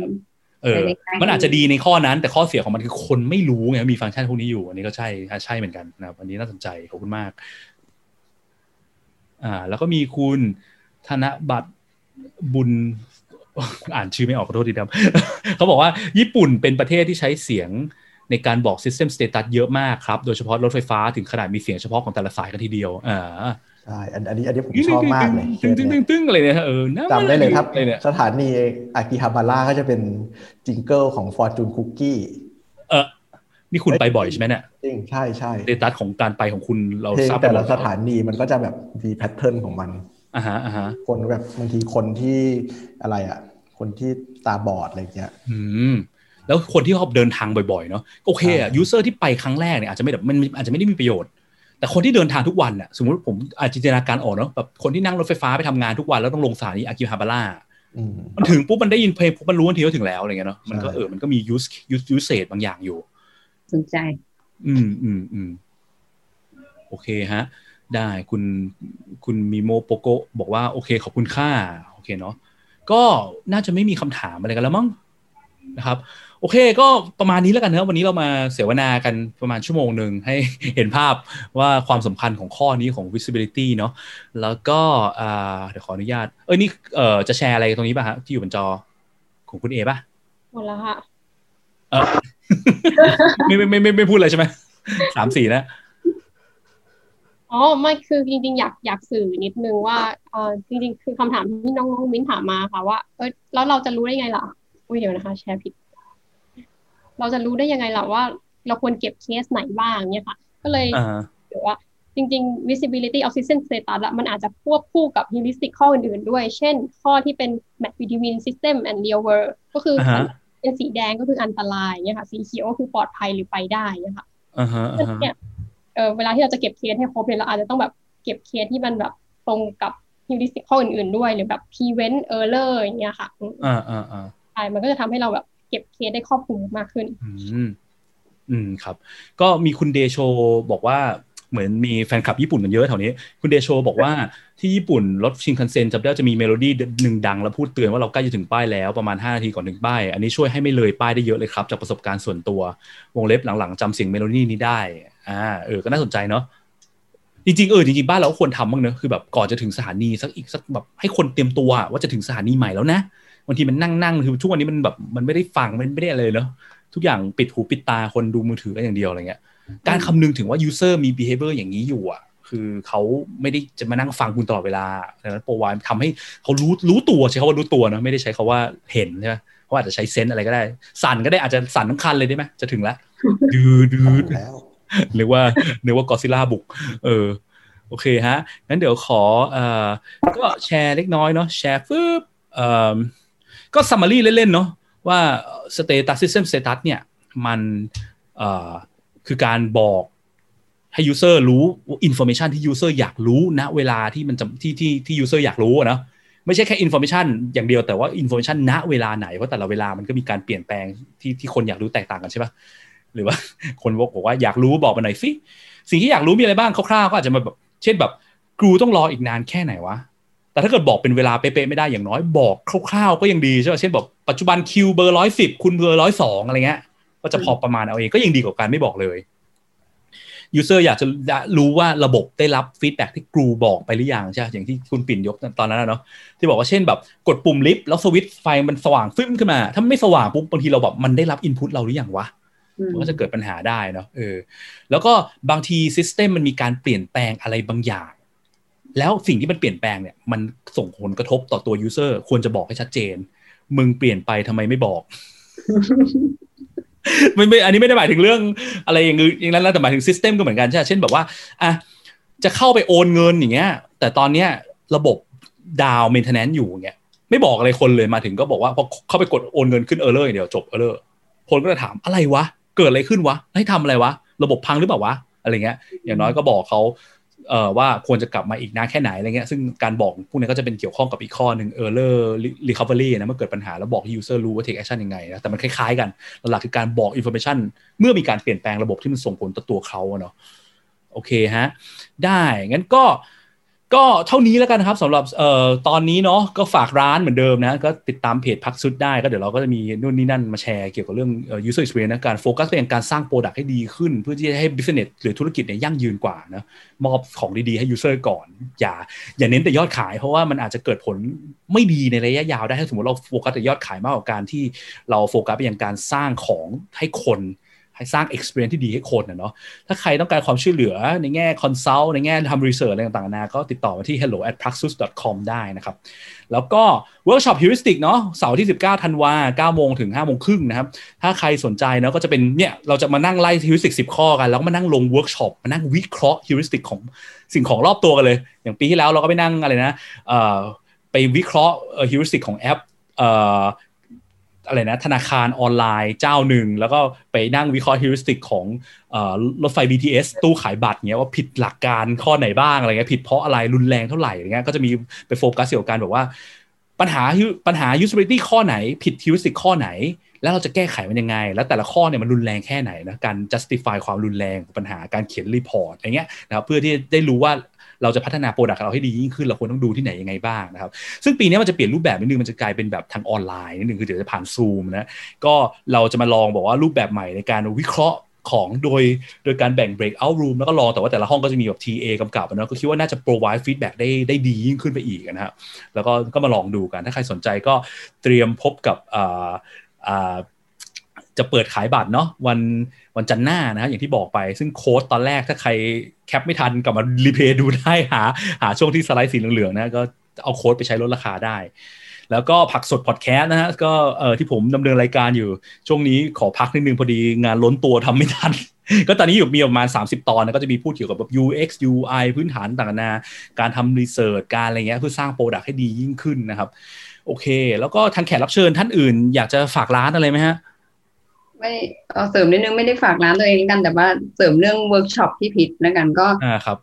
เออ มันอาจจะดีในข้อนั้น แต่ข้อเสียของมันคือคนไม่รู้ไงมีฟังก์ชันพวกนี้อยู่ อันนี้ก็ใช่ใช่เหมือนกันนะครับอันนี้น่าสนใจขอบคุณมาก อ่า แล้วก็มีคุณธนบัตรบุญอ่านชื่อไม่ออกขอโทษทีครับเขาบอกว่าญี่ปุ่นเป็นประเทศที่ใช้เสียงในการบอก System Status เยอะมากครับ โดยเฉพาะรถไฟฟ้าถึงขนาดมีเสียงเฉพาะของแต่ละสายกันทีเดียวอ่าใช่อันอันนี้อันนี้ผมชอบมากเลยตึ้งตึ้งตึ้งตึ้งอะไรเนี่ยเออน่าจำได้เลยครับเลยเนี่ยสถานีอากิฮาบาระก็จะเป็นจิงเกิลของ Fortune Cookie เออ นี่คุณไปบ่อยใช่ไหมเนี่ยจริงใช่ใช่ status ของการไปของคุณเราทราบหมดเพลงแต่ละสถานีมันก็จะแบบมี pattern ของมันอ่าฮะอ่าฮะคนแบบบางทีคนที่อะไรอะ คนที่ตาบอดอะไรเงี้ย อืมแล้วคนที่เขาเดินทางบ่อยๆเนาะโอเคอะใช่ user ที่ไปครั้งแรกเนี่ยอาจจะไม่แบบมันอาจจะไม่ได้มีประโยชน์ แต่คนที่เดินทางทุกวันน่ะสมมติผมอาจจินตนาการออกเนาะแบบคนที่นั่งรถไฟฟ้าไปทำงานทุกวันแล้วต้องลงสถานีอากิฮาบาร่าอืมมันถึงปุ๊บมันได้ยินเพลงปุ๊บมันรู้ทันทีว่าถึงแล้วอะไรเงี้ยเนาะมันก็ใช่เออมันก็มี useยูสยูเซบางอย่างอยู่ สนใจ อืมอืมอืมโอเคฮะ ได้คุณคุณมิโมโปโกบอกว่าโอเค ขอบคุณค่า โอเคเนาะก็น่าจะไม่มีคำถามอะไรกันแล้วมั้งนะครับโอเคก็ประมาณนี้แล้วกันนะวันนี้เรามาเสวนากันประมาณชั่วโมงหนึ่งให้เห็นภาพว่าความสำคัญของข้อนี้ของ visibility เนาะแล้วก็อ่าเดี๋ยวขออนุญาต เอ้ยนี่เอ่อจะแชร์อะไรตรงนี้ป่ะฮะที่อยู่บนจอของคุณเอป่ะหมดแล้วค่ะเออ ไม่ไม่ไม่ไม่ไม่พูดเลยใช่ไหมสามสี่นะอ๋อไม่คือจริง ๆ อยากอยากสื่อนิดนึงว่าเออจริง ๆ คือคำถามที่น้องน้องมิ้นถามมาค่ะว่าเออแล้วเราจะรู้ได้ไงล่ะอุ้ยเดี๋ยวนะคะ แชร์ผิด เราจะรู้ได้ยังไงล่ะว่า เราควรเก็บเคสไหนบ้างเนี่ยค่ะ ก็เลยอ่าเดี๋ยวว่าจริง ๆ visibility of system status อะมันอาจจะควบคู่กับ heuristic ข้ออื่นๆด้วย เช่น ข้อที่เป็น match between system and real world ก็คืออ่าฮะ เป็นสีแดงก็คืออันตรายเนี่ยค่ะสีเขียวก็คือปลอดภัยหรือไปได้เนี่ยค่ะอ่าฮะอ่าฮะเนี่ยเออเวลาที่เราจะเก็บเคสให้ครบเนี่ยเราอาจจะต้องแบบเก็บเคสที่มันแบบตรงกับ heuristic ข้ออื่นๆด้วยหรือแบบ prevent error อย่างเงี้ยค่ะอืมอ่าอ่าอ่าใช่มันก็จะทำให้เราแบบเก็บเคสได้ครอบคลุมมากขึ้น อืมอืมครับ ก็มีคุณเดโชบอกว่าเหมือนมีแฟนคลับญี่ปุ่นกันเยอะแถวนี้ คุณเดโชบอกว่า ที่ญี่ปุ่นรถชินคันเซ็นจำได้ว่าจะมีเมโลดี้หนึ่งดัง แล้วพูดเตือนว่าเราใกล้จะถึงป้ายแล้วประมาณ 5 นาทีก่อนถึงป้าย อันนี้ช่วยให้ไม่เลยป้ายได้เยอะเลยครับ จากประสบการณ์ส่วนตัว วงเล็บหลังๆจำเสียงเมโลดี้นี้ได้อ่าเออก็น่าสนใจเนาะจริงๆเออจริงๆบ้านเราก็ควรทำบ้างเนอะคือแบบก่อนจะถึงสถานีสักอีกสักแบบให้คนเตรียมตัวว่าจะถึงสถานีใหม่แล้วนะบางทีมันนั่งนั่งคือทุกวันนี้มันแบบมันไม่ได้ฟังมันไม่ได้อะไรเลยเนอะทุกอย่างปิดหูปิดตาคนดูมือถือกันอย่างเดียวอะไรเงี้ยการคำนึงถึงว่า user มี behavior อย่างนี้อยู่อะ คือเขาไม่ได้จะมานั่งฟังคุณตลอดเวลาดังนั้นโปรไวทำให้เขารู้รู้ตัวใช้คำว่ารู้ตัวนะไม่ได้ใช้คาว่าเห็นใช่ไหมเขาอาจจะใช้เซนส์อะไรก็ได้ สั่นก็ได้อาจจะสั่นทั้งคันเลยได้ไหมจะถึงแล้วดืดดืดแล้วหรือว่าหรือว่ากอซิล่าบุก เออ โอเคฮะงั้นเดี๋ยวขอเอ่อก็แชร์เล็กน้อยเนาะแชร์ฟึบเอ่อก็ summary เล่นๆเนาะว่า status system status เนี่ย มันเอ่อคือการบอก ให้ user รู้ information ที่ user อยากรู้ณเวลาที่มันที่ที่ที่ user อยากรู้นะไม่ใช่แค่ information อย่างเดียวแต่ว่า information ณเวลาไหนเพราะแต่ละเวลามันก็มีการเปลี่ยนแปลงที่ที่คนอยากรู้แตกต่างกันใช่ปะหรือว่าคนบอกว่าอยากรู้บอกมาหน่อยสิสิ่งที่อยากรู้มีอะไรบ้างคร่าวๆก็อาจจะมาแบบเช่นแบบกูต้องรออีกนานแค่ไหนวะแต่ถ้าเกิดบอกเป็นเวลาเป๊ะๆไม่ได้อย่างน้อยบอกคร่าวๆก็ยังดีใช่ไหมเช่นแบบปัจจุบันคิวเบอร์ร้อยสิบคุณเบอร์ร้อยสองอะไรเงี้ยก็จะพอประมาณเอาเองก็ยังดีกว่าการไม่บอกเลย user อยากจะรู้ว่าระบบได้รับ feedback ที่กูบอกไปหรือยังใช่อย่างที่คุณปิ่นยกตอนนั้นนะเนาะที่บอกว่าเช่นแบบกดปุ่มลิฟต์แล้วสวิตช์ไฟมันสว่างฟึ้นขึ้นมา ถ้าไม่สว่างปุ๊บบางทีเราแบบมันได้รับ input เราหรือยังวะมันก็จะเกิดปัญหาได้เนาะเออแล้วก็บางที system มันมีการเปลี่ยนแปลงอะไรบางอย่าง แล้วสิ่งที่มันเปลี่ยนแปลงเนี่ยมันส่งผลกระทบต่อตัว user ควรจะบอกให้ชัดเจน มึงเปลี่ยนไปทำไมไม่บอก ไม่ไม่อันนี้ไม่ได้หมายถึงเรื่องอะไรอย่างอื่นอย่างนั้นแล้วแต่หมายถึง system ก็เหมือนกันใช่เช่นแบบว่าอะจะเข้าไปโอนเงินอย่างเงี้ย แต่ตอนเนี้ยระบบ down maintenance อยู่อย่างเงี้ยไม่บอกอะไรคนเลยมาถึงก็บอกว่าพอเข้าไปกดโอนเงินขึ้น error เดียวจบ errorคนก็จะถามอะไรวะ เกิดอะไรขึ้นวะให้ทำอะไรวะ ระบบพังหรือเปล่าวะอะไรเงี้ยอย่างน้อยก็บอกเขา ว่าควรจะกลับมาอีกนานแค่ไหนอะไรเงี้ยซึ่งการบอกพวกนี้ก็จะเป็นเกี่ยวข้องกับอีกข้อหนึ่ง error recovery นะเมื่อเกิดปัญหาแล้วบอก user รู้ว่า take action ยังไงนะแต่มันคล้ายๆกันหลักคือการบอก information เมื่อมีการเปลี่ยนแปลงระบบที่มันส่งผลต่อตัวเขาเนาะโอเคฮะได้งั้นก็ ก็เท่านี้แล้วกันครับสำหรับเอ่อตอนนี้เนาะก็ฝากร้านเหมือนเดิมนะก็ติดตามเพจพักซุดได้ก็เดี๋ยวเราก็จะมีนู่นนี่นั่นมาแชร์เกี่ยวกับเรื่องเอ่อ user experience นะการโฟกัสไปยังการสร้างโปรดักต์ให้ดีขึ้น เพื่อที่จะให้ business หรือธุรกิจเนี่ยยั่งยืนกว่านะมอบของดีๆให้ user ก่อน อย่าอย่าเน้นแต่ยอดขาย เพราะว่ามันอาจจะเกิดผลไม่ดีในระยะยาวได้ถ้าสมมติเราโฟกัสแต่ยอดขายมากกว่าการที่เราโฟกัสไปยังการสร้างของให้คน ให้สร้าง experience ที่ดีให้คนนะเนาะถ้าใครต้องการความช่วยเหลือในแง่ consult ในแง่ทำ research อะไรต่างๆนาก็ติดต่อมาที่ hello at Praxud com ได้นะครับ แล้วก็ workshop heuristic เนาะเสาร์ที่ 19ธันวา9โมงถึง5โมงครึ่งนะครับ ถ้าใครสนใจเนาะก็จะเป็นเนี่ยเราจะมานั่งไล่ heuristic 10 ข้อกัน แล้วก็มานั่งลง workshop มานั่งวิเคราะห์ heuristic ของสิ่งของรอบตัวกันเลย อย่างปีที่แล้วเราก็ไปนั่งอะไรนะไปวิเคราะห์ heuristic ของแอป อะไรนะธนาคารออนไลน์เจ้าหนึ่ง แล้วก็ไปนั่งวิเคราะห์ heuristic ของรถไฟ BTS ตู้ขายบัตรเงี้ยว่าผิดหลักการข้อไหนบ้างอะไรเงี้ยผิดเพราะอะไรรุนแรงเท่าไหร่อะไรเงี้ยก็จะมีไปโฟกัสเกี่ยวกับการแบบว่า ปัญหาปัญหา usability ข้อไหน ผิด heuristic ข้อไหน แล้วเราจะแก้ไขมันยังไง แล้วแต่ละข้อเนี่ยมันรุนแรงแค่ไหนนะการ justify ความรุนแรงปัญหาการเขียน report อะไรเงี้ยนะครับเพื่อที่ได้รู้ว่า เราจะพัฒนา product เราให้ดียิ่งขึ้นเราควรต้องดูที่ไหนยังไงบ้างนะครับ ซึ่งปีนี้มันจะเปลี่ยนรูปแบบนิดนึงมันจะกลายเป็นแบบทางออนไลน์นิดนึงคือเดี๋ยวจะผ่านซูมนะก็เราจะมาลองบอกว่ารูปแบบใหม่ในการวิเคราะห์ของโดยโดยการแบ่ง breakout room แล้วก็ลองแต่ว่าแต่ละห้องก็จะมีแบบ TA กำกับนะก็คิดว่าน่าจะ provide feedback ได้ได้ดียิ่งขึ้นไปอีกนะครับแล้วก็ก็มาลองดูกันถ้าใครสนใจก็เตรียมพบกับอ่าอ่า จะเปิดขายบัตรเนาะวันวันจันทร์หน้านะอย่างที่บอกไป ซึ่งโค้ดตอนแรกถ้าใครแคปไม่ทันกลับมา replay ดูได้หา หาช่วงที่สไลด์สีเหลืองๆนะก็เอาโค้ดไปใช้ลดราคาได้ แล้วก็ Praxud พอดแคสต์นะฮะก็เออที่ผมดำเนินรายการอยู่ ช่วงนี้ขอพักนิดนึงพอดีงานล้นตัวทำไม่ทัน ก็ตอนนี้อยู่มีประมาณ 30 ตอนนะก็จะมีพูดเกี่ยวกับแบบ UX UI พื้นฐานต่างๆนาการทำ research การอะไรเงี้ยเพื่อสร้าง product ให้ดียิ่งขึ้นนะครับ โอเค แล้วก็ทางแขกรับเชิญท่านอื่น อยากจะฝากร้านอะไรไหมฮะ ไม่เอาเสริมนิดนึงไม่ได้ฝากร้านตัวเองกัน แต่ว่าเสริมเรื่องเวิร์กช็อปที่พีชแล้วกันก็อ่าครับ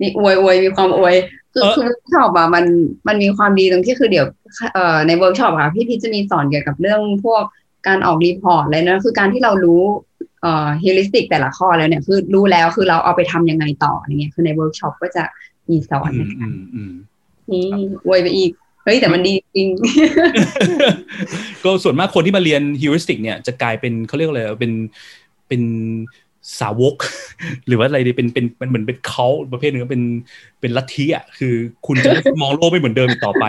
มีอวยอวยมีความอวยคือคือเวิร์กช็อปอะมันมันมีความดีตรงที่คือเดี๋ยวเอ่อในเวิร์กช็อปค่ะพี่พีชจะมีสอนเกี่ยวกับเรื่องพวกการออก report อะไรนะคือการที่เรารู้เอ่อ heuristic แต่ละข้อแล้วเนี่ยคือรู้แล้วคือเราเอาไปทำยังไงต่ออย่างเงี้ยคือในเวิร์กช็อปก็จะมีสอนอืนะคะอืมอืมนี่อวยไปอีกเฮ้ยแต่มันดีจริง ก็ส่วนมากคนที่มาเรียน heuristic เนี่ยจะกลายเป็นเขาเรียกอะไรเป็นเป็นสาวก หรือว่าอะไรดีเป็นเป็นมันเหมือนเป็นเขาประเภทหนึงเป็นเป็นลัทธิอะคือคุณจะไม่มองโลกไม่เหมือนเดิมอีกต่อไป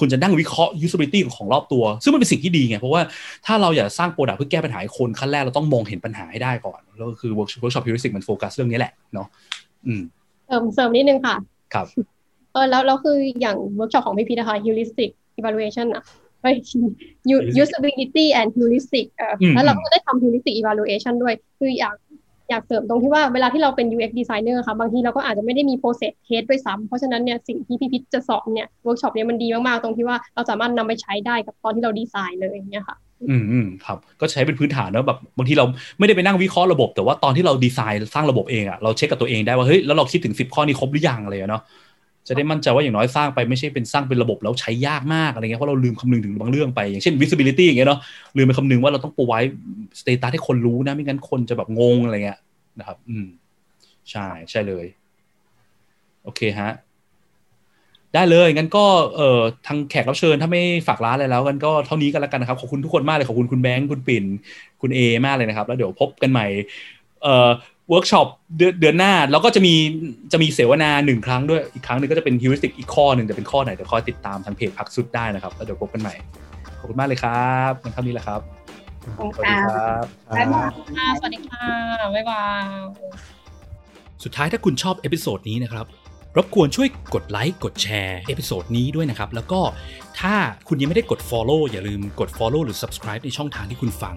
คุณจะนั่งวิเคราะห์ usability ของรอบตัว ซึ่งมันเป็นสิ่งที่ดีไง เพราะว่าถ้าเราอยากสร้าง product เพื่อแก้ปัญหาให้คนขั้นแรกเราต้องมองเห็นปัญหาให้ได้ก่อน แล้วก็คือ workshop heuristic มันโฟกัสเรื่องนี้แหละเนาะอืมเสริมเสริมนิดนึงค่ะ ครับ เออแล้วแล้วคืออย่างเวิร์กช็อปของพี่พีชนะคะ heuristic evaluation อะเฮ้ย u- usability and heuristic เอออืมแล้วเราก็ได้ทำ heuristic evaluation ด้วย คืออยากอยากเสริมตรงที่ว่าเวลาที่เราเป็น UX designer ค่ะ บางทีเราก็อาจจะไม่ได้มี process case ด้วยซ้ำเพราะฉะนั้นเนี่ยสิ่งที่พี่พีชจะสอนเนี่ยเวิร์กช็อปเนี่ยมันดีมาก ๆ ตรงที่ว่าเราสามารถนำไปใช้ได้กับตอนที่เราดีไซน์เลยอย่างเงี้ยค่ะอืมอืมครับ ก็ใช้เป็นพื้นฐานเนอะแบบบางทีเราไม่ได้ไปนั่งวิเคราะห์ระบบ แต่ว่าตอนที่เราดีไซน์สร้างระบบเองอะเราเช็คกับตัวเองได้ว่าเฮ้ยแล้วเราคิดถึงสิบข้อนี้ครบหรือยังอะไรอะเนาะ จะได้มั่นใจว่าอย่างน้อยสร้างไปไม่ใช่เป็นสร้างเป็นระบบแล้วใช้ยากมากอะไรเงี้ยเพราะเราลืมคำนึงถึงบางเรื่องไป อย่างเช่น visibility อย่างเงี้ยเนาะลืมไปคำนึงว่าเราต้องปูไว้สเตตัสให้คนรู้นะไม่งั้นคนจะแบบงงอะไรเงี้ยนะครับ อืมใช่ใช่เลย โอเคฮะได้เลยงั้นก็เอ่อทางแขกรับเชิญถ้าไม่ฝากร้านอะไรแล้วกันก็เท่านี้กันแล้วกันนะครับขอบคุณทุกคนมากเลยขอบคุณคุณแบงค์คุณปิ่น คุณเอมากเลยนะครับ แล้วเดี๋ยวพบกันใหม่เอ่อ เวิร์กช็อปเดือนเดือนหน้า แล้วก็จะมีจะมีเสวนาหนึ่งครั้งด้วยอีกครั้งหนึ่งก็จะเป็น heuristic อีกข้อหนึ่งจะเป็นข้อไหนเดี๋ยวคอยติดตามทางเพจ Praxud ได้นะครับแล้วเดี๋ยวพบกันใหม่ ขอบคุณมากเลยครับงั้นเท่านี้แหละครับขอบคุณครับสวัสดีค่ะบ๊ายบายค่ะสวัสดีค่ะบ๊ายบายสุดท้ายถ้าคุณชอบ episode นี้นะครับรบกวนช่วยกดไลค์กดแชร์ episode นี้ด้วยนะครับ แล้วก็ถ้าคุณยังไม่ได้กด Follow อย่าลืมกด Follow หรือ Subscribe ในช่องทางที่คุณฟัง